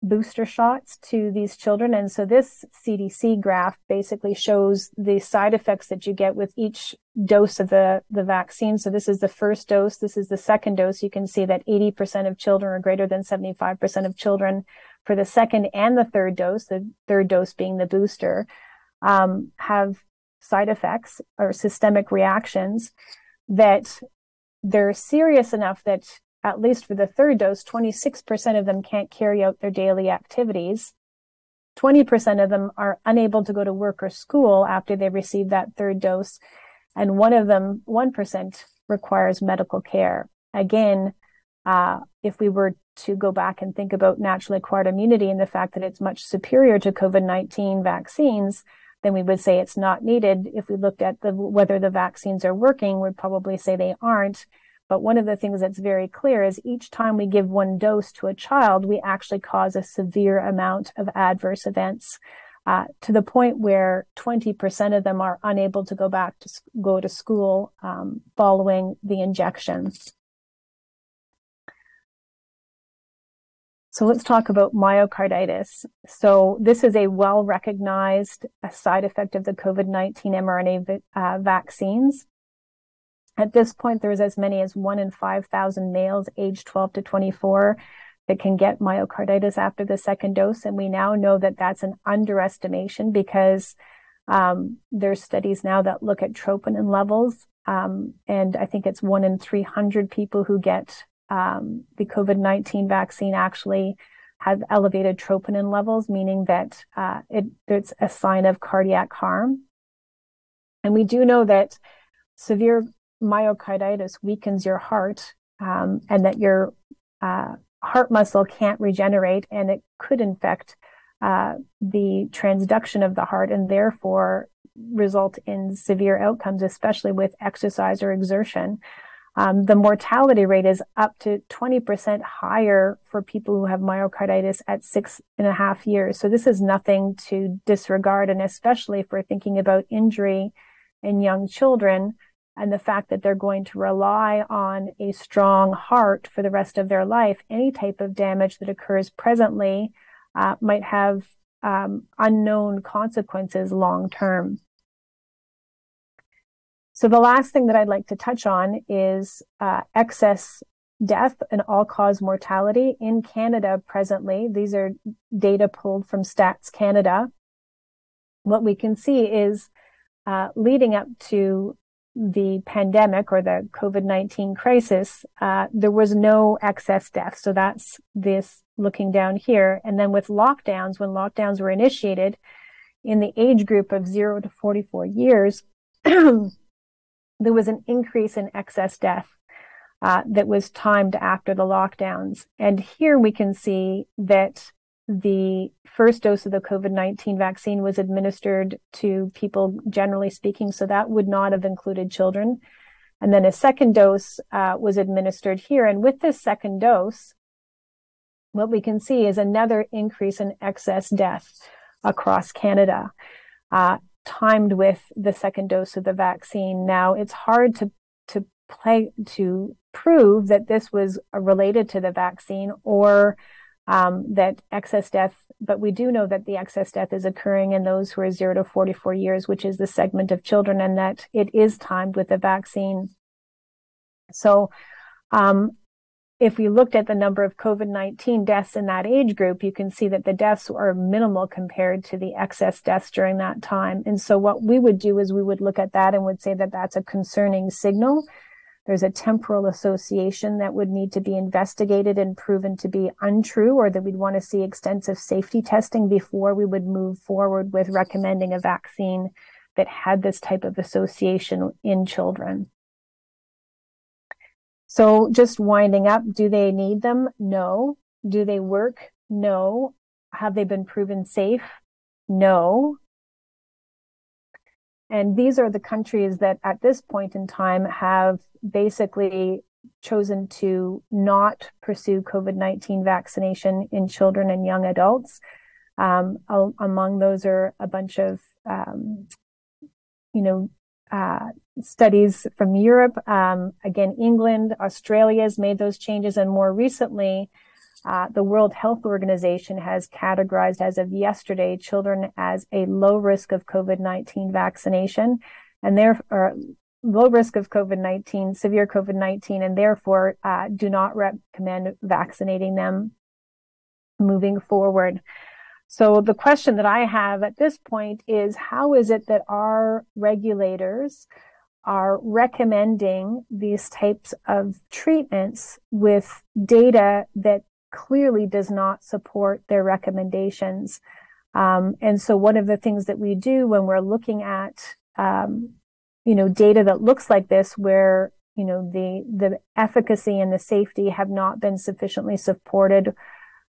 booster shots to these children. And so this CDC graph basically shows the side effects that you get with each dose of the, the vaccine. So this is the first dose. This is the second dose. You can see that 80% of children or greater than 75% of children for the second and the third dose, the third dose being the booster, um, have side effects or systemic reactions that they're serious enough that at least for the third dose, 26% of them can't carry out their daily activities. 20% of them are unable to go to work or school after they receive that third dose. And one of them, 1% requires medical care. Again, uh, if we were to go back and think about naturally acquired immunity and the fact that it's much superior to COVID-19 vaccines, then we would say it's not needed. If we looked at the, whether the vaccines are working, we'd probably say they aren't. But one of the things that's very clear is each time we give one dose to a child, we actually cause a severe amount of adverse events. Uh, to the point where 20% of them are unable to go back to go to school um, following the injection. So let's talk about myocarditis. So this is a well-recognized side effect of the COVID-19 mRNA uh, vaccines. At this point, there's as many as one in 5,000 males aged 12 to 24 that can get myocarditis after the second dose. And we now know that that's an underestimation because um, there's studies now that look at troponin levels. Um, and I think it's one in 300 people who get um, the COVID-19 vaccine actually has elevated troponin levels, meaning that uh, it, it's a sign of cardiac harm. And we do know that severe myocarditis weakens your heart um, and that your uh, heart muscle can't regenerate and it could infect uh, the transduction of the heart and therefore result in severe outcomes, especially with exercise or exertion. Um, the mortality rate is up to 20% higher for people who have myocarditis at six and a half years. So this is nothing to disregard. And especially if we're thinking about injury in young children and the fact that they're going to rely on a strong heart for the rest of their life, any type of damage that occurs presently uh, might have um, unknown consequences long term. So the last thing that I'd like to touch on is uh, excess death and all cause mortality in Canada presently. These are data pulled from Stats Canada. What we can see is uh, leading up to the pandemic or the COVID 19 crisis, uh, there was no excess death. So that's this looking down here. And then with lockdowns, when lockdowns were initiated in the age group of zero to 44 years, there was an increase in excess death uh, that was timed after the lockdowns. And here we can see that the first dose of the COVID 19 vaccine was administered to people, generally speaking, so that would not have included children. And then a second dose uh, was administered here. And with this second dose, what we can see is another increase in excess death across Canada, uh, timed with the second dose of the vaccine. Now, it's hard to to play to prove that this was related to the vaccine or um, that excess death, but we do know that the excess death is occurring in those who are zero to 44 years, which is the segment of children, and that it is timed with the vaccine. So, um, if we looked at the number of COVID 19 deaths in that age group, you can see that the deaths are minimal compared to the excess deaths during that time. And so, what we would do is we would look at that and would say that that's a concerning signal there's a temporal association that would need to be investigated and proven to be untrue, or that we'd want to see extensive safety testing before we would move forward with recommending a vaccine that had this type of association in children. So just winding up, do they need them? No. Do they work? No. Have they been proven safe? No. And these are the countries that at this point in time have basically chosen to not pursue COVID 19 vaccination in children and young adults. Um, among those are a bunch of, um, you know, uh, studies from Europe. Um, again, England, Australia has made those changes. And more recently, uh, the World Health Organization has categorized as of yesterday children as a low risk of COVID-19 vaccination and therefore low risk of COVID-19, severe COVID-19, and therefore uh, do not recommend vaccinating them moving forward. So the question that I have at this point is how is it that our regulators are recommending these types of treatments with data that clearly does not support their recommendations. Um, and so one of the things that we do when we're looking at, um, you know, data that looks like this, where, you know, the, the efficacy and the safety have not been sufficiently supported,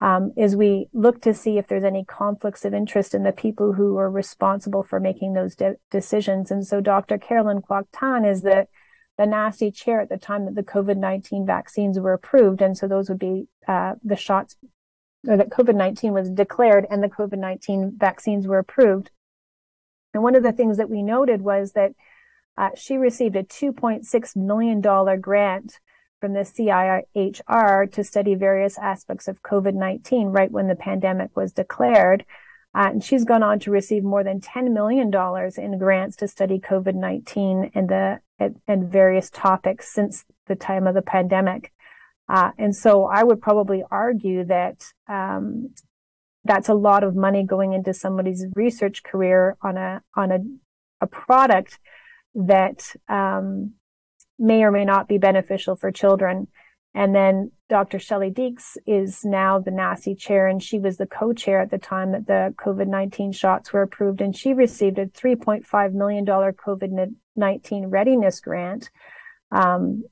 um, is we look to see if there's any conflicts of interest in the people who are responsible for making those de- decisions. And so Dr. Carolyn Quach-Thanh is that the NACI chair at the time that the COVID 19 vaccines were approved. And so those would be uh, the shots, or that COVID 19 was declared and the COVID 19 vaccines were approved. And one of the things that we noted was that uh, she received a $2.6 million grant from the CIHR to study various aspects of COVID 19 right when the pandemic was declared. Uh, and she's gone on to receive more than $10 million in grants to study COVID 19 and the and, various topics since the time of the pandemic. Uh, and so I would probably argue that um, that's a lot of money going into somebody's research career on a on a, a product that um, may or may not be beneficial for children. And then Dr. Shelley Deeks is now the NACI chair, and she was the co-chair at the time that the COVID-19 shots were approved, and she received a $3.5 million COVID-19 readiness grant um,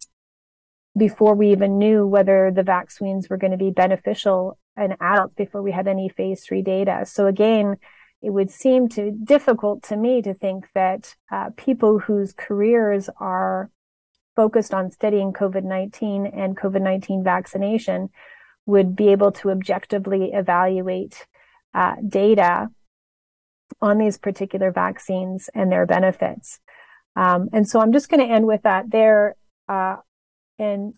before we even knew whether the vaccines were going to be beneficial in adults before we had any phase three data. So again, it would seem to difficult to me to think that uh, people whose careers are focused on studying COVID 19 and COVID 19 vaccination would be able to objectively evaluate uh, data on these particular vaccines and their benefits. Um, and so I'm just going to end with that there uh, and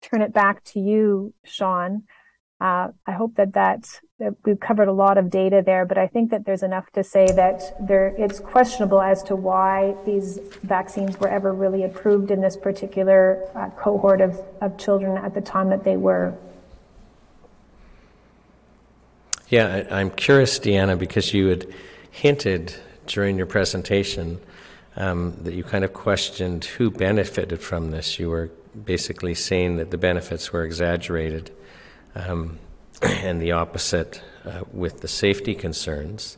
turn it back to you, Shawn, Uh, I hope that, that that we've covered a lot of data there, but I think that there's enough to say that there it's questionable as to why these vaccines were ever really approved in this particular uh, cohort of, of children at the time that they were. Yeah, I, I'm curious, Deanna, because you had hinted during your presentation um, that you kind of questioned who benefited from this. You were basically saying that the benefits were exaggerated, um, and the opposite uh, with the safety concerns.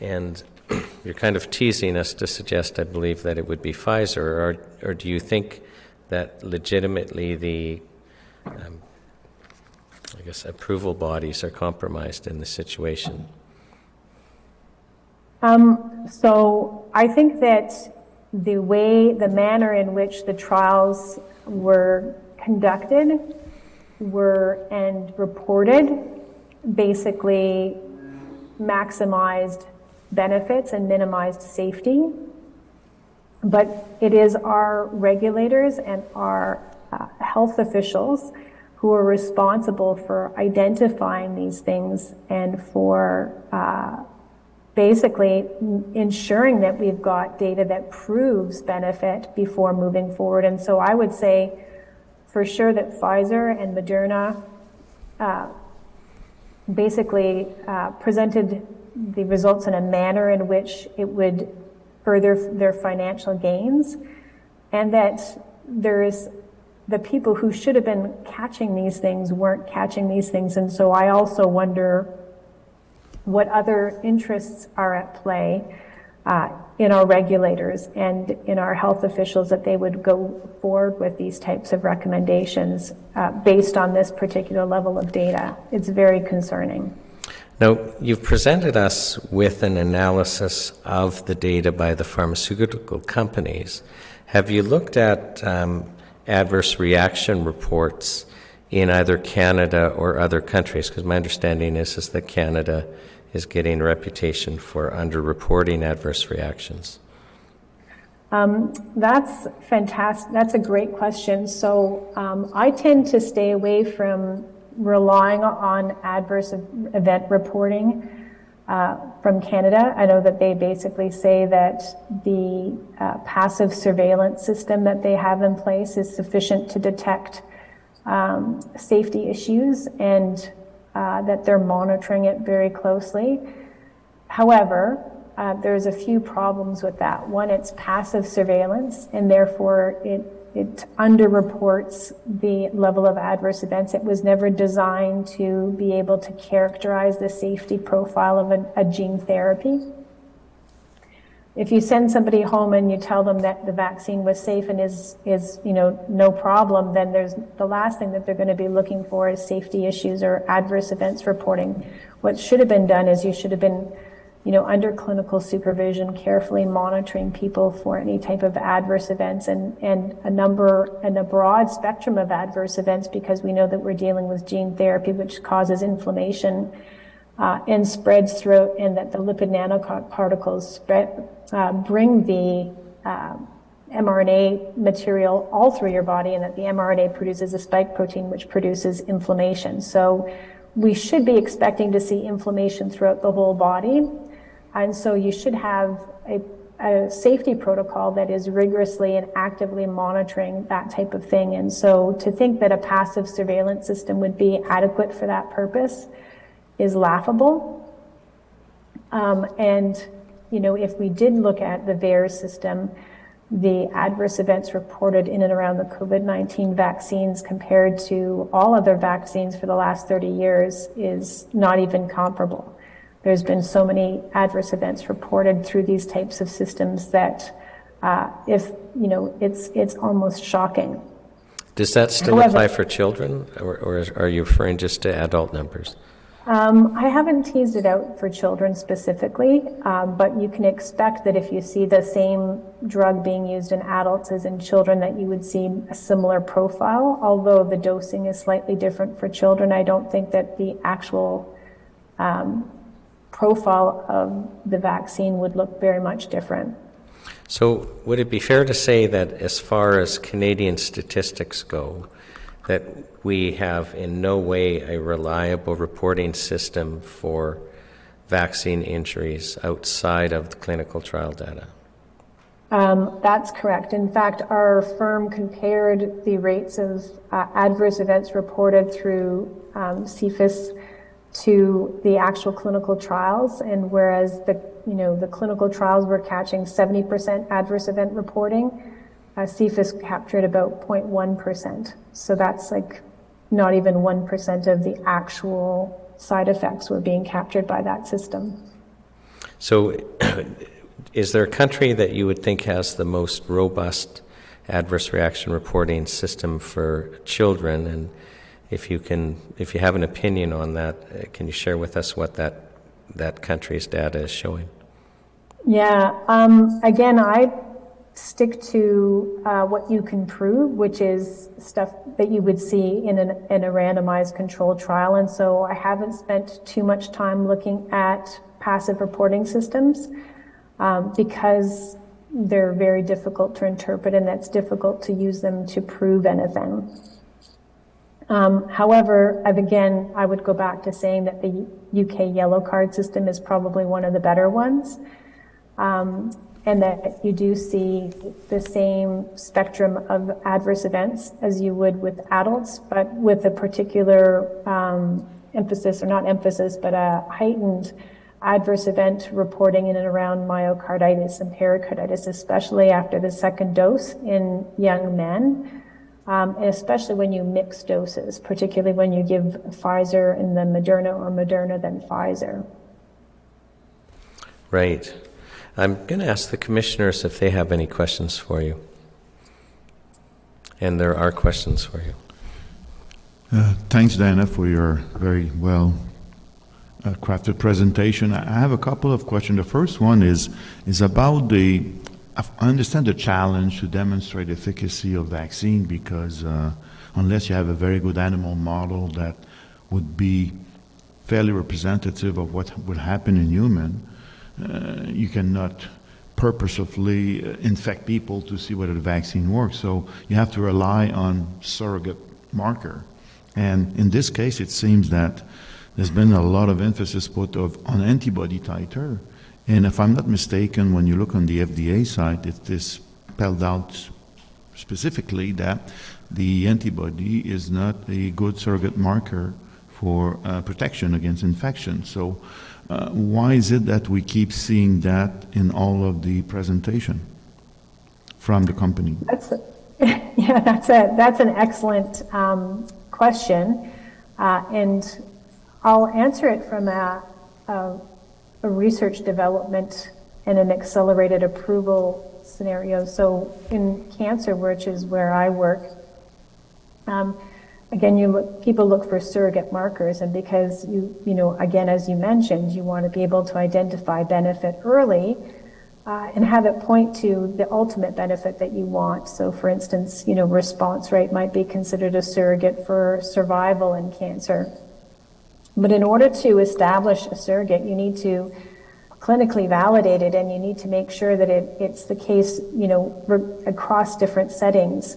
And you're kind of teasing us to suggest, I believe, that it would be Pfizer, or, or do you think that legitimately the um, I guess approval bodies are compromised in the situation? Um, so I think that the way, the manner in which the trials were conducted were and reported basically maximized benefits and minimized safety. But it is our regulators and our uh, health officials who are responsible for identifying these things and for uh, basically ensuring that we've got data that proves benefit before moving forward. And so I would say for sure that Pfizer and Moderna uh, basically uh, presented the results in a manner in which it would further their financial gains, and that there is the people who should have been catching these things weren't catching these things. And so I also wonder what other interests are at play uh, in our regulators and in our health officials that they would go forward with these types of recommendations uh, based on this particular level of data. It's very concerning. Now, you've presented us with an analysis of the data by the pharmaceutical companies. Have you looked at um, adverse reaction reports in either Canada or other countries? Because my understanding is, is that Canada is getting a reputation for underreporting adverse reactions. Um, that's fantastic. That's a great question. So um, I tend to stay away from relying on adverse event reporting uh, from Canada. I know that they basically say that the uh, passive surveillance system that they have in place is sufficient to detect um, safety issues and uh, that they're monitoring it very closely. However, uh, there's a few problems with that. One, it's passive surveillance, and therefore it it underreports the level of adverse events. It was never designed to be able to characterize the safety profile of a, a gene therapy. If you send somebody home and you tell them that the vaccine was safe and is, is, you know, no problem, then there's the last thing that they're going to be looking for is safety issues or adverse events reporting. What should have been done is you should have been you know, under clinical supervision, carefully monitoring people for any type of adverse events and, and a number and a broad spectrum of adverse events because we know that we're dealing with gene therapy, which causes inflammation uh, and spreads through, and that the lipid nanoparticles spread, uh, bring the uh, mRNA material all through your body, and that the mRNA produces a spike protein which produces inflammation. So we should be expecting to see inflammation throughout the whole body. And so you should have a, a, safety protocol that is rigorously and actively monitoring that type of thing. And so to think that a passive surveillance system would be adequate for that purpose is laughable. Um, and, you know, if we did look at the VAERS system, the adverse events reported in and around the COVID 19 vaccines compared to all other vaccines for the last 30 years is not even comparable. There's been so many adverse events reported through these types of systems that uh, if, you know, it's, it's almost shocking. Does that still However, apply for children, or, or, are you referring just to adult numbers? Um, I haven't teased it out for children specifically, um, but you can expect that if you see the same drug being used in adults as in children, that you would see a similar profile. Although the dosing is slightly different for children, I don't think that the actual um, profile of the vaccine would look very much different. So, would it be fair to say that as far as Canadian statistics go, that we have in no way a reliable reporting system for vaccine injuries outside of the clinical trial data. Um, that's correct. In fact, our firm compared the rates of uh, adverse events reported through um, CAEFISS to the actual clinical trials, and whereas the you know the clinical trials were catching 70% adverse event reporting, uh, CAEFISS captured about 0.1%. So that's like not even 1% of the actual side effects were being captured by that system. So, is there a country that you would think has the most robust adverse reaction reporting system for children? And if you can, if you have an opinion on that, uh, can you share with us what that that country's data is showing? Yeah. Um, again, I stick to uh, what you can prove, which is stuff that you would see in, an, in a randomized controlled trial. And so I haven't spent too much time looking at passive reporting systems um, because they're very difficult to interpret and that's difficult to use them to prove anything. Um, however, again, I would go back to saying that the UK yellow card system is probably one of the better ones. Um, and that you do see the same spectrum of adverse events as you would with adults, but with a particular um, emphasis, or not emphasis, but a heightened adverse event reporting in and around myocarditis and pericarditis, especially after the second dose in young men, um, and especially when you mix doses, particularly when you give Pfizer and then Moderna or Moderna then Pfizer. Right. I'm going to ask the commissioners if they have any questions for you. And there are questions for you. Uh, thanks, Diana, for your very well uh, crafted presentation. I have a couple of questions. The first one is is about the. I understand the challenge to demonstrate efficacy of vaccine because uh, unless you have a very good animal model that would be fairly representative of what would happen in human, you cannot purposefully uh, infect people to see whether the vaccine works. So you have to rely on surrogate marker. And in this case, it seems that there's been a lot of emphasis put of, on antibody titer. And if I'm not mistaken, when you look on the FDA side, it is spelled out specifically that the antibody is not a good surrogate marker for uh, protection against infection. So uh, why is it that we keep seeing that in all of the presentation from the company? That's a, yeah, that's a that's an excellent um, question, uh, and I'll answer it from a, a, a, research development and an accelerated approval scenario. So in cancer, which is where I work. Um, again, you look, people look for surrogate markers, and because you, you know, again, as you mentioned, you want to be able to identify benefit early uh, and have it point to the ultimate benefit that you want. So, for instance, you know, response rate might be considered a surrogate for survival in cancer. But in order to establish a surrogate, you need to clinically validate it, and you need to make sure that it, it's the case, you know, re- across different settings.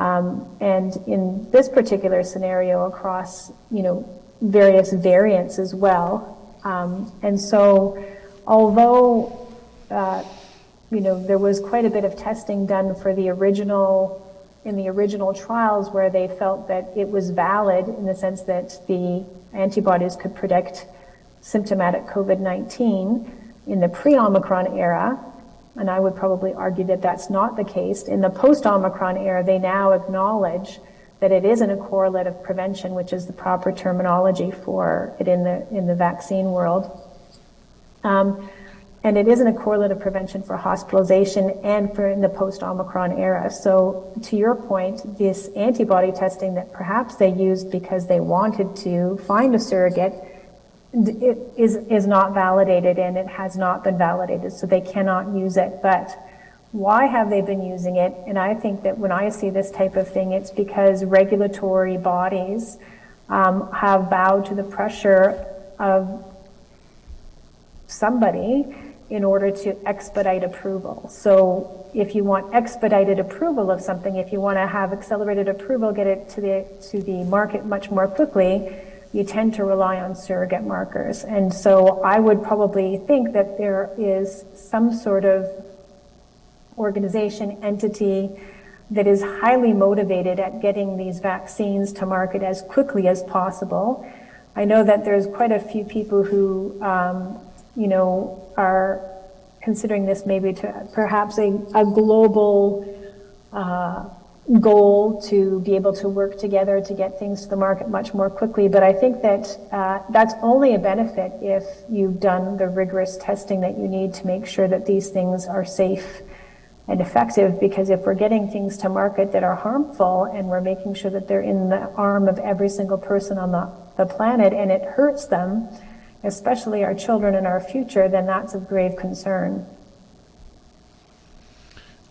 Um, and in this particular scenario, across you know various variants as well. Um, and so, although uh, you know there was quite a bit of testing done for the original in the original trials where they felt that it was valid in the sense that the antibodies could predict symptomatic COVID-19 in the pre-Omicron era, and I would probably argue that that's not the case. In the post Omicron era, they now acknowledge that it isn't a correlate of prevention, which is the proper terminology for it in the, in the vaccine world. Um, and it isn't a correlate of prevention for hospitalization and for in the post Omicron era. So, to your point, this antibody testing that perhaps they used because they wanted to find a surrogate it is is not validated and it has not been validated, so they cannot use it. But why have they been using it? And I think that when I see this type of thing, it's because regulatory bodies um, have bowed to the pressure of somebody in order to expedite approval. So if you want expedited approval of something, if you want to have accelerated approval, get it to the to the market much more quickly, you tend to rely on surrogate markers. And so I would probably think that there is some sort of organization, entity that is highly motivated at getting these vaccines to market as quickly as possible. I know that there's quite a few people who, um, you know, are considering this maybe to perhaps a, a global uh, goal to be able to work together to get things to the market much more quickly. But I think that uh, that's only a benefit if you've done the rigorous testing that you need to make sure that these things are safe and effective. Because if we're getting things to market that are harmful and we're making sure that they're in the arm of every single person on the, the planet and it hurts them, especially our children and our future, then that's of grave concern.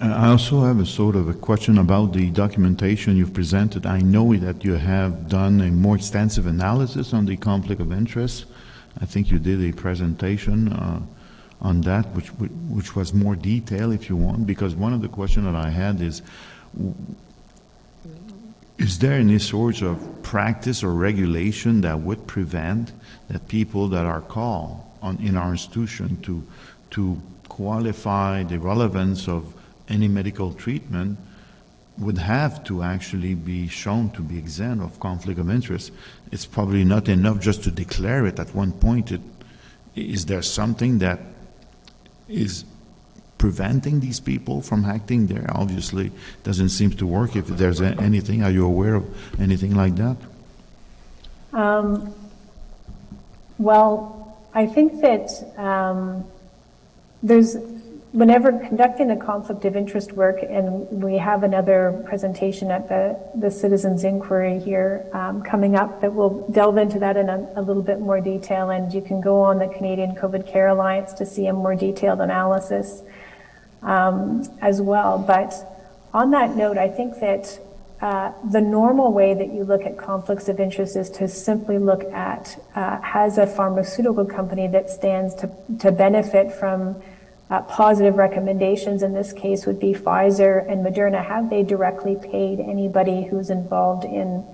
I also have a sort of a question about the documentation you've presented. I know that you have done a more extensive analysis on the conflict of interest. I think you did a presentation uh, on that, which which was more detailed, if you want. Because one of the questions that I had is, is there any sort of practice or regulation that would prevent that people that are called on in our institution to to qualify the relevance of any medical treatment would have to actually be shown to be exempt of conflict of interest. It's probably not enough just to declare it at one point. It, is there something that is preventing these people from acting there? Obviously, doesn't seem to work. If there's anything, are you aware of anything like that? Um, well, I think that um, there's whenever conducting the conflict of interest work, and we have another presentation at the, the Citizens Inquiry here um, coming up that will delve into that in a, a, little bit more detail, and you can go on the Canadian COVID Care Alliance to see a more detailed analysis um, as well. But on that note, I think that uh, the normal way that you look at conflicts of interest is to simply look at uh, has a pharmaceutical company that stands to, to benefit from uh, positive recommendations in this case would be Pfizer and Moderna. Have they directly paid anybody who's involved in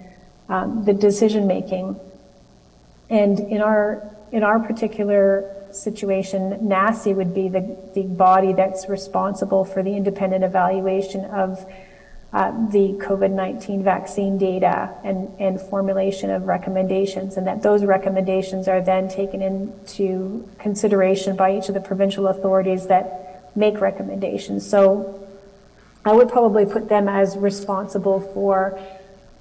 um, the decision making? And in our in our particular situation, NACI would be the, the body that's responsible for the independent evaluation of uh, the COVID-19 vaccine data and, and formulation of recommendations, and that those recommendations are then taken into consideration by each of the provincial authorities that make recommendations. So I would probably put them as responsible for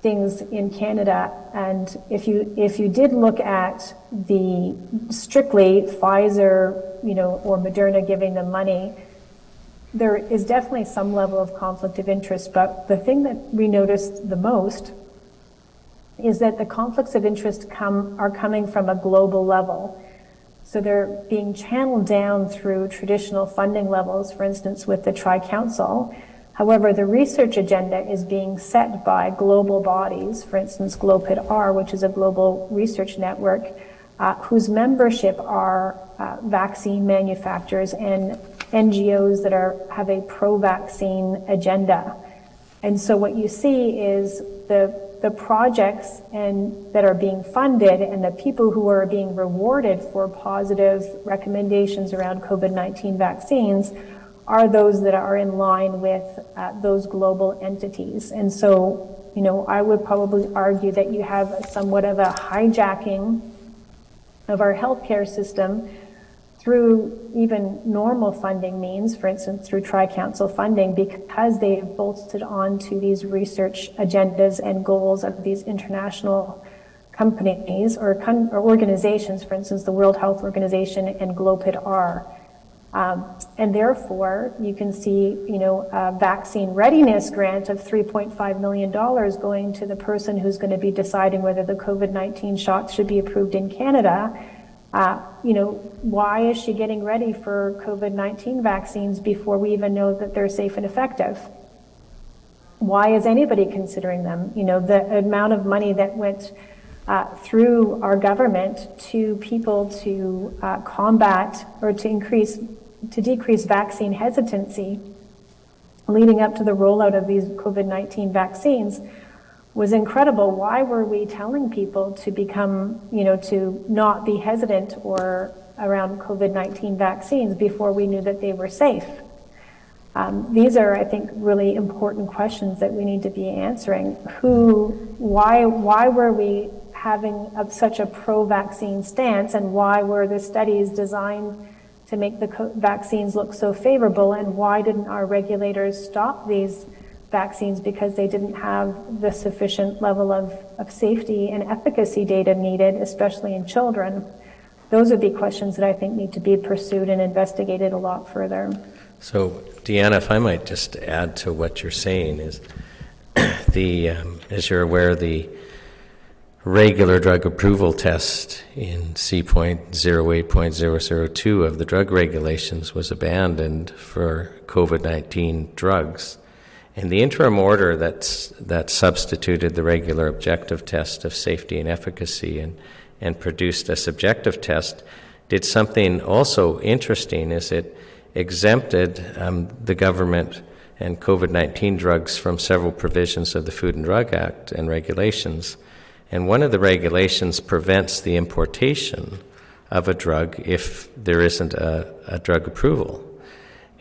things in Canada. And if you if you did look at the strictly Pfizer, you know, or Moderna giving them money, there is definitely some level of conflict of interest, but the thing that we noticed the most is that the conflicts of interest come, are coming from a global level. So they're being channeled down through traditional funding levels, for instance, with the Tri Council. However, the research agenda is being set by global bodies, for instance, GLOPID-R, which is a global research network, uh, whose membership are uh, vaccine manufacturers and NGOs that are have a pro-vaccine agenda. And so what you see is the the projects and that are being funded and the people who are being rewarded for positive recommendations around COVID-19 vaccines are those that are in line with uh, those global entities. And so, you know, I would probably argue that you have somewhat of a hijacking of our healthcare system through even normal funding means, for instance, through Tri-Council funding, because they have bolted onto these research agendas and goals of these international companies or, con- or organizations, for instance, the World Health Organization and GLOPID-R. Um, and therefore, you can see, you know, a vaccine readiness grant of $3.5 million going to the person who's going to be deciding whether the COVID-19 shots should be approved in Canada uh, you know, why is she getting ready for COVID 19 vaccines before we even know that they're safe and effective? Why is anybody considering them? You know, the amount of money that went uh, through our government to people to uh, combat or to increase to decrease vaccine hesitancy leading up to the rollout of these COVID 19 vaccines was incredible. Why were we telling people to become, you know, to not be hesitant or around COVID 19 vaccines before we knew that they were safe? Um, these are, I think, really important questions that we need to be answering. Who, why, why were we having a, such a pro-vaccine stance, and why were the studies designed to make the co- vaccines look so favorable, and why didn't our regulators stop these vaccines because they didn't have the sufficient level of, of safety and efficacy data needed, especially in children? Those would be questions that I think need to be pursued and investigated a lot further. So, Deanna, if I might just add to what you're saying, is the, um, as you're aware, the regular drug approval test in C.08.002 of the drug regulations was abandoned for COVID 19 drugs. And the interim order that's, that substituted the regular objective test of safety and efficacy and, and produced a subjective test did something also interesting is it exempted um, the government and COVID 19 drugs from several provisions of the Food and Drug Act and regulations. And one of the regulations prevents the importation of a drug if there isn't a, a drug approval.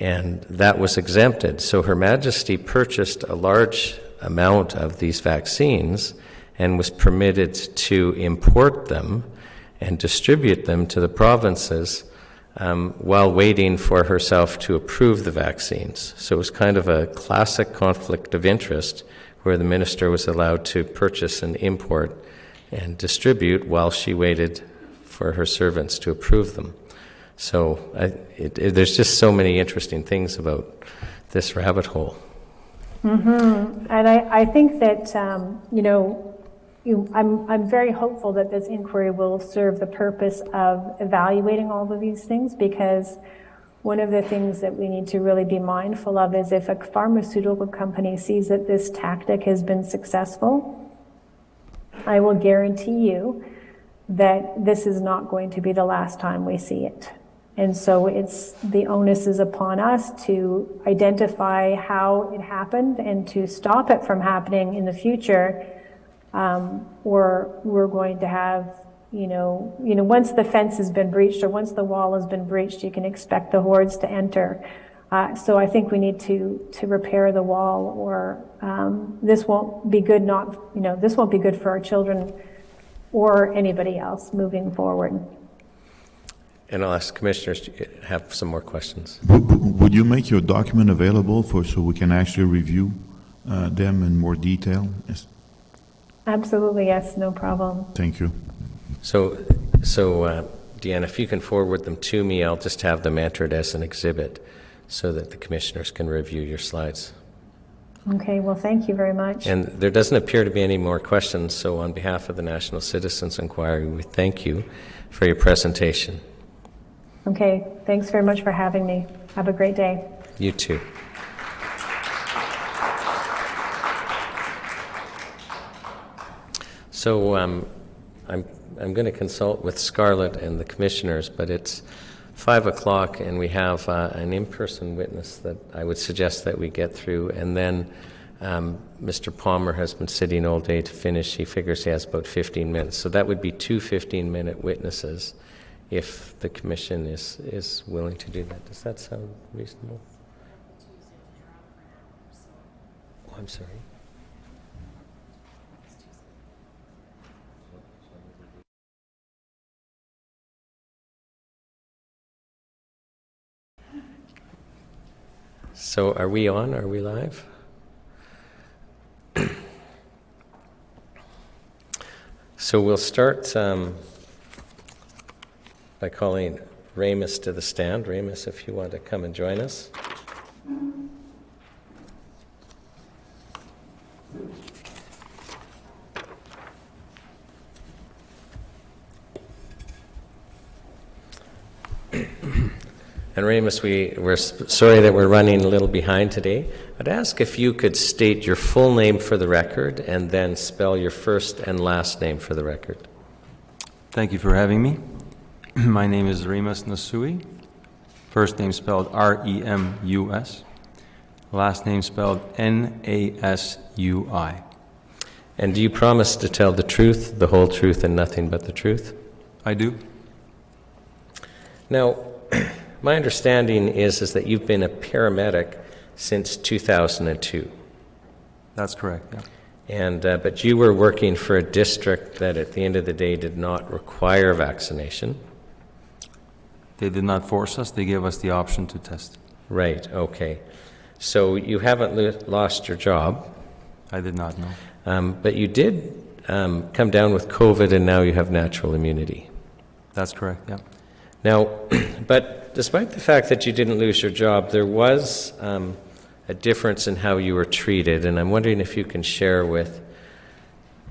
And that was exempted. So Her Majesty purchased a large amount of these vaccines and was permitted to import them and distribute them to the provinces um, while waiting for herself to approve the vaccines. So it was kind of a classic conflict of interest where the minister was allowed to purchase and import and distribute while she waited for her servants to approve them. So I, it, it, there's just so many interesting things about this rabbit hole. Mm-hmm. And I, I think that, um, you know, you, I'm, I'm very hopeful that this inquiry will serve the purpose of evaluating all of these things because one of the things that we need to really be mindful of is if a pharmaceutical company sees that this tactic has been successful, I will guarantee you that this is not going to be the last time we see it. And so it's the onus is upon us to identify how it happened and to stop it from happening in the future um, or we're going to have, you know, you know, once the fence has been breached or once the wall has been breached, you can expect the hordes to enter. Uh, so I think we need to to repair the wall, or um, this won't be good. Not you know, this won't be good for our children or anybody else moving forward. And I'll ask commissioners to have some more questions. Would you make your document available for so we can actually review uh, them in more detail? Yes. Absolutely, yes, no problem. Thank you. So, so uh, Deanna, if you can forward them to me, I'll just have them entered as an exhibit so that the commissioners can review your slides. Okay, well, thank you very much. And there doesn't appear to be any more questions, so on behalf of the National Citizens Inquiry, we thank you for your presentation. Okay, thanks very much for having me. Have a great day. You too. So um, I'm, I'm going to consult with Scarlett and the commissioners, but it's five o'clock and we have uh, an in person witness that I would suggest that we get through. And then um, Mr. Palmer has been sitting all day to finish. He figures he has about 15 minutes. So that would be two 15 minute witnesses if the commission is, is willing to do that. Does that sound reasonable? Oh, I'm sorry. So, are we on? Are we live? so, we'll start um, by calling Ramus to the stand. Ramus, if you want to come and join us. And Ramus, we, we're sorry that we're running a little behind today. I'd ask if you could state your full name for the record and then spell your first and last name for the record. Thank you for having me. My name is Remus Nasui. First name spelled R E M U S. Last name spelled N A S U I. And do you promise to tell the truth, the whole truth, and nothing but the truth? I do. Now, my understanding is, is that you've been a paramedic since 2002. That's correct. Yeah. And, uh, but you were working for a district that at the end of the day did not require vaccination. They did not force us, they gave us the option to test. Right, okay. So you haven't lo- lost your job, I did not know. um, but you did um, come down with COVID and now you have natural immunity. That's correct. Yeah. Now, but despite the fact that you didn't lose your job, there was um, a difference in how you were treated, and I'm wondering if you can share with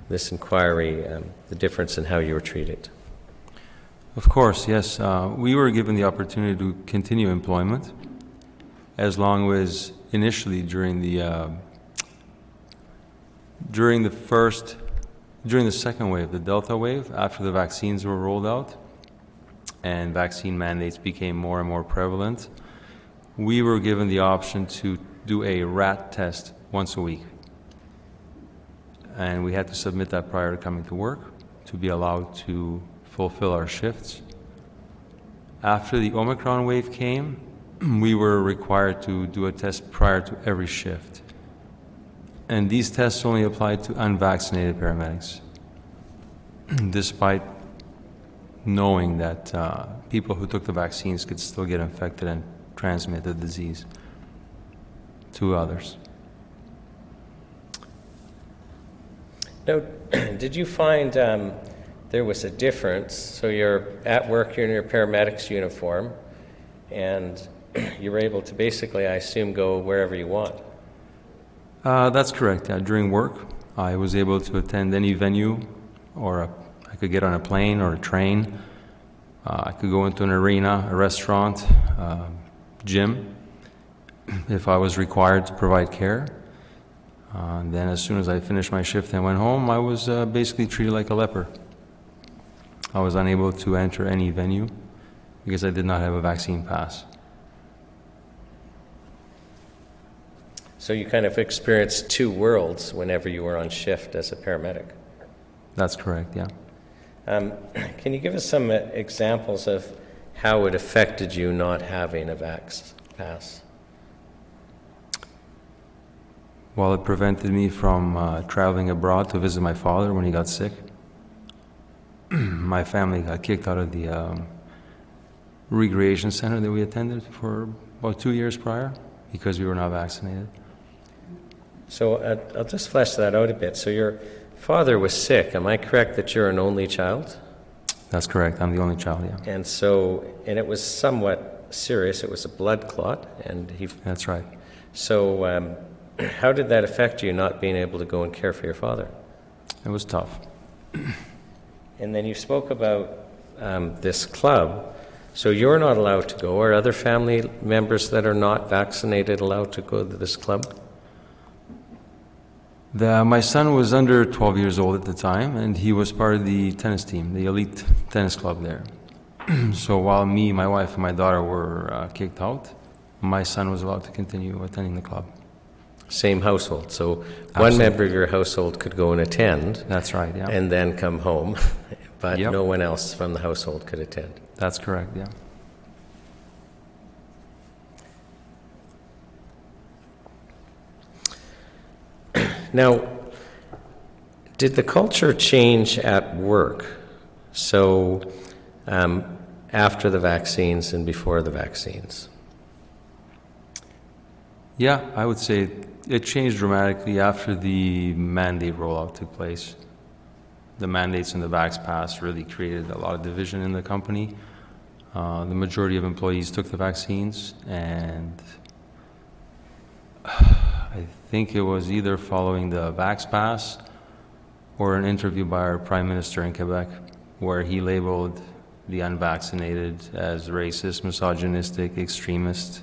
this inquiry um, the difference in how you were treated. Of course, yes. Uh, we were given the opportunity to continue employment as long as initially during the uh, during the first during the second wave, the Delta wave, after the vaccines were rolled out and vaccine mandates became more and more prevalent, we were given the option to do a rat test once a week. And we had to submit that prior to coming to work to be allowed to fulfill our shifts. After the Omicron wave came, we were required to do a test prior to every shift. And these tests only applied to unvaccinated paramedics, despite knowing that uh, people who took the vaccines could still get infected and transmit the disease to others. Now, did you find um, there was a difference? So you're at work, you're in your paramedic's uniform, and you're able to basically, I assume, go wherever you want. Uh, that's correct. Yeah. During work, I was able to attend any venue, or a, I could get on a plane or a train. Uh, I could go into an arena, a restaurant, uh, gym, if I was required to provide care. Uh, then, as soon as I finished my shift and went home, I was uh, basically treated like a leper. I was unable to enter any venue because I did not have a vaccine pass. So you kind of experienced two worlds whenever you were on shift as a paramedic. That's correct, yeah. Um, can you give us some uh, examples of how it affected you not having a vax pass? Well, it prevented me from uh, traveling abroad to visit my father when he got sick. my family got kicked out of the um, recreation center that we attended for about two years prior because we were not vaccinated. So uh, I'll just flesh that out a bit. So your father was sick. Am I correct that you're an only child? That's correct. I'm the only child, yeah. And so, and it was somewhat serious. It was a blood clot, and he. That's right. So, um, how did that affect you not being able to go and care for your father? It was tough. And then you spoke about um, this club. So you're not allowed to go. Are other family members that are not vaccinated allowed to go to this club? The, my son was under 12 years old at the time, and he was part of the tennis team, the elite tennis club there. so while me, my wife, and my daughter were uh, kicked out, my son was allowed to continue attending the club. Same household. So one member of your household could go and attend That's right, yeah. and then come home, but Yep. no one else from the household could attend. That's correct, yeah. Now, did the culture change at work? So, um, after the vaccines and before the vaccines? Yeah, I would say it changed dramatically after the mandate rollout took place. The mandates and the Vax Pass really created a lot of division in the company. Uh, the majority of employees took the vaccines, and I think it was either following the Vax Pass or an interview by our Prime Minister in Quebec where he labeled the unvaccinated as racist, misogynistic, extremist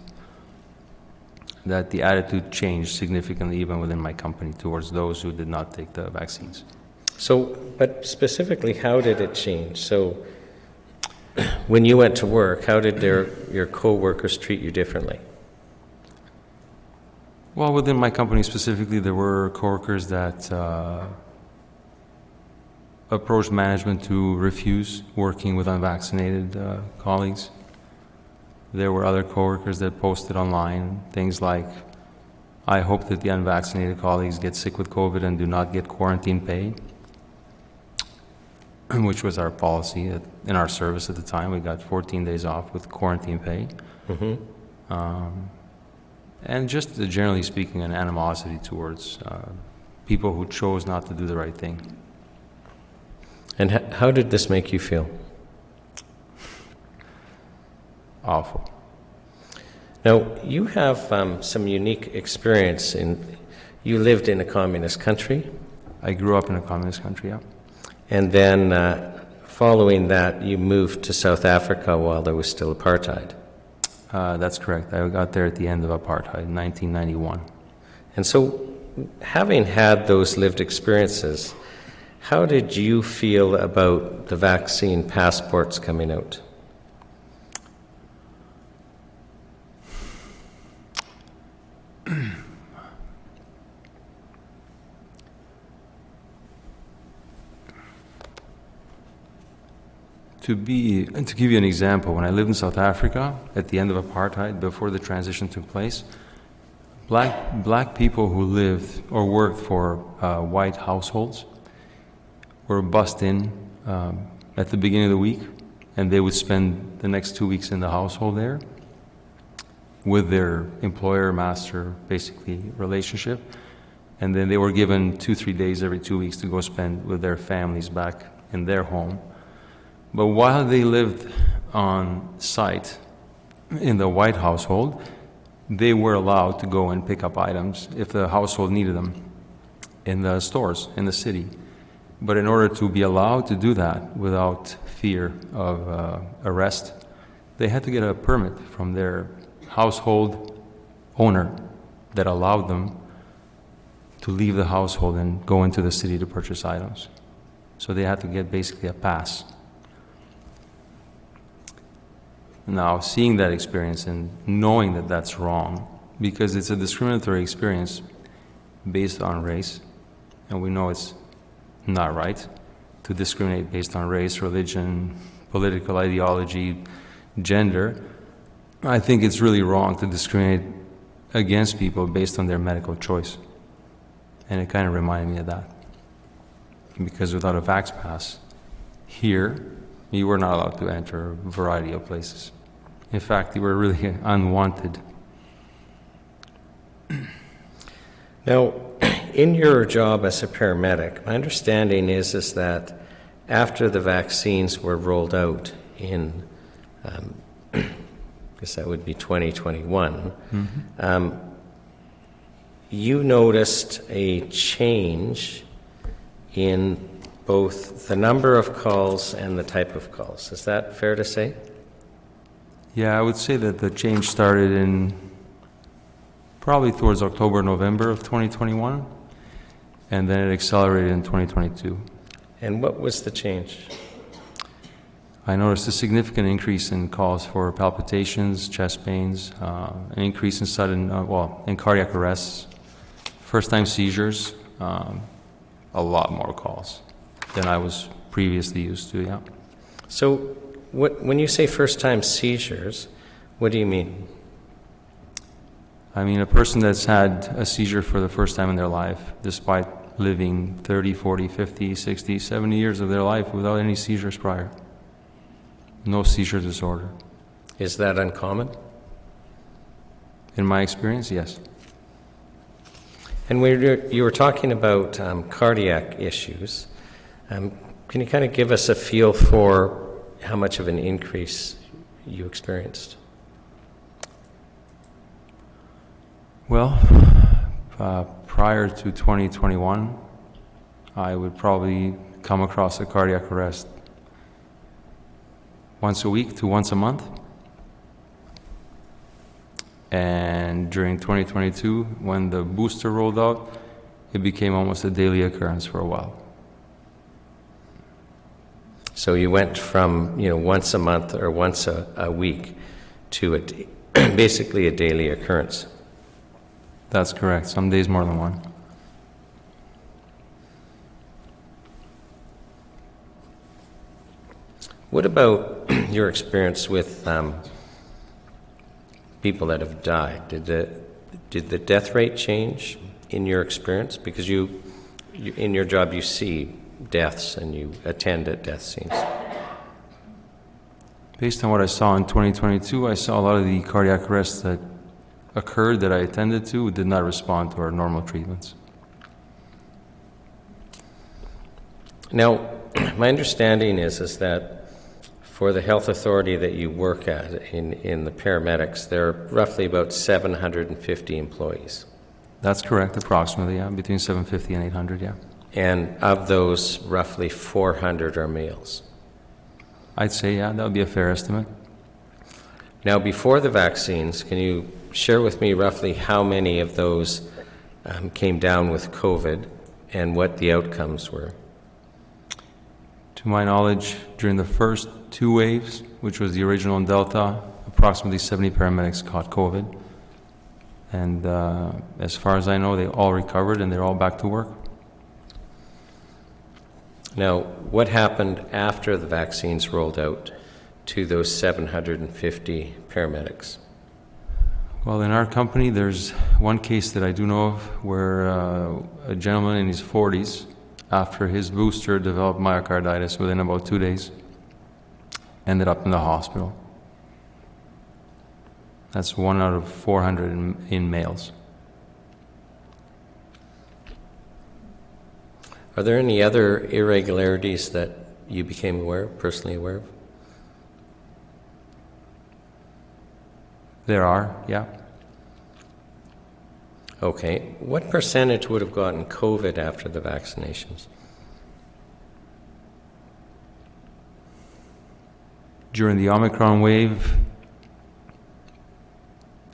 that the attitude changed significantly even within my company towards those who did not take the vaccines. So, but specifically, how did it change? So, when you went to work, how did their, your co-workers treat you differently? Well, within my company specifically, there were coworkers that uh, approached management to refuse working with unvaccinated uh, colleagues. There were other coworkers that posted online things like, I hope that the unvaccinated colleagues get sick with COVID and do not get quarantine pay, which was our policy at, in our service at the time. We got 14 days off with quarantine pay. Um, and just generally speaking, an animosity towards uh, people who chose not to do the right thing. And how did this make you feel? Awful. Now, you have um, some unique experience in, you lived in a communist country, I grew up in a communist country, yeah. and then uh, following that, you moved to South Africa while there was still apartheid. Uh, that's correct. I got there at the end of apartheid, 1991. And so, having had those lived experiences, how did you feel about the vaccine passports coming out? To be to give you an example, when I lived in South Africa at the end of apartheid, before the transition took place, black black people who lived or worked for uh, white households were bussed in um, at the beginning of the week, and they would spend the next two weeks in the household there with their employer master basically relationship, and then they were given two three days every two weeks to go spend with their families back in their home. But while they lived on site in the white household, they were allowed to go and pick up items if the household needed them in the stores in the city. But in order to be allowed to do that without fear of uh, arrest, they had to get a permit from their household owner that allowed them to leave the household and go into the city to purchase items. So they had to get basically a pass. Now, seeing that experience and knowing that that's wrong, because it's a discriminatory experience based on race, and we know it's not right to discriminate based on race, religion, political ideology, gender. I think it's really wrong to discriminate against people based on their medical choice. And it kind of reminded me of that. Because without a vax pass, here, you were not allowed to enter a variety of places. In fact, you were really unwanted. Now, in your job as a paramedic, my understanding is is that after the vaccines were rolled out in, um, I guess that would be 2021, um, you noticed a change in both the number of calls and the type of calls. Is that fair to say? Yeah, I would say that the change started in probably towards October, November of 2021, and then it accelerated in 2022. And what was the change? I noticed a significant increase in calls for palpitations, chest pains, uh, an increase in sudden, uh, well, in cardiac arrests, first time seizures, um, a lot more calls than I was previously used to, yeah. So, what, when you say first time seizures, what do you mean? I mean, a person that's had a seizure for the first time in their life, despite living 30, 40, 50, 60, 70 years of their life without any seizures prior. No seizure disorder. Is that uncommon? In my experience, yes. And when you were talking about um, cardiac issues, um, can you kind of give us a feel for how much of an increase you experienced? Well, uh, prior to 2021, I would probably come across a cardiac arrest once a week to once a month. And during 2022, when the booster rolled out, it became almost a daily occurrence for a while. So you went from, you know, once a month or once a, a week to a, basically a daily occurrence. That's correct. Some days more than one. What about your experience with um, people that have died? Did the did the death rate change in your experience? Because you, you in your job you see deaths and you attend at death scenes. Based on what I saw in 2022, I saw a lot of the cardiac arrests that occurred that I attended to did not respond to our normal treatments. Now, my understanding is is that for the health authority that you work at in, in the paramedics, there are roughly about 750 employees. That's correct, approximately, yeah, between 750 and 800, yeah. And of those, roughly 400 are males. I'd say, yeah, that would be a fair estimate. Now, before the vaccines, can you share with me roughly how many of those um, came down with COVID and what the outcomes were? To my knowledge, during the first two waves, which was the original and Delta, approximately 70 paramedics caught COVID. And uh, as far as I know, they all recovered and they're all back to work. Now, what happened after the vaccines rolled out to those 750 paramedics? Well, in our company, there's one case that I do know of where uh, a gentleman in his 40s, after his booster, developed myocarditis within about two days, ended up in the hospital. That's one out of 400 in, in males. Are there any other irregularities that you became aware of, personally aware of? There are, yeah. Okay. What percentage would have gotten COVID after the vaccinations? During the Omicron wave,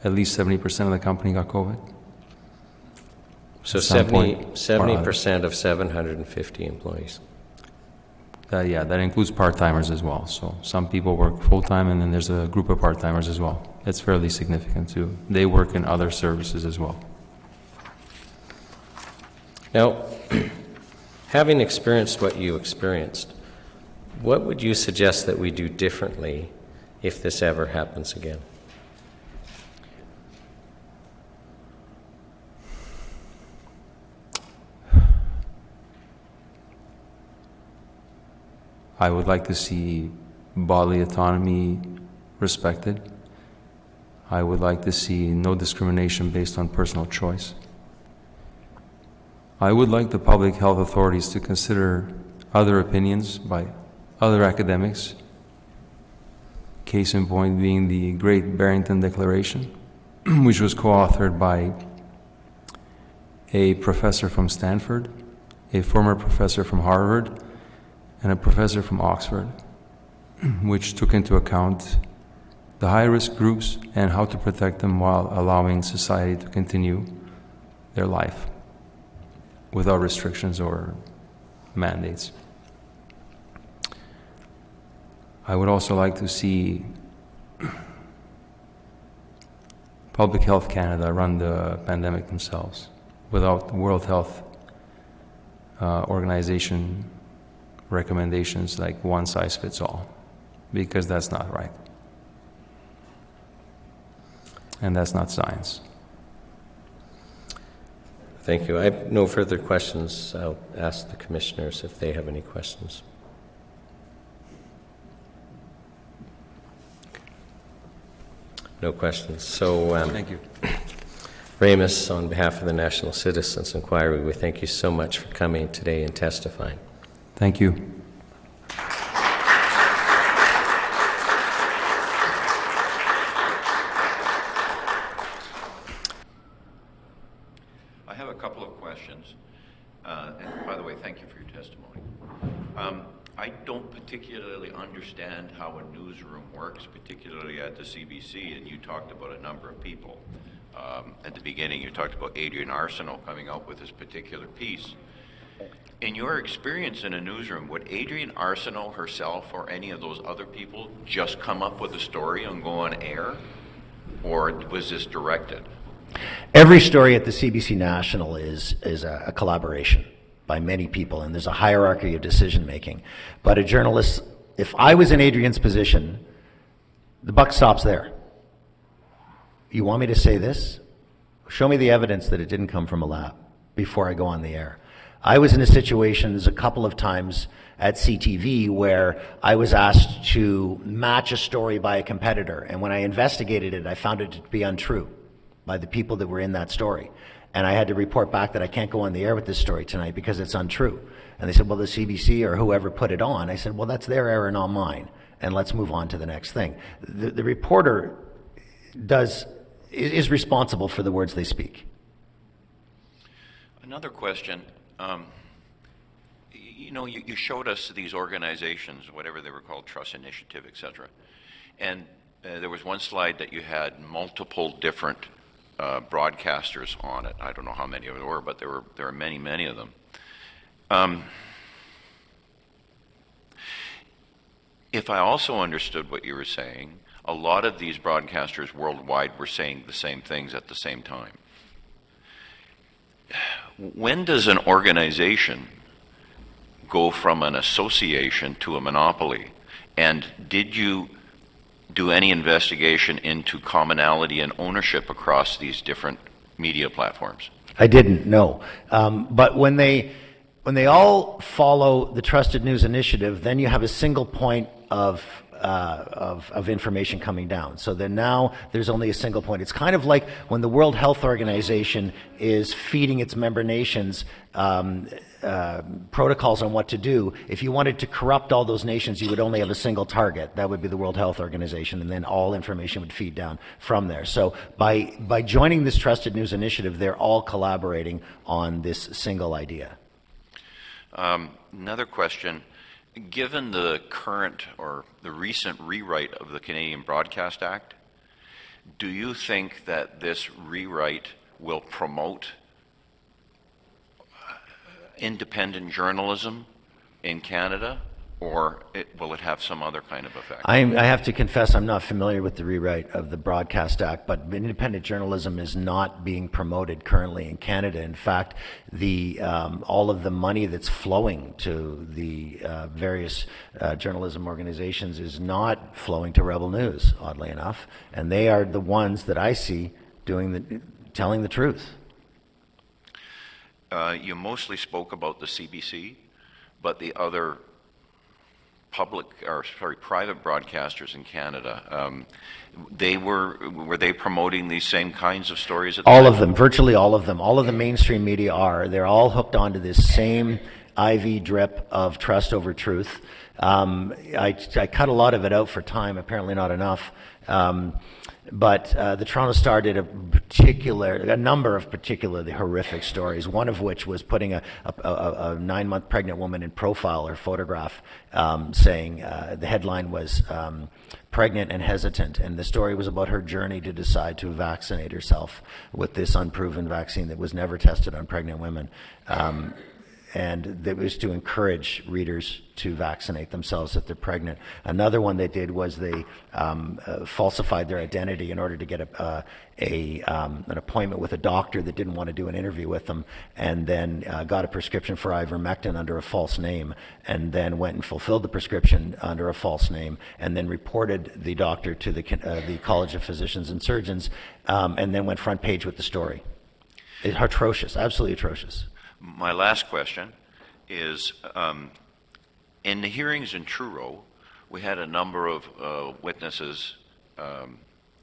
at least 70% of the company got COVID. So At some 70, point, or 70% of 750 employees. Uh, yeah, that includes part timers as well. So some people work full time, and then there's a group of part timers as well. It's fairly significant too. They work in other services as well. Now, having experienced what you experienced, what would you suggest that we do differently if this ever happens again? I would like to see bodily autonomy respected. I would like to see no discrimination based on personal choice. I would like the public health authorities to consider other opinions by other academics, case in point being the Great Barrington Declaration, which was co authored by a professor from Stanford, a former professor from Harvard, and a professor from Oxford, which took into account the high risk groups and how to protect them while allowing society to continue their life without restrictions or mandates. I would also like to see Public Health Canada run the pandemic themselves without the World Health uh, Organization recommendations like one size fits all, because that's not right. And that's not science. Thank you. I have no further questions. I'll ask the commissioners if they have any questions. No questions. So, um, Thank you. Ramus, on behalf of the National Citizens Inquiry, we thank you so much for coming today and testifying. Thank you. I have a couple of questions. Uh, And by the way, thank you for your testimony. Um, I don't particularly understand how a newsroom works, particularly at the CBC, and you talked about a number of people. Um, At the beginning, you talked about Adrienne Arsenault coming out with this particular piece. In your experience in a newsroom, would Adrienne Arsenault herself or any of those other people just come up with a story and go on air? Or was this directed? Every story at the CBC National is, is a, a collaboration by many people, and there's a hierarchy of decision making. But a journalist, if I was in Adrienne's position, the buck stops there. You want me to say this? Show me the evidence that it didn't come from a lab before I go on the air. I was in a situation, a couple of times at CTV where I was asked to match a story by a competitor. And when I investigated it, I found it to be untrue by the people that were in that story. And I had to report back that I can't go on the air with this story tonight because it's untrue. And they said, well, the CBC or whoever put it on. I said, well, that's their error, not mine. And let's move on to the next thing. The, the reporter does is responsible for the words they speak. Another question. Um, you know, you, you showed us these organizations, whatever they were called, Trust Initiative, et cetera. And uh, there was one slide that you had multiple different uh, broadcasters on it. I don't know how many of there were, but there were there were many, many of them. Um, if I also understood what you were saying, a lot of these broadcasters worldwide were saying the same things at the same time. When does an organization go from an association to a monopoly? And did you do any investigation into commonality and ownership across these different media platforms? I didn't know. Um, but when they when they all follow the Trusted News Initiative, then you have a single point of uh, of, of information coming down. So then now there's only a single point. It's kind of like when the World Health Organization is feeding its member nations um, uh, protocols on what to do. If you wanted to corrupt all those nations, you would only have a single target. That would be the World Health Organization, and then all information would feed down from there. So by by joining this Trusted News Initiative, they're all collaborating on this single idea. Um, another question. Given the current or the recent rewrite of the Canadian Broadcast Act, do you think that this rewrite will promote uh, independent journalism in Canada, or it, will it have some other kind of effect? I'm, I have to confess, I'm not familiar with the rewrite of the Broadcast Act, but independent journalism is not being promoted currently in Canada. In fact, the um, all of the money that's flowing to the uh, various uh, journalism organizations is not flowing to Rebel News, oddly enough, and they are the ones that I see doing the telling the truth. Uh, you mostly spoke about the CBC, but the other public or sorry private broadcasters in Canada, um, they were were they promoting these same kinds of stories? At the All time? of them, virtually all of them, all of the mainstream media are. They're all hooked onto this same IV drip of trust over truth. Um, I, I cut a lot of it out for time, apparently not enough. Um, but uh, the Toronto Star did a particular, a number of particularly horrific stories. One of which was putting a, a, a, a nine-month pregnant woman in profile or photograph, um, saying uh, the headline was um, "Pregnant and Hesitant," and the story was about her journey to decide to vaccinate herself with this unproven vaccine that was never tested on pregnant women. Um, and that was to encourage readers to vaccinate themselves if they're pregnant. Another one they did was they um, uh, falsified their identity in order to get a, uh, a um, an appointment with a doctor that didn't want to do an interview with them, and then uh, got a prescription for ivermectin under a false name, and then went and fulfilled the prescription under a false name, and then reported the doctor to the uh, the College of Physicians and Surgeons, um, and then went front page with the story. It's atrocious, absolutely atrocious. My last question is um, in the hearings in Truro, we had a number of uh, witnesses, um,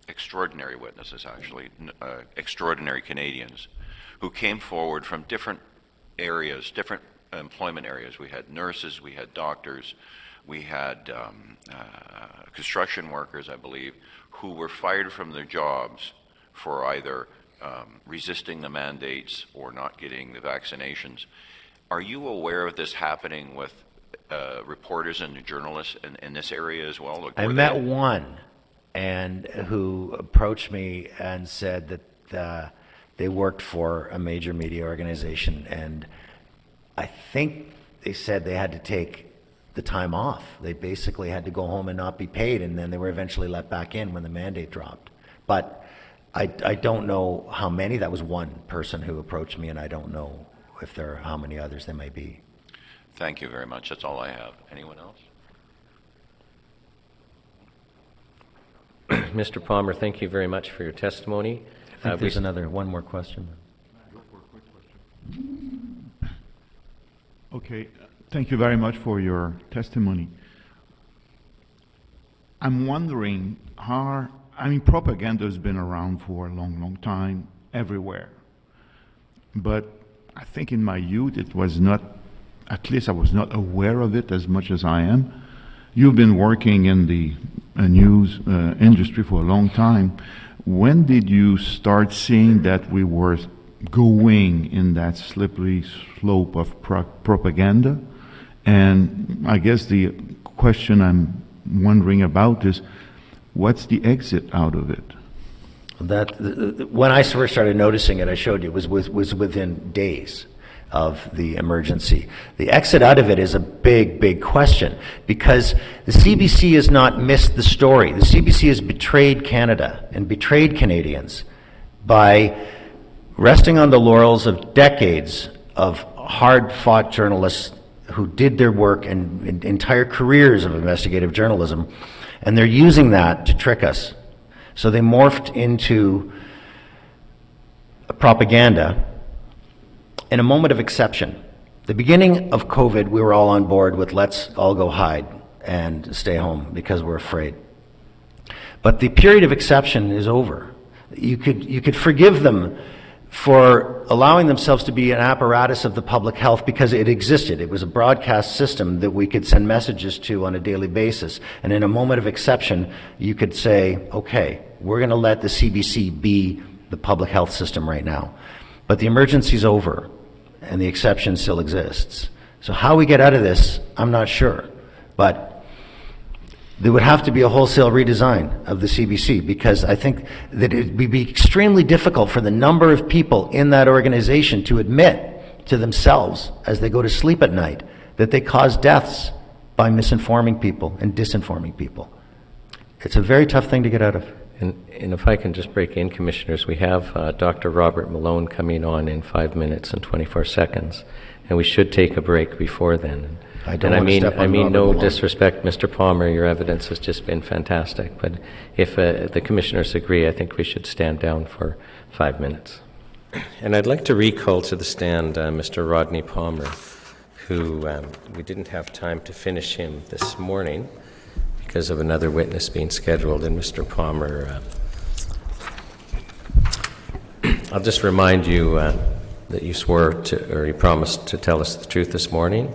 extraordinary witnesses actually, uh, extraordinary Canadians, who came forward from different areas, different employment areas. We had nurses, we had doctors, we had um, uh, construction workers, I believe, who were fired from their jobs for either um, resisting the mandates or not getting the vaccinations. Are you aware of this happening with uh, reporters and journalists in, in this area as well? Like, I met one, and who approached me and said that uh, they worked for a major media organization, and I think they said they had to take the time off. They basically had to go home and not be paid, and then they were eventually let back in when the mandate dropped. But I, I don't know how many. That was one person who approached me, and I don't know if there are how many others there may be. Thank you very much. That's all I have. Anyone else? Mr. Palmer, thank you very much for your testimony. I think Uh, we- there's another one more question. Okay, thank you very much for your testimony. I'm wondering how, I mean, propaganda has been around for a long, long time everywhere. But I think in my youth it was not, at least I was not aware of it as much as I am. You've been working in the uh, news uh, industry for a long time. When did you start seeing that we were going in that slippery slope of pro- propaganda? And I guess the question I'm wondering about is what's the exit out of it? That uh, when I first started noticing it, I showed you was was, was within days of the emergency. The exit out of it is a big, big question because the CBC has not missed the story. The CBC has betrayed Canada and betrayed Canadians by resting on the laurels of decades of hard-fought journalists who did their work and, and entire careers of investigative journalism, and they're using that to trick us. So they morphed into propaganda in a moment of exception. The beginning of COVID, we were all on board with let's all go hide and stay home because we're afraid. But the period of exception is over. You could, you could forgive them for allowing themselves to be an apparatus of the public health because it existed. It was a broadcast system that we could send messages to on a daily basis. And in a moment of exception, you could say, okay, we're going to let the CBC be the public health system right now. But the emergency's over, and the exception still exists. So how we get out of this, I'm not sure. But there would have to be a wholesale redesign of the CBC because I think that it would be extremely difficult for the number of people in that organization to admit to themselves as they go to sleep at night that they cause deaths by misinforming people and disinforming people. It's a very tough thing to get out of. And, and if I can just break in, Commissioners, we have uh, Dr. Robert Malone coming on in five minutes and 24 seconds, and we should take a break before then. I don't and I want to mean, step I mean, no disrespect, Mr. Palmer. Your evidence has just been fantastic. But if uh, the commissioners agree, I think we should stand down for five minutes. And I'd like to recall to the stand uh, Mr. Rodney Palmer, who um, we didn't have time to finish him this morning because of another witness being scheduled. And Mr. Palmer, uh, I'll just remind you uh, that you swore to, or you promised to tell us the truth this morning,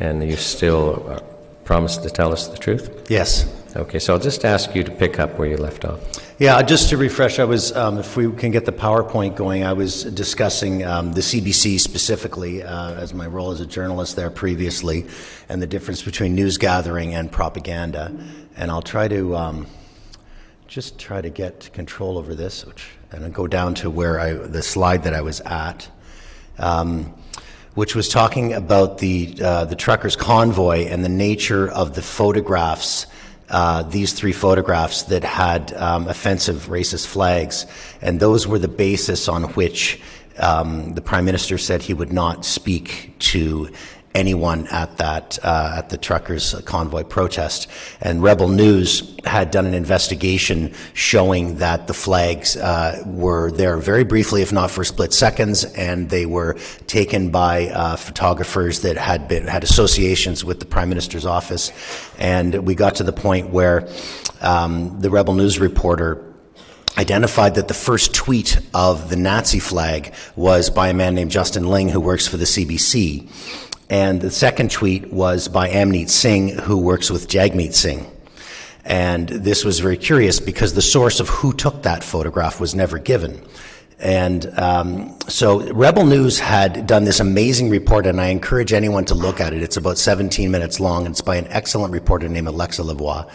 and you still uh, promise to tell us the truth? Yes. Okay, so I'll just ask you to pick up where you left off. Yeah, just to refresh, I was, um, if we can get the PowerPoint going, I was discussing um, the CBC specifically uh, as my role as a journalist there previously and the difference between news gathering and propaganda. And I'll try to um, just try to get control over this, which, and I'll go down to where I, the slide that I was at. Um, which was talking about the uh, the truckers' convoy and the nature of the photographs. Uh, these three photographs that had um, offensive racist flags, and those were the basis on which um, the prime minister said he would not speak to anyone at that uh, at the truckers convoy protest. And Rebel News had done an investigation showing that the flags uh, were there very briefly, if not for split seconds, and they were taken by uh, photographers that had been had associations with the prime minister's office. And we got to the point where um, the Rebel News reporter identified that the first tweet of the Nazi flag was by a man named Justin Ling, who works for the CBC. And the second tweet was by Amneet Singh, who works with Jagmeet Singh. And this was very curious because the source of who took that photograph was never given. And um, so Rebel News had done this amazing report, and I encourage anyone to look at it. It's about 17 minutes long. And it's by an excellent reporter named Alexa Lavoie.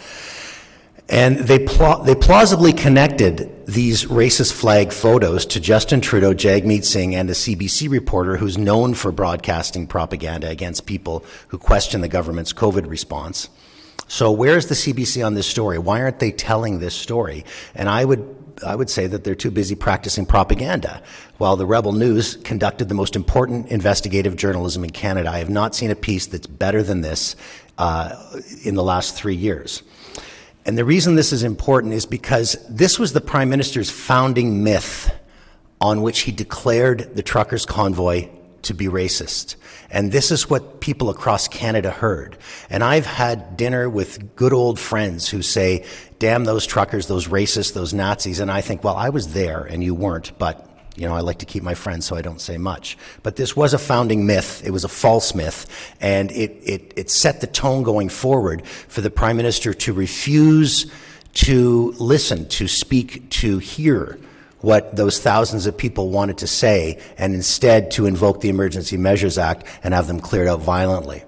And they, pla- they plausibly connected these racist flag photos to Justin Trudeau, Jagmeet Singh, and a CBC reporter who's known for broadcasting propaganda against people who question the government's COVID response. So where's the CBC on this story? Why aren't they telling this story? And I would I would say that they're too busy practicing propaganda. While the Rebel News conducted the most important investigative journalism in Canada, I have not seen a piece that's better than this uh, in the last three years. And the reason this is important is because this was the Prime Minister's founding myth on which he declared the truckers' convoy to be racist. And this is what people across Canada heard. And I've had dinner with good old friends who say, damn those truckers, those racists, those Nazis. And I think, well, I was there and you weren't, but you know, I like to keep my friends so I don't say much. But this was a founding myth. It was a false myth. And it, it, it set the tone going forward for the Prime Minister to refuse to listen, to speak, to hear what those thousands of people wanted to say, and instead to invoke the Emergency Measures Act and have them cleared out violently.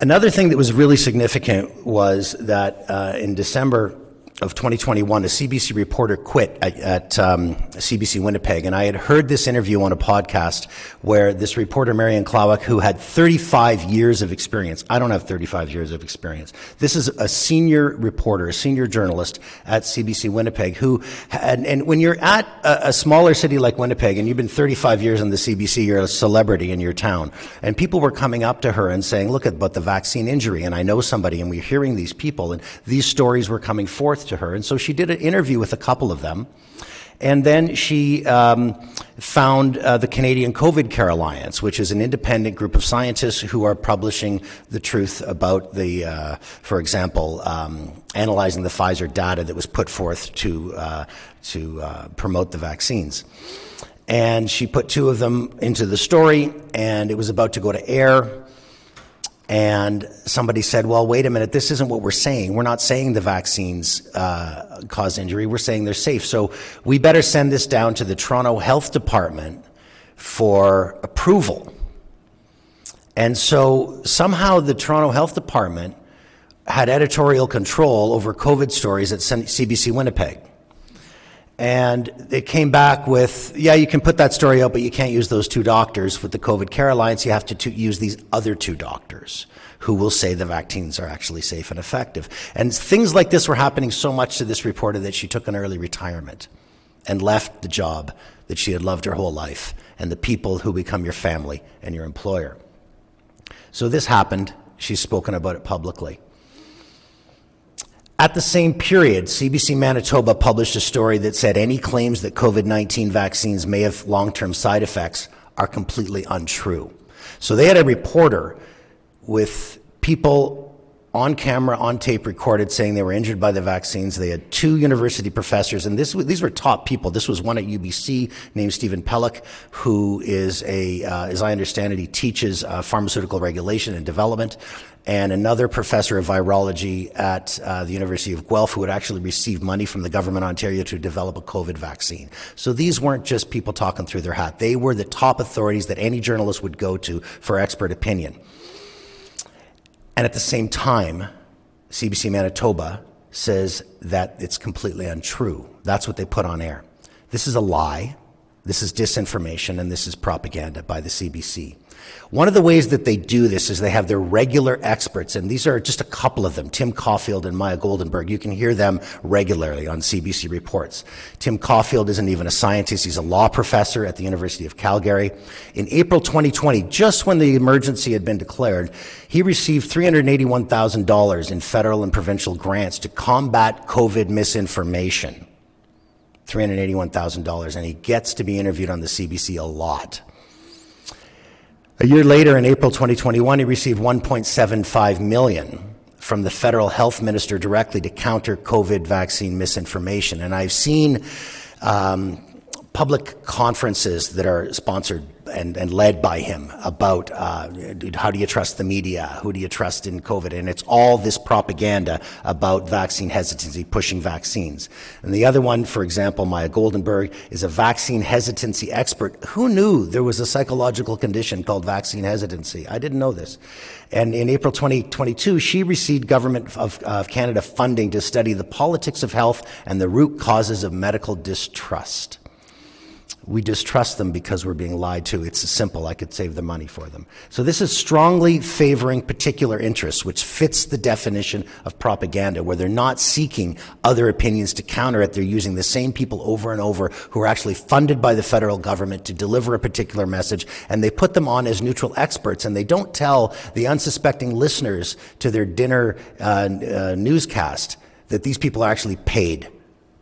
Another thing that was really significant was that uh, in December of 2021, a CBC reporter quit at, at um, CBC Winnipeg. And I had heard this interview on a podcast where this reporter, Marianne Klowak, who had 35 years of experience, I don't have 35 years of experience. This is a senior reporter, a senior journalist at CBC Winnipeg who, and, and when you're at a, a smaller city like Winnipeg and you've been 35 years in the CBC, you're a celebrity in your town. And people were coming up to her and saying, look at about the vaccine injury. And I know somebody and we're hearing these people and these stories were coming forth to her. And so she did an interview with a couple of them. And then she um, found uh, the Canadian COVID Care Alliance, which is an independent group of scientists who are publishing the truth about the, uh, for example, um, analyzing the Pfizer data that was put forth to, uh, to uh, promote the vaccines. And she put two of them into the story, and it was about to go to air and somebody said, well, wait a minute, this isn't what we're saying. We're not saying the vaccines uh, cause injury. We're saying they're safe. So we better send this down to the Toronto Health Department for approval. And so somehow the Toronto Health Department had editorial control over COVID stories at CBC Winnipeg. And they came back with, yeah, you can put that story out, but you can't use those two doctors with the COVID Care Alliance. You have to, to use these other two doctors who will say the vaccines are actually safe and effective. And things like this were happening so much to this reporter that she took an early retirement and left the job that she had loved her whole life and the people who become your family and your employer. So this happened. She's spoken about it publicly. At the same period, CBC Manitoba published a story that said any claims that COVID 19 vaccines may have long term side effects are completely untrue. So they had a reporter with people on camera, on tape recorded saying they were injured by the vaccines. They had two university professors, and this, these were top people. This was one at UBC named Steven Pelech, who is a, uh, as I understand it, he teaches uh, pharmaceutical regulation and development and another professor of virology at uh, the University of Guelph who had actually received money from the government of Ontario to develop a COVID vaccine. So these weren't just people talking through their hat. They were the top authorities that any journalist would go to for expert opinion. And at the same time, CBC Manitoba says that it's completely untrue. That's what they put on air. This is a lie. This is disinformation and this is propaganda by the CBC. One of the ways that they do this is they have their regular experts, and these are just a couple of them Tim Caulfield and Maya Goldenberg. You can hear them regularly on CBC reports. Tim Caulfield isn't even a scientist, he's a law professor at the University of Calgary. In April 2020, just when the emergency had been declared, he received $381,000 in federal and provincial grants to combat COVID misinformation. $381,000, and he gets to be interviewed on the CBC a lot. A year later, in April 2021, he received 1.75 million from the federal health minister directly to counter COVID vaccine misinformation. And I've seen um, public conferences that are sponsored and, and led by him about uh, how do you trust the media, who do you trust in COVID, and it's all this propaganda about vaccine hesitancy, pushing vaccines. And the other one, for example, Maya Goldenberg is a vaccine hesitancy expert. Who knew there was a psychological condition called vaccine hesitancy? I didn't know this. And in April 2022, she received Government of, of Canada funding to study the politics of health and the root causes of medical distrust. We distrust them because we're being lied to. It's simple. I could save the money for them. So this is strongly favoring particular interests, which fits the definition of propaganda, where they're not seeking other opinions to counter it. They're using the same people over and over who are actually funded by the federal government to deliver a particular message, and they put them on as neutral experts, and they don't tell the unsuspecting listeners to their dinner uh, uh, newscast that these people are actually paid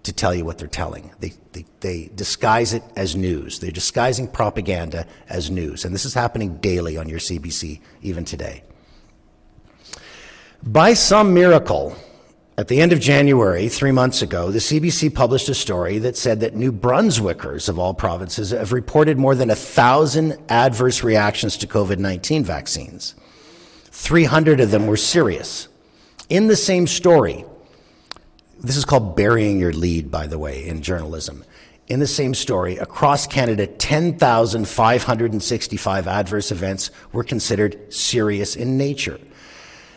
to tell you what they're telling. They, they, they, disguise it as news. They're disguising propaganda as news. And this is happening daily on your CBC, even today. By some miracle, at the end of January, three months ago, the CBC published a story that said that New Brunswickers of all provinces have reported more than a thousand adverse reactions to COVID 19 vaccines. 300 of them were serious. In the same story, this is called burying your lead, by the way, in journalism. In the same story, across Canada, 10,565 adverse events were considered serious in nature.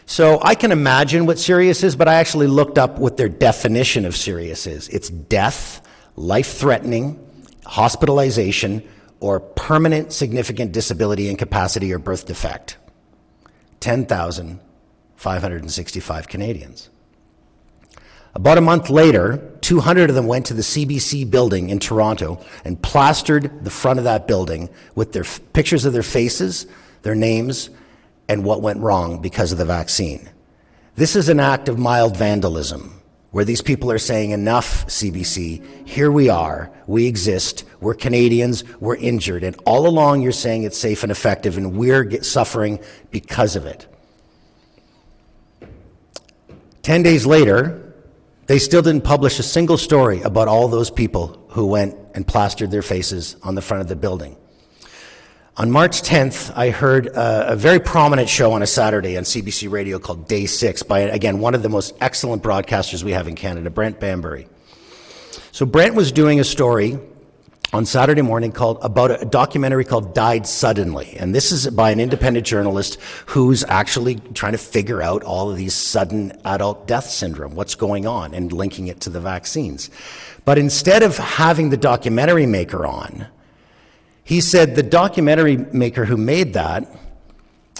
So I can imagine what serious is, but I actually looked up what their definition of serious is. It's death, life threatening, hospitalization, or permanent significant disability, incapacity, or birth defect. 10,565 Canadians. About a month later, 200 of them went to the CBC building in Toronto and plastered the front of that building with their f- pictures of their faces, their names, and what went wrong because of the vaccine. This is an act of mild vandalism where these people are saying, enough, CBC, here we are, we exist, we're Canadians, we're injured, and all along you're saying it's safe and effective, and we're suffering because of it. Ten days later, they still didn't publish a single story about all those people who went and plastered their faces on the front of the building. On March 10th, I heard a, a, very prominent show on a Saturday on CBC Radio called Day Six by, again, one of the most excellent broadcasters we have in Canada, Brent Bambury. So Brent was doing a story on Saturday morning called about a documentary called Died Suddenly. And this is by an independent journalist who's actually trying to figure out all of these sudden adult death syndrome, what's going on, and linking it to the vaccines. But instead of having the documentary maker on, he said the documentary maker who made that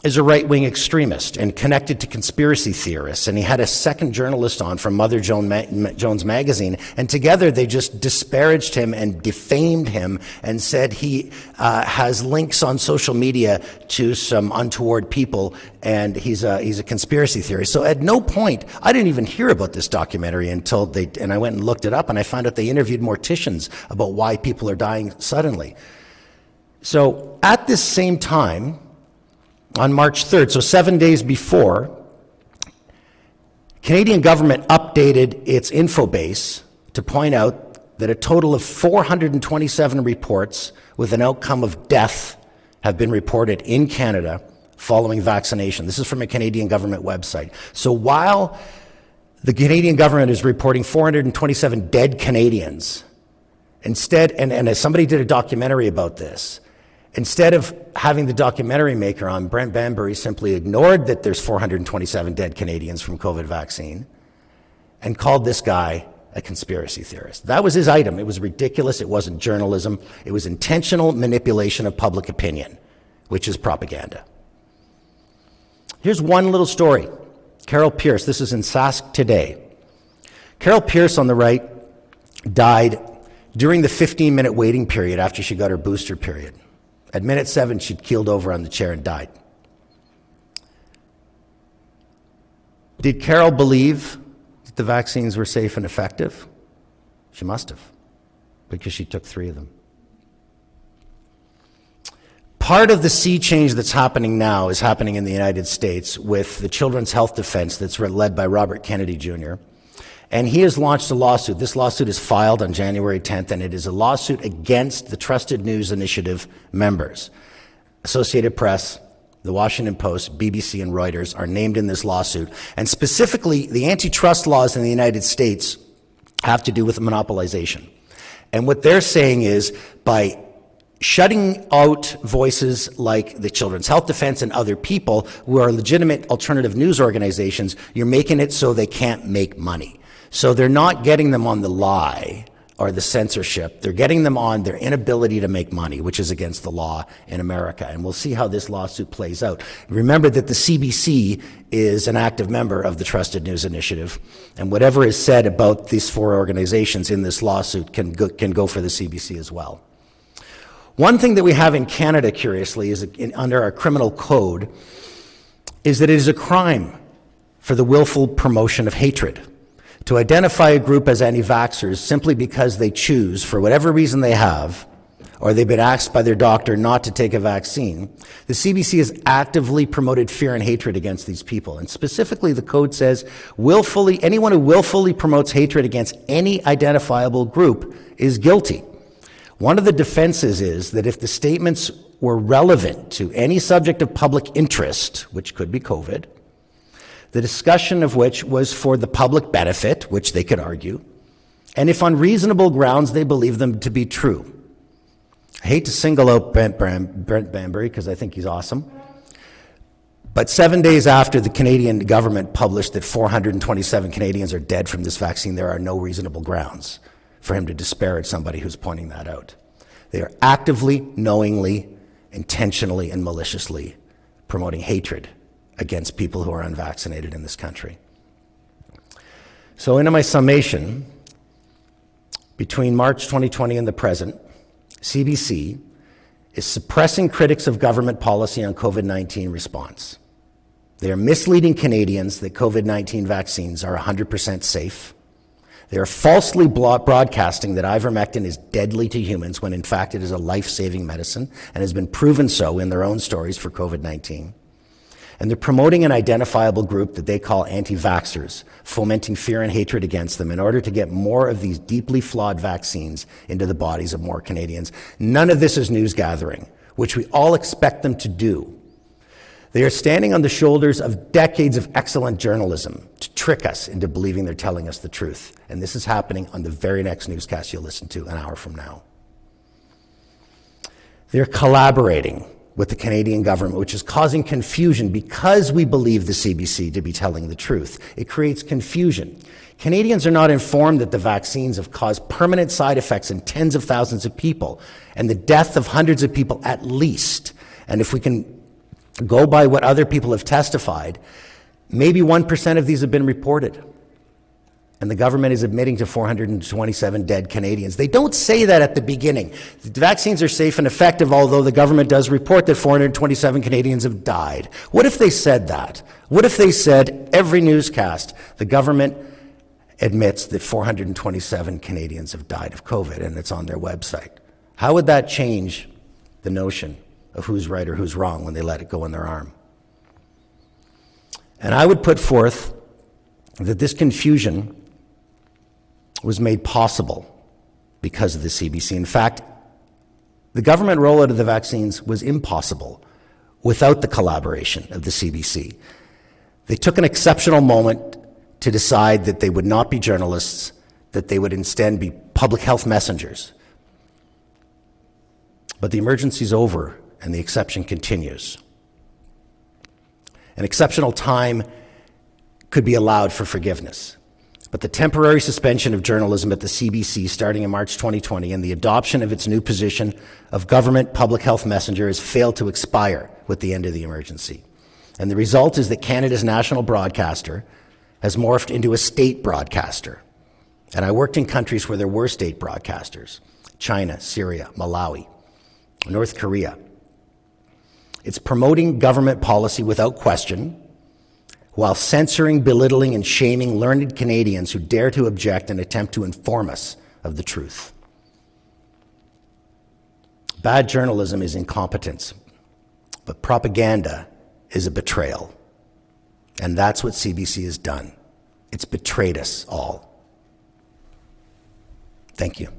is a right wing extremist and connected to conspiracy theorists. And he had a second journalist on from Mother Jones magazine. And together they just disparaged him and defamed him and said he uh, has links on social media to some untoward people and he's a, he's a conspiracy theorist. So at no point, I didn't even hear about this documentary until they, and I went and looked it up and I found out they interviewed morticians about why people are dying suddenly. So at this same time, on March 3rd, so seven days before, Canadian government updated its info base to point out that a total of 427 reports with an outcome of death have been reported in Canada following vaccination. This is from a Canadian government website. So while the Canadian government is reporting 427 dead Canadians, instead, and, and as somebody did a documentary about this, Instead of having the documentary maker on, Brent Bambury simply ignored that there's 427 dead Canadians from COVID vaccine and called this guy a conspiracy theorist. That was his item. It was ridiculous. It wasn't journalism. It was intentional manipulation of public opinion, which is propaganda. Here's one little story. Carol Pierce, this is in Sask today. Carol Pierce on the right died during the 15 minute waiting period after she got her booster period. At minute seven, she'd keeled over on the chair and died. Did Carol believe that the vaccines were safe and effective? She must have, because she took three of them. Part of the sea change that's happening now is happening in the United States with the Children's Health Defense that's led by Robert Kennedy Jr. And he has launched a lawsuit. This lawsuit is filed on January 10th, and it is a lawsuit against the Trusted News Initiative members. Associated Press, the Washington Post, BBC, and Reuters are named in this lawsuit. And specifically, the antitrust laws in the United States have to do with monopolization. And what they're saying is by shutting out voices like the Children's Health Defense and other people who are legitimate alternative news organizations, you're making it so they can't make money. So they're not getting them on the lie or the censorship. They're getting them on their inability to make money, which is against the law in America. And we'll see how this lawsuit plays out. Remember that the CBC is an active member of the Trusted News Initiative. And whatever is said about these four organizations in this lawsuit can go, can go for the CBC as well. One thing that we have in Canada, curiously, is in, under our criminal code, is that it is a crime for the willful promotion of hatred. To identify a group as anti vaxxers simply because they choose, for whatever reason they have, or they've been asked by their doctor not to take a vaccine, the CBC has actively promoted fear and hatred against these people. And specifically, the code says willfully, anyone who willfully promotes hatred against any identifiable group is guilty. One of the defenses is that if the statements were relevant to any subject of public interest, which could be COVID, the discussion of which was for the public benefit, which they could argue, and if on reasonable grounds they believe them to be true. I hate to single out Brent, Brent Bambury because I think he's awesome. But seven days after the Canadian government published that 427 Canadians are dead from this vaccine, there are no reasonable grounds for him to disparage somebody who's pointing that out. They are actively, knowingly, intentionally, and maliciously promoting hatred against people who are unvaccinated in this country. So, in my summation, between March 2020 and the present, CBC is suppressing critics of government policy on COVID 19 response. They are misleading Canadians that COVID 19 vaccines are 100% safe. They are falsely broadcasting that ivermectin is deadly to humans when in fact it is a life saving medicine and has been proven so in their own stories for COVID 19. And they're promoting an identifiable group that they call anti vaxxers, fomenting fear and hatred against them in order to get more of these deeply flawed vaccines into the bodies of more Canadians. None of this is news gathering, which we all expect them to do. They are standing on the shoulders of decades of excellent journalism to trick us into believing they're telling us the truth. And this is happening on the very next newscast you'll listen to an hour from now. They're collaborating with the Canadian government, which is causing confusion because we believe the CBC to be telling the truth. It creates confusion. Canadians are not informed that the vaccines have caused permanent side effects in tens of thousands of people and the death of hundreds of people at least. And if we can go by what other people have testified, maybe 1% of these have been reported and the government is admitting to 427 dead Canadians. They don't say that at the beginning. The vaccines are safe and effective, although the government does report that 427 Canadians have died. What if they said that? What if they said every newscast, the government admits that 427 Canadians have died of COVID and it's on their website? How would that change the notion of who's right or who's wrong when they let it go in their arm? And I would put forth that this confusion was made possible because of the CBC. In fact, the government rollout of the vaccines was impossible without the collaboration of the CBC. They took an exceptional moment to decide that they would not be journalists, that they would instead be public health messengers. But the emergency is over and the exception continues. An exceptional time could be allowed for forgiveness. But the temporary suspension of journalism at the CBC starting in March 2020 and the adoption of its new position of government public health messenger has failed to expire with the end of the emergency. And the result is that Canada's national broadcaster has morphed into a state broadcaster. And I worked in countries where there were state broadcasters China, Syria, Malawi, North Korea. It's promoting government policy without question while censoring, belittling, and shaming learned Canadians who dare to object and attempt to inform us of the truth. Bad journalism is incompetence, but propaganda is a betrayal. And that's what CBC has done. It's betrayed us all Thank you.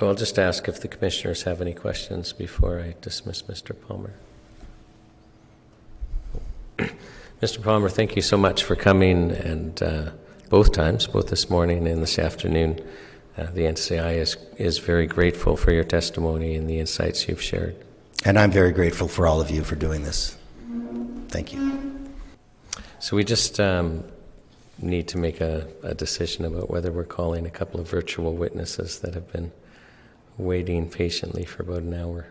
So I'll just ask if the commissioners have any questions before I dismiss Mr. Palmer. Mr. Palmer, thank you so much for coming and uh, both times, both this morning and this afternoon. Uh, the NCI is, is very grateful for your testimony and the insights you've shared. And I'm very grateful for all of you for doing this. Thank you. So we just um, need to make a, a decision about whether we're calling a couple of virtual witnesses that have been waiting patiently for about an hour.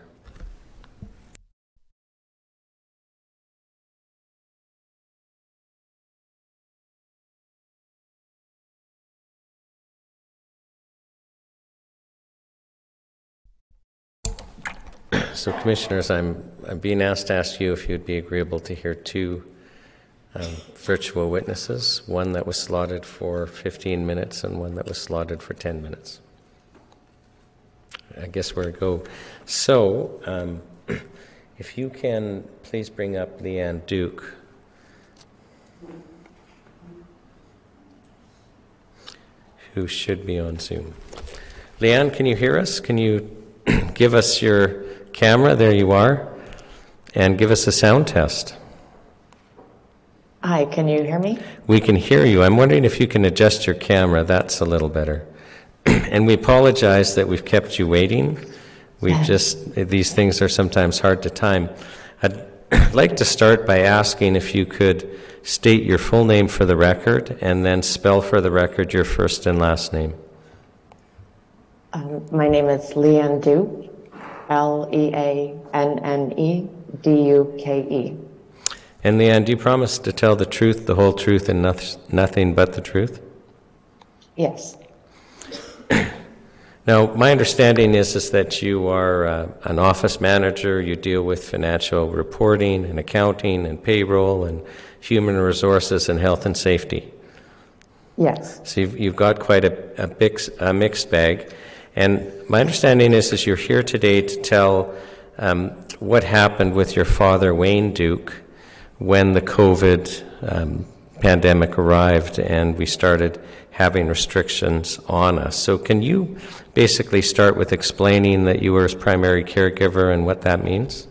So, commissioners, I'm, I'm being asked to ask you if you'd be agreeable to hear two um, virtual witnesses one that was slotted for 15 minutes and one that was slotted for 10 minutes. I guess where to go. So, um, if you can please bring up Leanne Duke. Who should be on Zoom. Leanne, can you hear us? Can you give us your camera? There you are. And give us a sound test. Hi, can you hear me? We can hear you. I'm wondering if you can adjust your camera. That's a little better. and we apologize that we've kept you waiting. We've just, these things are sometimes hard to time. I'd like to start by asking if you could state your full name for the record and then spell for the record your first and last name. Um, my name is Leanne Duke, L E A N N E D U K E. And Leanne, do you promise to tell the truth, the whole truth, and noth- nothing but the truth? Yes. Now, my understanding is, is that you are uh, an office manager. You deal with financial reporting and accounting and payroll and human resources and health and safety. Yes. So you've, you've got quite a, a, big, a mixed bag. And my understanding is, is you're here today to tell um, what happened with your father, Wayne Duke, when the COVID um, pandemic arrived and we started having restrictions on us. So, can you basically start with explaining that you were his primary caregiver and what that means?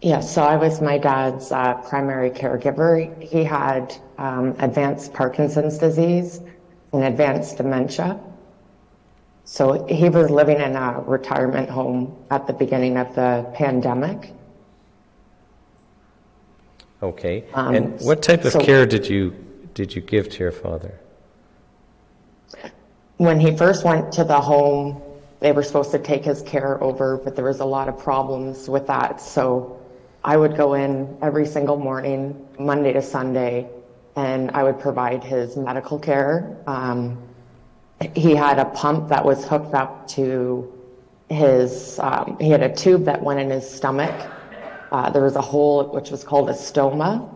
Yes, so I was my dad's uh, primary caregiver. He had um, advanced Parkinson's disease and advanced dementia. So he was living in a retirement home at the beginning of the pandemic. Okay. Um, and what type of so- care did you did you give to your father? When he first went to the home, they were supposed to take his care over, but there was a lot of problems with that. So I would go in every single morning, Monday to Sunday, and I would provide his medical care. Um, he had a pump that was hooked up to his, um, he had a tube that went in his stomach. Uh, there was a hole which was called a stoma.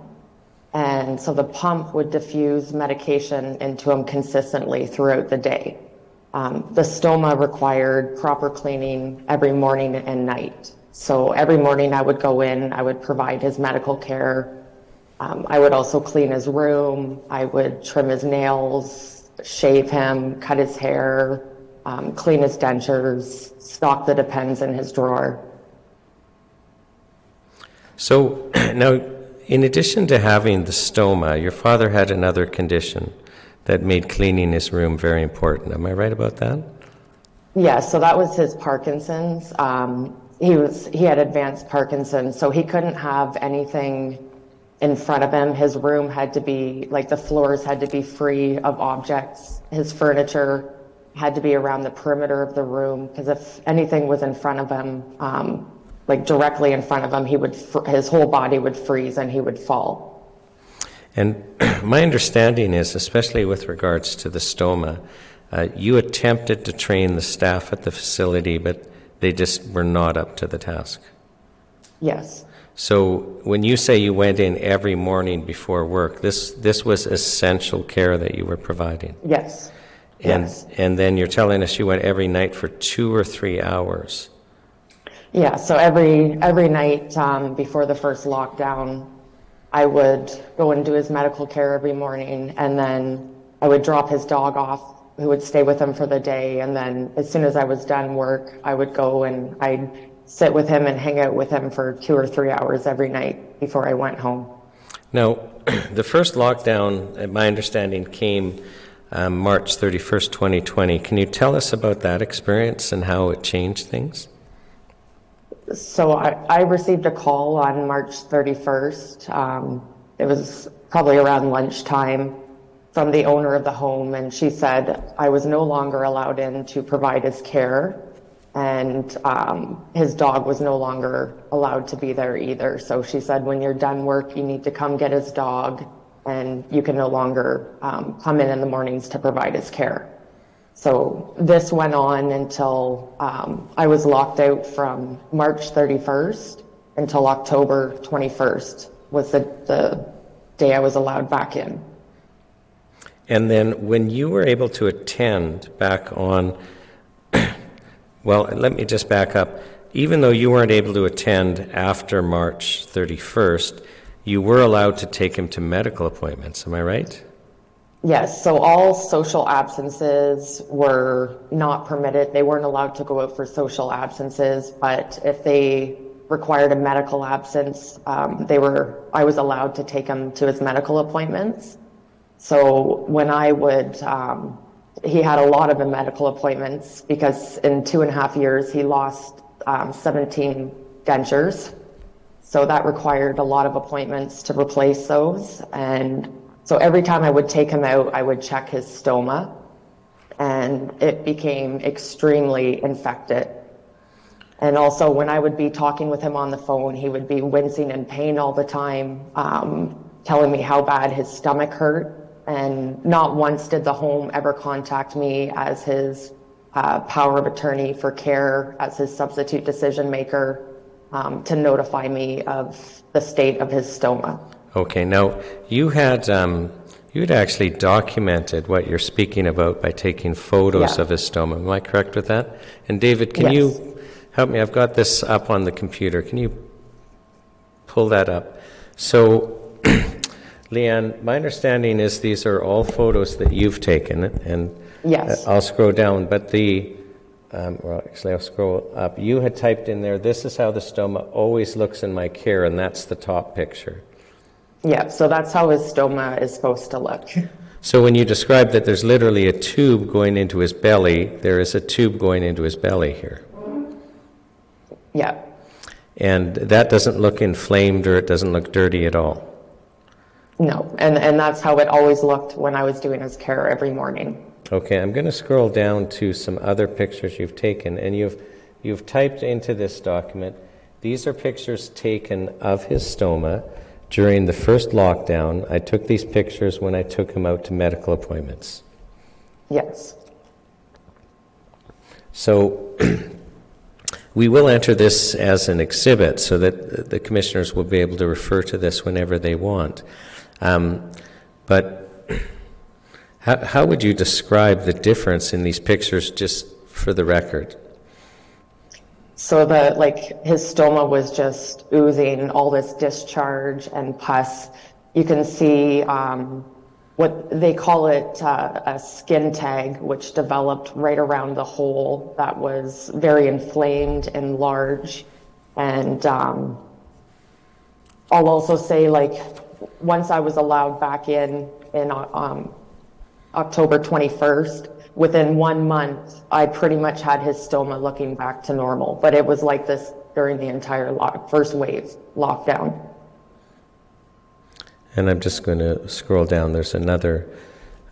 And so the pump would diffuse medication into him consistently throughout the day. Um, the stoma required proper cleaning every morning and night. So every morning I would go in, I would provide his medical care. Um, I would also clean his room. I would trim his nails, shave him, cut his hair, um, clean his dentures, stock the Depends in his drawer. So now, in addition to having the stoma, your father had another condition that made cleaning his room very important. Am I right about that? Yeah, so that was his Parkinson's. Um, he was he had advanced Parkinson's, so he couldn't have anything in front of him. His room had to be like the floors had to be free of objects. His furniture had to be around the perimeter of the room because if anything was in front of him, um, like directly in front of him, he would fr- his whole body would freeze and he would fall. And my understanding is, especially with regards to the stoma, uh, you attempted to train the staff at the facility, but they just were not up to the task. Yes. So when you say you went in every morning before work, this this was essential care that you were providing. Yes. And Yes. and then you're telling us you went every night for two or three hours. Yeah, so every every night um, before the first lockdown, I would go and do his medical care every morning, and then I would drop his dog off, who would stay with him for the day, and then as soon as I was done work, I would go and I'd sit with him and hang out with him for two or three hours every night before I went home. Now, the first lockdown, uh, my understanding, came um, March 31st, 2020. Can you tell us about that experience and how it changed things? So I, I received a call on March 31st. Um, it was probably around lunchtime from the owner of the home, and she said I was no longer allowed in to provide his care, and um, his dog was no longer allowed to be there either. So she said, when you're done work, you need to come get his dog, and you can no longer um, come in in the mornings to provide his care. So this went on until um, I was locked out from March 31st until October 21st was the, the day I was allowed back in. And then when you were able to attend back on, well, let me just back up. Even though you weren't able to attend after March 31st, you were allowed to take him to medical appointments. Am I right? Yes, so all social absences were not permitted. They weren't allowed to go out for social absences, but if they required a medical absence, um, they were. I was allowed to take him to his medical appointments. So when I would, um, he had a lot of medical appointments because in two and a half years he lost um, 17 dentures. So that required a lot of appointments to replace those and so every time I would take him out, I would check his stoma, and it became extremely infected. And also, when I would be talking with him on the phone, he would be wincing in pain all the time, um, telling me how bad his stomach hurt. And not once did the home ever contact me as his uh, power of attorney for care, as his substitute decision maker, um, to notify me of the state of his stoma. Okay, now you had um, you had actually documented what you're speaking about by taking photos Yeah. of his stoma. Am I correct with that? And David, can Yes. you help me? I've got this up on the computer. Can you pull that up? So, Leanne, my understanding is these are all photos that you've taken, and Yes. uh, I'll scroll down. But the um, well, actually, I'll scroll up. You had typed in there, "This is how the stoma always looks in my care," and that's the top picture. Yeah, so that's how his stoma is supposed to look. So when you describe that there's literally a tube going into his belly, there is a tube going into his belly here. Yeah. And that doesn't look inflamed or it doesn't look dirty at all. No, and, and that's how it always looked when I was doing his care every morning. Okay, I'm going to scroll down to some other pictures you've taken, and you've, you've typed into this document, these are pictures taken of his stoma during the first lockdown. I took these pictures when I took him out to medical appointments. Yes. So we will enter this as an exhibit so that the commissioners will be able to refer to this whenever they want. Um, but how, how would you describe the difference in these pictures just for the record? So the like his stoma was just oozing all this discharge and pus. You can see um, what they call it uh, a skin tag, which developed right around the hole that was very inflamed and large. And um, I'll also say, like, once I was allowed back in in um, October 21st, within one month, I pretty much had his stoma looking back to normal. But it was like this during the entire lock, first wave lockdown. And I'm just going to scroll down. There's another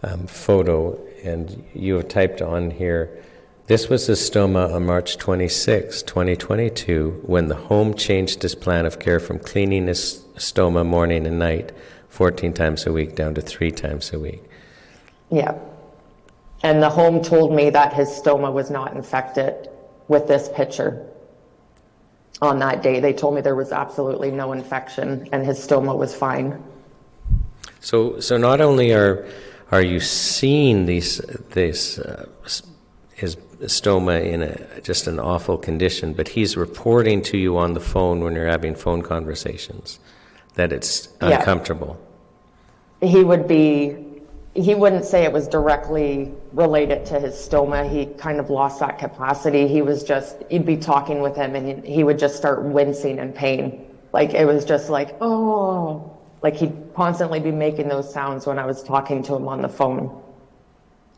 um, photo, and you have typed on here. This was his stoma on March 26, 2022, when the home changed his plan of care from cleaning his stoma morning and night 14 times a week down to three times a week. Yeah. And the home told me that his stoma was not infected with this picture. On that day, they told me there was absolutely no infection and his stoma was fine. So, so not only are are you seeing these these uh, his stoma in a, just an awful condition, but he's reporting to you on the phone when you're having phone conversations that it's uncomfortable. Yeah. uncomfortable. he would be he wouldn't say it was directly related to his stoma. He kind of lost that capacity. He was just you'd be talking with him and he would just start wincing in pain. Like it was just like oh like he'd constantly be making those sounds when i was talking to him on the phone.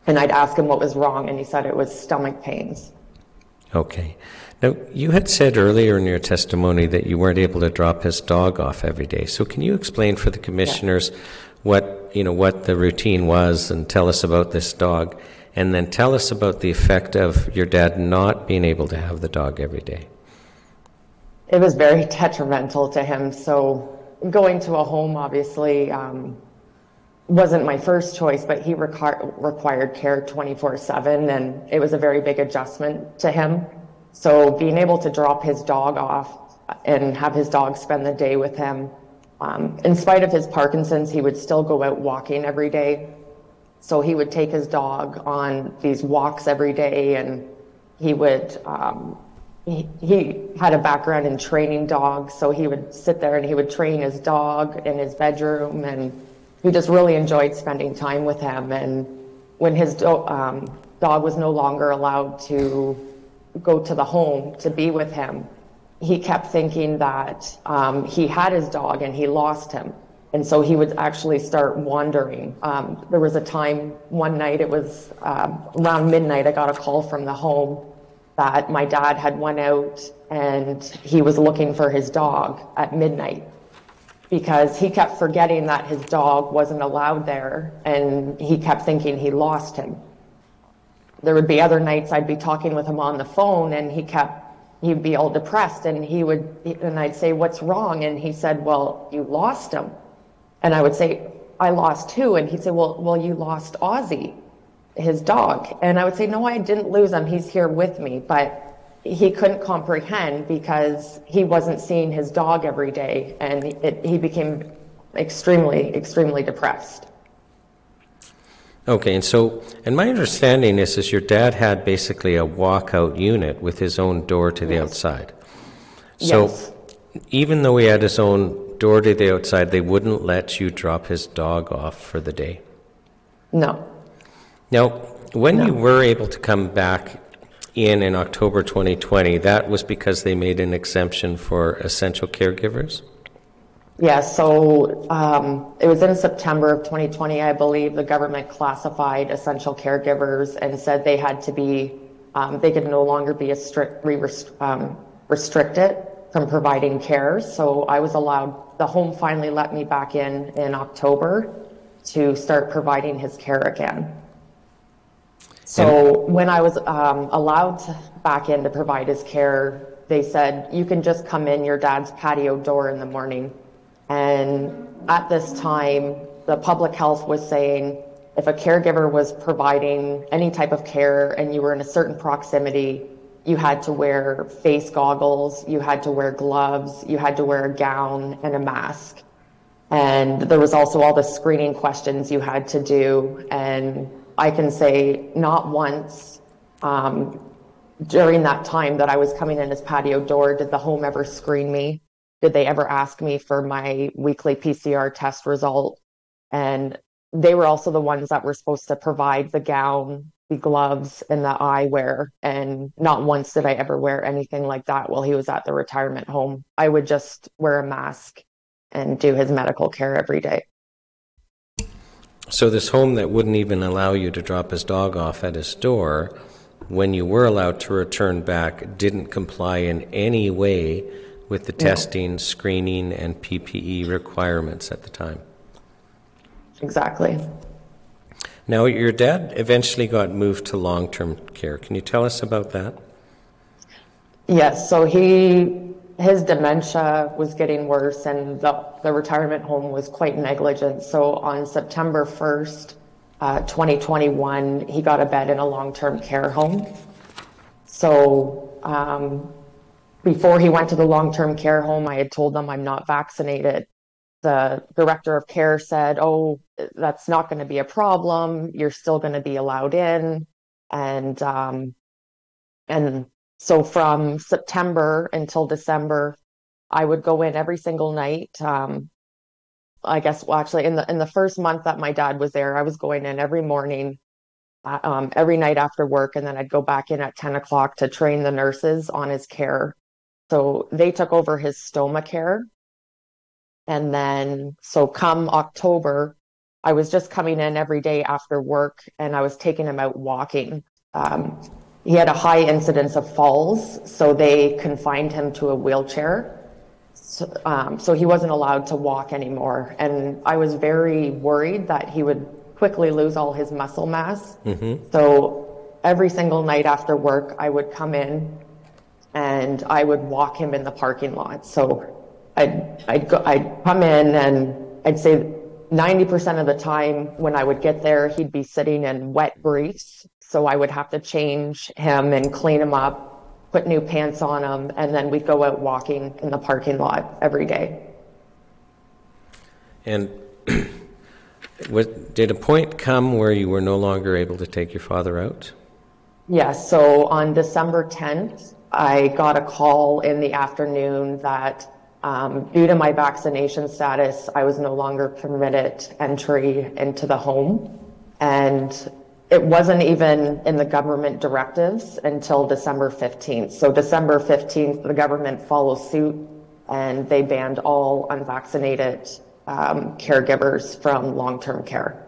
And i'd ask him what was wrong and he said it was stomach pains. Okay. Now, you had said earlier in your testimony that you weren't able to drop his dog off every day. So, can you explain for the commissioners what you know what the routine was, and tell us about this dog, and then tell us about the effect of your dad not being able to have the dog every day? it was very detrimental to him. So going to a home obviously um, wasn't my first choice, but he requir- required care 24 7, and it was a very big adjustment to him. So being able to drop his dog off and have his dog spend the day with him, um, in spite of his Parkinson's, he would still go out walking every day. So he would take his dog on these walks every day, and he would. Um, he, he had a background in training dogs, so he would sit there and he would train his dog in his bedroom, and he just really enjoyed spending time with him. And when his do- um, dog was no longer allowed to go to the home to be with him, he kept thinking that um, he had his dog and he lost him. And so he would actually start wandering. Um, there was a time one night, it was um, around midnight, I got a call from the home that my dad had went out and he was looking for his dog at midnight because he kept forgetting that his dog wasn't allowed there and he kept thinking he lost him. There would be other nights I'd be talking with him on the phone and he kept, he'd be all depressed and he would, and I'd say, what's wrong? And he said, well, you lost him. And I would say, I lost who? And he'd say, well, well, you lost Ozzy, his dog. And I would say, no, I didn't lose him. He's here with me. But he couldn't comprehend because he wasn't seeing his dog every day. And it, he became extremely, extremely depressed. Okay, and so, and my understanding is, is your dad had basically a walkout unit with his own door to the outside. So, Yes. even though he had his own door to the outside, they wouldn't let you drop his dog off for the day. No. Now, when you were able to come back in in October 2020, that was because they made an exemption for essential caregivers? Yeah, so um, it was in September of 2020, I believe, the government classified essential caregivers and said they had to be, um, they could no longer be a strict, um, restricted from providing care. So I was allowed, the home finally let me back in in October to start providing his care again. So when I was um, allowed to back in to provide his care, they said, you can just come in your dad's patio door in the morning. And at this time, the public health was saying if a caregiver was providing any type of care and you were in a certain proximity, you had to wear face goggles, you had to wear gloves, you had to wear a gown and a mask. And there was also all the screening questions you had to do. And I can say not once um, during that time that I was coming in his patio door did the home ever screen me. Did they ever ask me for my weekly PCR test result? And they were also the ones that were supposed to provide the gown, the gloves, and the eyewear. And not once did I ever wear anything like that while he was at the retirement home. I would just wear a mask and do his medical care every day. So, this home that wouldn't even allow you to drop his dog off at his door, when you were allowed to return back, didn't comply in any way with the testing, screening, and PPE requirements at the time. Exactly. Now, your dad eventually got moved to long term care. Can you tell us about that? Yes, so he his dementia was getting worse and the, the retirement home was quite negligent. So on September 1st, uh, 2021, he got a bed in a long-term care home. So um, before he went to the long-term care home, I had told them I'm not vaccinated. The director of care said, oh, that's not going to be a problem. You're still going to be allowed in. and um, and so from September until December, I would go in every single night. Um, I guess well, actually in the in the first month that my dad was there, I was going in every morning, uh, um, every night after work, and then I'd go back in at ten o'clock to train the nurses on his care. So they took over his stoma care, and then so come October, I was just coming in every day after work, and I was taking him out walking. Um, he had a high incidence of falls, so they confined him to a wheelchair. So, um, so he wasn't allowed to walk anymore. And I was very worried that he would quickly lose all his muscle mass. Mm-hmm. So every single night after work, I would come in and I would walk him in the parking lot. So I'd, I'd, go, I'd come in and I'd say 90% of the time when I would get there, he'd be sitting in wet briefs so I would have to change him and clean him up, put new pants on him, and then we'd go out walking in the parking lot every day. And did a point come where you were no longer able to take your father out? Yes, so on December 10th, I got a call in the afternoon that um, due to my vaccination status, I was no longer permitted entry into the home. And it wasn't even in the government directives until December 15th. So December 15th, the government followed suit and they banned all unvaccinated um, caregivers from long-term care.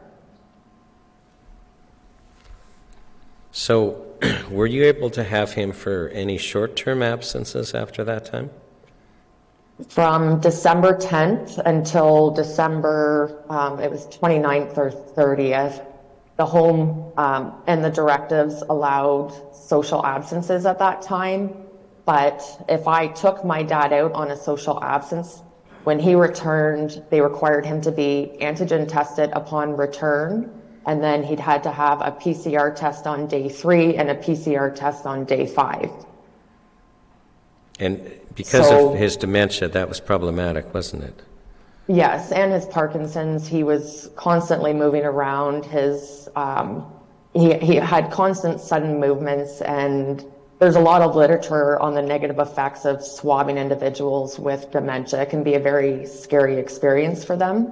So, were you able to have him for any short-term absences after that time? From December 10th until December, um, it was 29th or 30th, the home um, and the directives allowed social absences at that time. But if I took my dad out on a social absence, when he returned, they required him to be antigen tested upon return. And then he'd had to have a PCR test on day three and a PCR test on day five. And because So- of his dementia, that was problematic, wasn't it? Yes, and his Parkinson's, he was constantly moving around. His um, he he had constant sudden movements, and there's a lot of literature on the negative effects of swabbing individuals with dementia. It can be a very scary experience for them.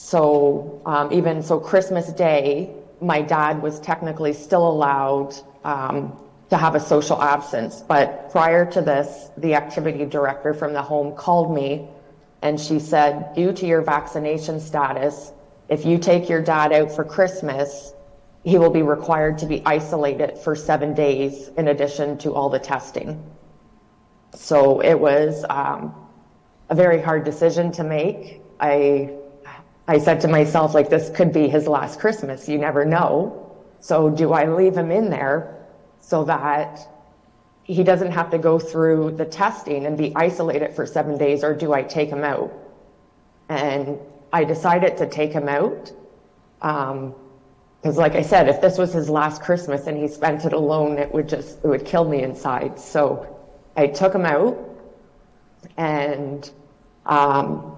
So um, even so, Christmas Day, my dad was technically still allowed um, to have a social absence, but prior to this, the activity director from the home called me and she said, due to your vaccination status, if you take your dad out for Christmas, he will be required to be isolated for seven days in addition to all the testing. So it was um, a very hard decision to make. I, I said to myself, like, this could be his last Christmas. You never know. So do I leave him in there so that he doesn't have to go through the testing and be isolated for seven days, or do I take him out? And I decided to take him out. Um, because like I said, if this was his last Christmas and he spent it alone, it would just, it would kill me inside. So I took him out and, um,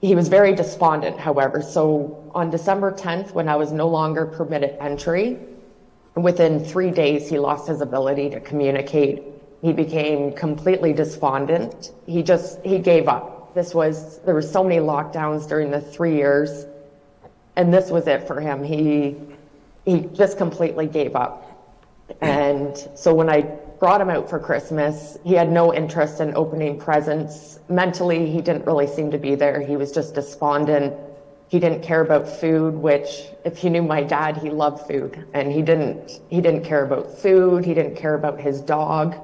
he was very despondent, however. So on December 10th, when I was no longer permitted entry, within three days, he lost his ability to communicate. He became completely despondent. He just, he gave up. This was, there were so many lockdowns during the three years, and this was it for him. He, he just completely gave up. And so when I brought him out for Christmas, he had no interest in opening presents. Mentally, he didn't really seem to be there. He was just despondent. He didn't care about food, which if you knew my dad, he loved food and he didn't, he didn't care about food. He didn't care about his dog.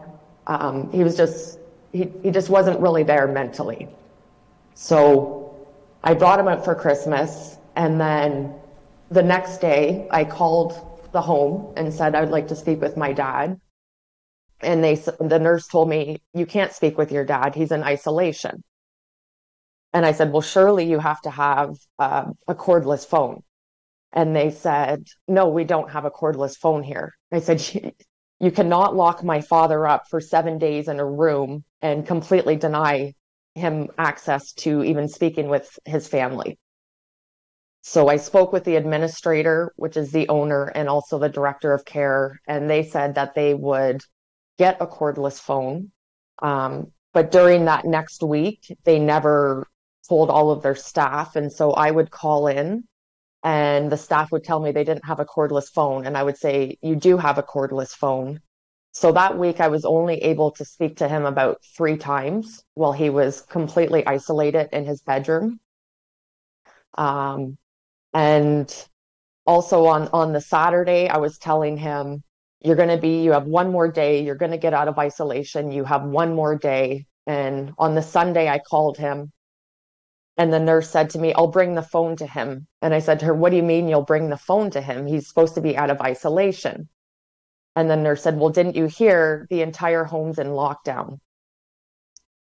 Um, he was just, he, he just wasn't really there mentally. So I brought him out for Christmas and then the next day I called the home and said I'd like to speak with my dad. And they, the nurse told me, you can't speak with your dad. He's in isolation. And I said, well, surely you have to have uh, a cordless phone. And they said, no, we don't have a cordless phone here. I said, you cannot lock my father up for seven days in a room and completely deny him access to even speaking with his family. So I spoke with the administrator, which is the owner, and also the director of care, and they said that they would get a cordless phone. Um, but during that next week, they never told all of their staff. And so I would call in and the staff would tell me they didn't have a cordless phone. And I would say, You do have a cordless phone. So that week, I was only able to speak to him about three times while he was completely isolated in his bedroom. Um, and also on, on the Saturday, I was telling him, You're going to be, you have one more day. You're going to get out of isolation. You have one more day. And on the Sunday, I called him and the nurse said to me, I'll bring the phone to him. And I said to her, What do you mean you'll bring the phone to him? He's supposed to be out of isolation. And the nurse said, Well, didn't you hear the entire home's in lockdown?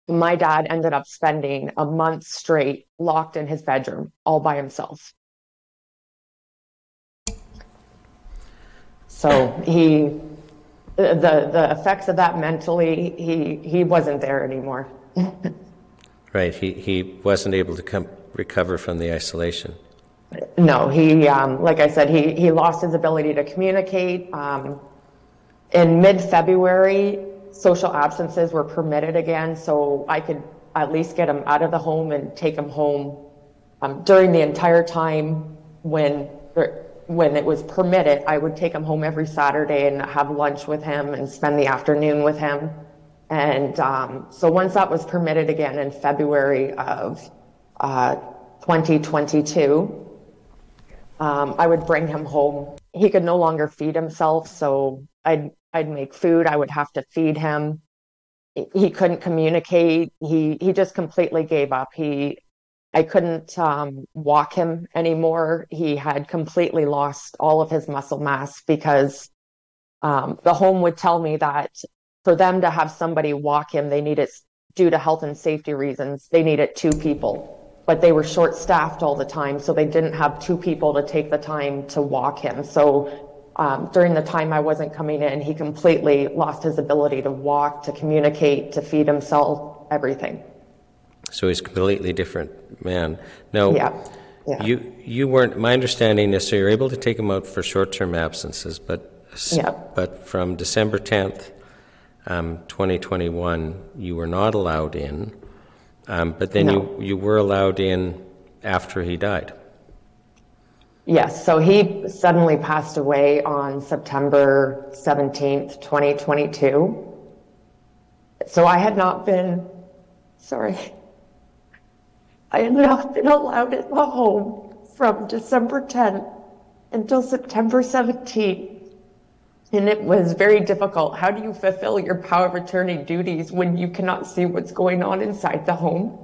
My dad ended up spending a month straight locked in his bedroom all by himself. So he, the, the effects of that mentally, he, he wasn't there anymore. Right. He, he wasn't able to come, recover from the isolation. No, he, um, like I said, he, he lost his ability to communicate. Um, in mid February, social absences were permitted again, so I could at least get him out of the home and take him home. Um, during the entire time when when it was permitted, I would take him home every Saturday and have lunch with him and spend the afternoon with him. And um, so once that was permitted again in February of uh, 2022, um, I would bring him home. He could no longer feed himself, so I'd I'd make food. I would have to feed him. He couldn't communicate. He he just completely gave up. He I couldn't um, walk him anymore. He had completely lost all of his muscle mass because um, the home would tell me that for them to have somebody walk him, they needed, due to health and safety reasons, they needed two people. But they were short staffed all the time, so they didn't have two people to take the time to walk him. So um, during the time I wasn't coming in, he completely lost his ability to walk, to communicate, to feed himself, everything. So he's a completely different man. Now, yeah. Yeah. you you weren't. My understanding is so you're able to take him out for short-term absences, but yeah. but from December 10th um, 2021, you were not allowed in, um, but then No. you, you were allowed in after he died. Yes, so he suddenly passed away on September 17th, 2022. So I had not been, sorry, I had not been allowed in the home from December 10th until September 17th. And it was very difficult. How do you fulfill your power of attorney duties when you cannot see what's going on inside the home?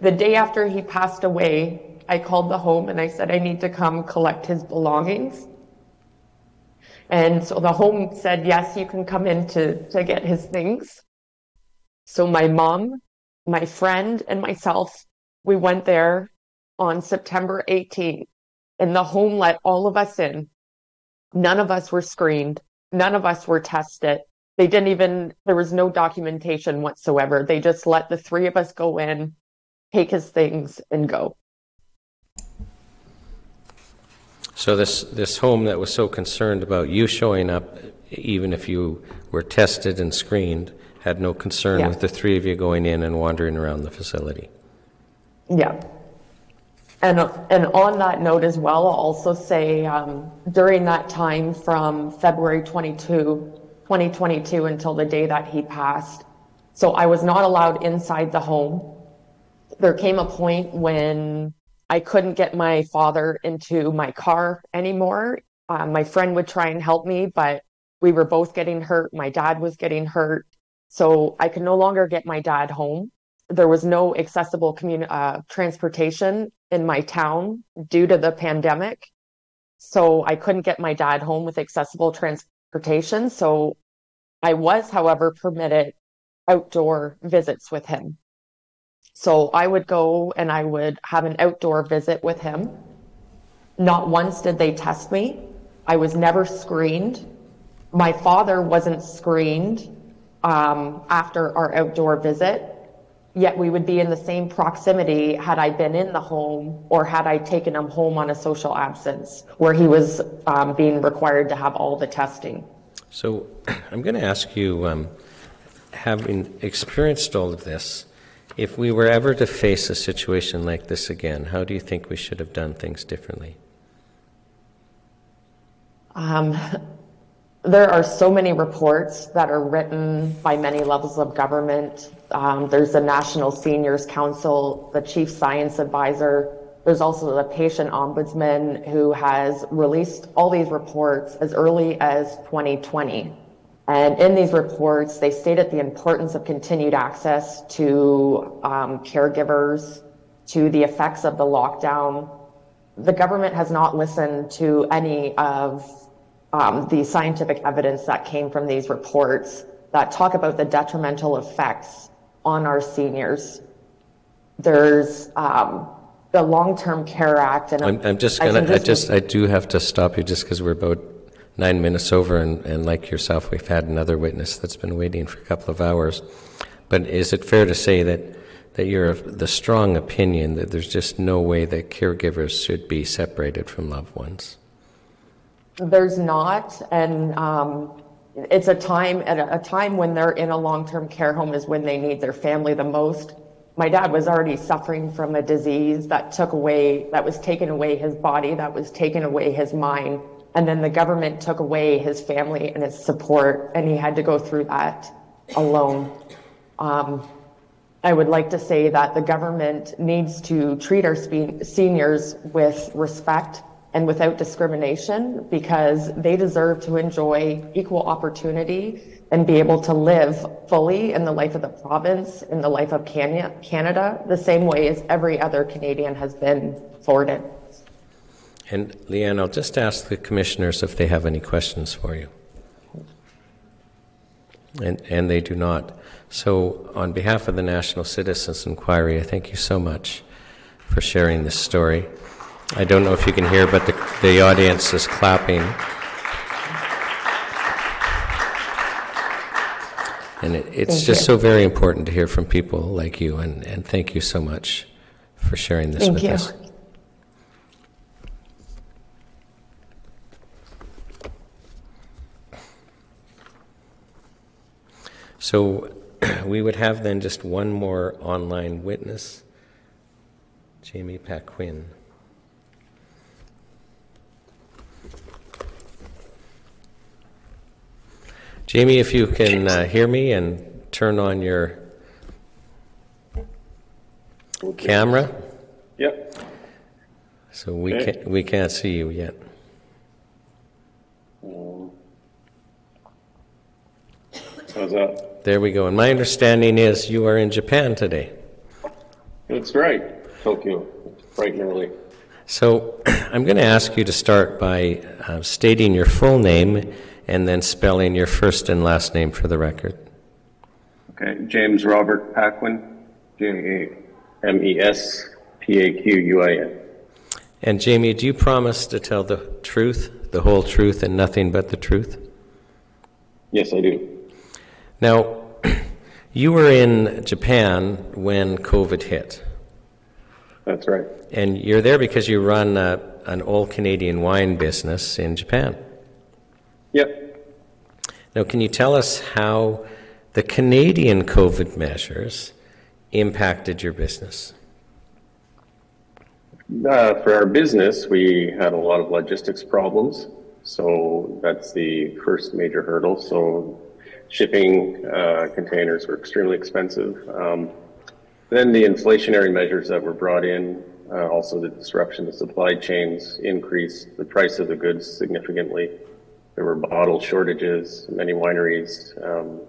The day after he passed away, I called the home and I said, I need to come collect his belongings. And so the home said, yes, you can come in to, to get his things. So my mom, my friend, and myself, we went there on September 18th, and the home let all of us in. None of us were screened. None of us were tested. They didn't even, there was no documentation whatsoever. They just let the three of us go in, take his things, and go. So this this home that was so concerned about you showing up, even if you were tested and screened, had no concern Yeah. with the three of you going in and wandering around the facility. Yeah. And, and on that note as well, I'll also say um, during that time from February 22, 2022 until the day that he passed, so I was not allowed inside the home. There came a point when I couldn't get my father into my car anymore. Uh, my friend would try and help me, but we were both getting hurt. My dad was getting hurt. So I could no longer get my dad home. There was no accessible commun- uh, transportation in my town due to the pandemic. So I couldn't get my dad home with accessible transportation. So I was, however, permitted outdoor visits with him. So I would go and I would have an outdoor visit with him. Not once did they test me. I was never screened. My father wasn't screened um, after our outdoor visit. yet we would be in the same proximity had I been in the home or had I taken him home on a social absence where he was um, being required to have all the testing. So I'm going to ask you, um, having experienced all of this, if we were ever to face a situation like this again, how do you think we should have done things differently? Um, there are so many reports that are written by many levels of government. Um, there's the National Seniors Council, the Chief Science Advisor. There's also the Patient Ombudsman who has released all these reports as early as 2020. And in these reports, they stated the importance of continued access to um, caregivers, to the effects of the lockdown. The government has not listened to any of um, the scientific evidence that came from these reports that talk about the detrimental effects on our seniors. There's um, the Long-Term Care Act, and I'm, I'm just gonna. I, just. I do have to stop you just because we're about nine minutes over, and, and like yourself, we've had another witness that's been waiting for a couple of hours. But is it fair to say that that you're of the strong opinion that there's just no way that caregivers should be separated from loved ones? There's not, and um, it's a time at a, time when they're in a long-term care home is when they need their family the most. My dad was already suffering from a disease that took away, that was taken away his body, that was taken away his mind, and then the government took away his family and his support, and he had to go through that alone. Um, I would like to say that the government needs to treat our seniors with respect and without discrimination because they deserve to enjoy equal opportunity and be able to live fully in the life of the province, in the life of Canada, the same way as every other Canadian has been afforded. And Leanne, I'll just ask the commissioners if they have any questions for you. And, and they do not. So, on behalf of the National Citizens Inquiry, I thank you so much for sharing this story. I don't know if you can hear, but the, the audience is clapping. And it, it's Thank just you. so very important to hear from people like you, and, and thank you so much for sharing this Thank with you. us. So we would have then just one more online witness, Jamie Paquin. Jamie, if you can uh, hear me and turn on your camera. Yep. So we Okay. can't we can't see you yet. Um, How's that? There we go. And my understanding is you are in Japan today. That's right. Tokyo. Bright and early. So I'm going to ask you to start by uh, stating your full name and then spelling your first and last name for the record. Okay. James Robert Paquin. J A M E S P A Q U I N. And Jamie, do you promise to tell the truth, the whole truth, and nothing but the truth? Yes, I do. Now, you were in Japan when COVID hit. That's right. And you're there because you run a, an all Canadian wine business in Japan. Yep. Now, can you tell us how the Canadian COVID measures impacted your business? Uh, for our business, we had a lot of logistics problems. So that's the first major hurdle. So shipping uh, containers were extremely expensive. Um, then the inflationary measures that were brought in, uh, also the disruption of supply chains increased the price of the goods significantly. There were bottle shortages. Many wineries um,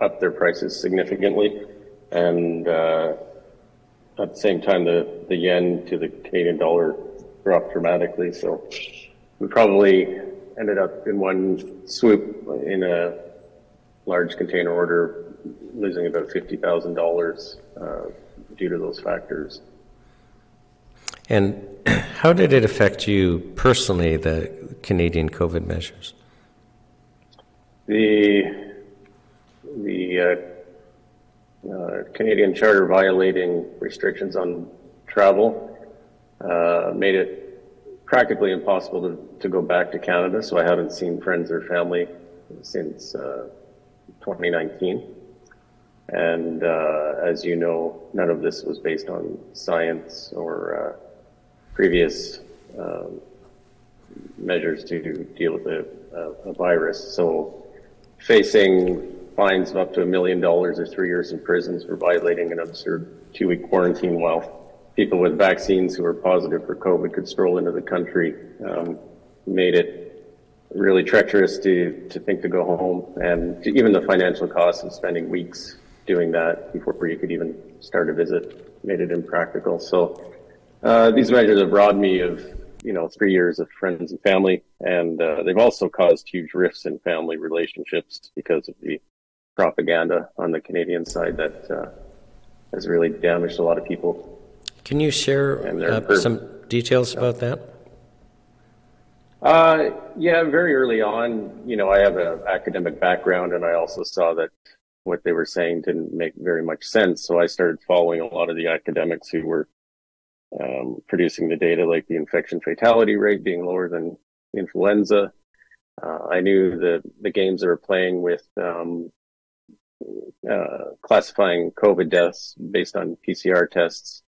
upped their prices significantly. And uh, at the same time, the, the yen to the Canadian dollar dropped dramatically. So we probably ended up in one swoop in a large container order losing about $50,000 uh, due to those factors. And how did it affect you personally, the Canadian COVID measures? The the uh, uh, Canadian Charter violating restrictions on travel uh, made it practically impossible to, to go back to Canada. So I haven't seen friends or family since uh, 2019. And uh, as you know, none of this was based on science or uh, previous um, measures to deal with a, a, a virus. So facing fines of up to a million dollars or three years in prisons for violating an absurd two-week quarantine while people with vaccines who were positive for COVID could stroll into the country um, made it really treacherous to, to think to go home. And even the financial cost of spending weeks doing that before you could even start a visit made it impractical. So uh, these measures have robbed me of you know three years of friends and family, and uh, they've also caused huge rifts in family relationships because of the propaganda on the Canadian side that uh, has really damaged a lot of people. Can you share uh, some details about that? Uh, yeah, very early on, you know, I have an academic background and I also saw that what they were saying didn't make very much sense. So I started following a lot of the academics who were um, producing the data, like the infection fatality rate being lower than influenza. Uh, I knew the, the games they were playing with um, uh, classifying COVID deaths based on PCR tests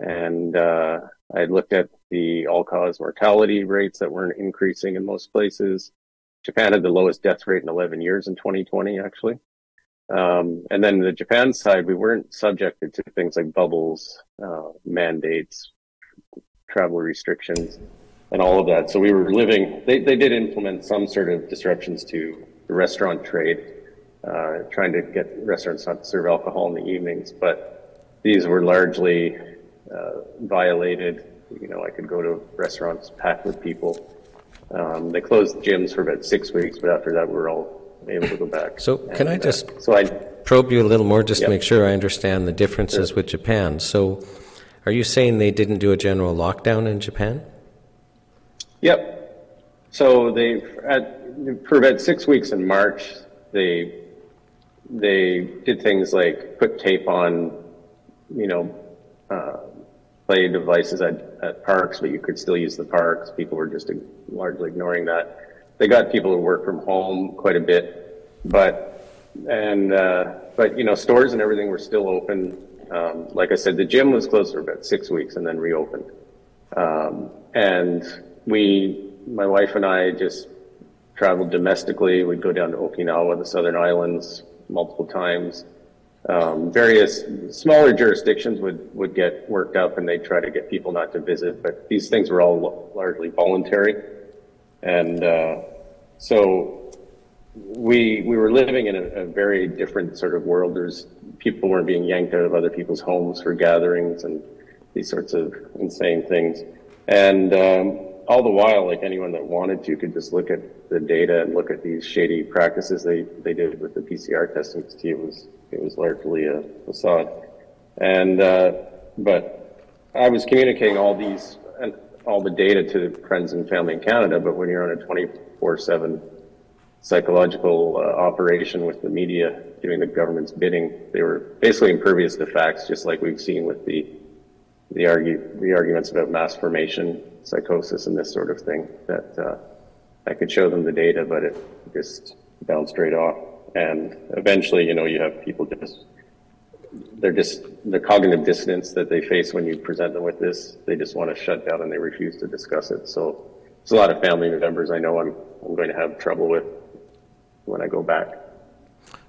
and uh, I looked at the all-cause mortality rates that weren't increasing in most places. Japan had the lowest death rate in 11 years in 2020, actually. Um, and then the Japan side, we weren't subjected to things like bubbles, uh, mandates, travel restrictions, and all of that. So we were living. They they did implement some sort of disruptions to the restaurant trade, uh, trying to get restaurants not to serve alcohol in the evenings, but these were largely uh, violated. You know, I could go to restaurants packed with people. Um, they closed gyms for about six weeks, but after that, we were all able to go back. So, can I just uh, so I probe you a little more, just yep. to make sure I understand the differences sure. with Japan? So, are you saying they didn't do a general lockdown in Japan? Yep. So they at, for about six weeks in March, they they did things like put tape on, you know, uh, play devices at, at parks, but you could still use the parks. People were just largely ignoring that. They got people who work from home quite a bit, but and uh, but you know stores and everything were still open. Um, like I said, the gym was closed for about six weeks and then reopened. Um, and we, my wife and I, just traveled domestically. We'd go down to Okinawa, the Southern Islands, multiple times um, various smaller jurisdictions would, would get worked up and they'd try to get people not to visit, but these things were all largely voluntary. And uh, so we, we were living in a, a, very different sort of world. There's people weren't being yanked out of other people's homes for gatherings and these sorts of insane things. And um, all the while, like anyone that wanted to could just look at the data and look at these shady practices they, they did with the PCR testing. It was it was largely a facade. And, uh, but I was communicating all these, and all the data to friends and family in Canada, but when you're on a 24 7 psychological uh, operation with the media doing the government's bidding, they were basically impervious to facts, just like we've seen with the the, argue, the arguments about mass formation, psychosis, and this sort of thing. That uh, I could show them the data, but it just bounced right off. And eventually, you know, you have people just, they're just, the cognitive dissonance that they face when you present them with this, they just want to shut down and they refuse to discuss it. So it's a lot of family members I know I'm, I'm going to have trouble with when I go back.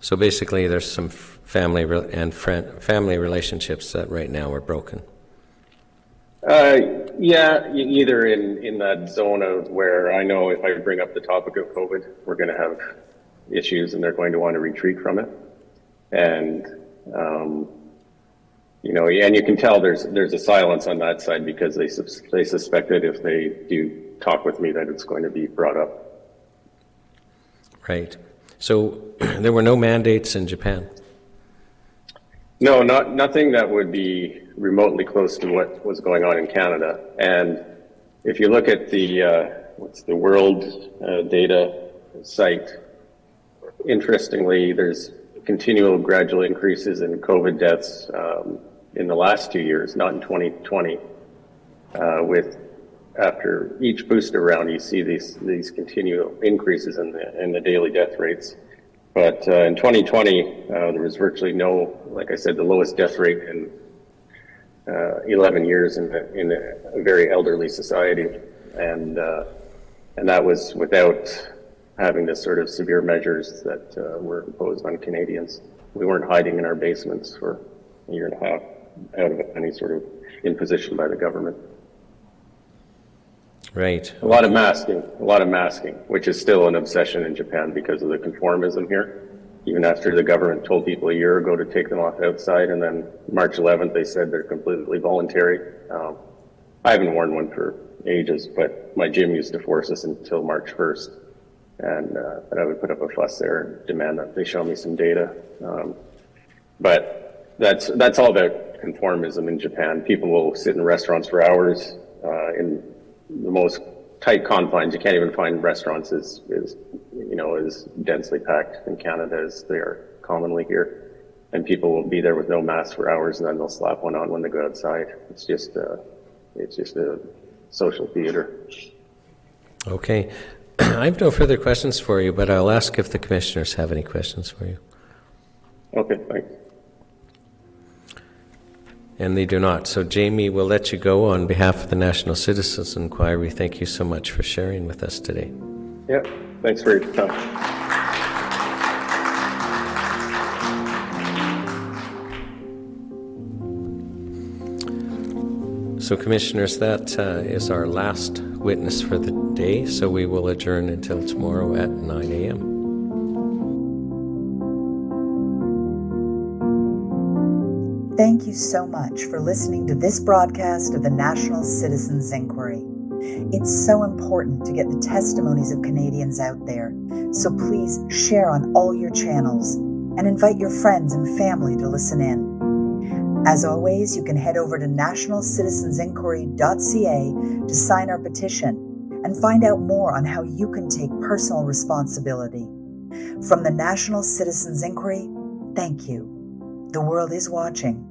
So basically, there's some family re- and friend, family relationships that right now are broken. Uh, yeah, either in, in that zone of where I know if I bring up the topic of COVID, we're going to have issues and they're going to want to retreat from it. And, um, you know, and you can tell there's there's a silence on that side because they they suspected if they do talk with me that it's going to be brought up. Right. So there were no mandates in Japan. No, not nothing that would be remotely close to what was going on in Canada. And if you look at the uh, what's the World uh, Data site, interestingly, there's continual gradual increases in COVID deaths um, in the last two years, not in 2020. Uh, with after each booster round, you see these these continual increases in the in the daily death rates. But uh, in 2020, uh, there was virtually no, like I said, the lowest death rate in uh, 11 years in, the, in a very elderly society, and uh, and that was without having the sort of severe measures that uh, were imposed on Canadians. We weren't hiding in our basements for a year and a half out of any sort of imposition by the government. Right. A lot of masking, a lot of masking, which is still an obsession in Japan because of the conformism here. Even after the government told people a year ago to take them off outside, and then March 11th they said they're completely voluntary. Um, I haven't worn one for ages, but my gym used to force us until March 1st, and, uh, and I would put up a fuss there and demand that they show me some data. Um, but that's that's all about conformism in Japan. People will sit in restaurants for hours uh, in the most tight confines. You can't even find restaurants as, as you know as densely packed in Canada as they are commonly here. And people will be there with no mask for hours, and then they'll slap one on when they go outside. It's just uh, it's just a social theater. Okay. I have no further questions for you, but I'll ask if the commissioners have any questions for you. Okay, thanks. And they do not. So, Jamie, we'll let you go on behalf of the National Citizens Inquiry. Thank you so much for sharing with us today. Yeah, thanks for your time. So, Commissioners, that uh, is our last witness for the day. So, we will adjourn until tomorrow at 9 a.m. Thank you so much for listening to this broadcast of the National Citizens Inquiry. It's so important to get the testimonies of Canadians out there, so please share on all your channels and invite your friends and family to listen in. As always, you can head over to nationalcitizensinquiry.ca to sign our petition and find out more on how you can take personal responsibility. From the National Citizens Inquiry, thank you. The world is watching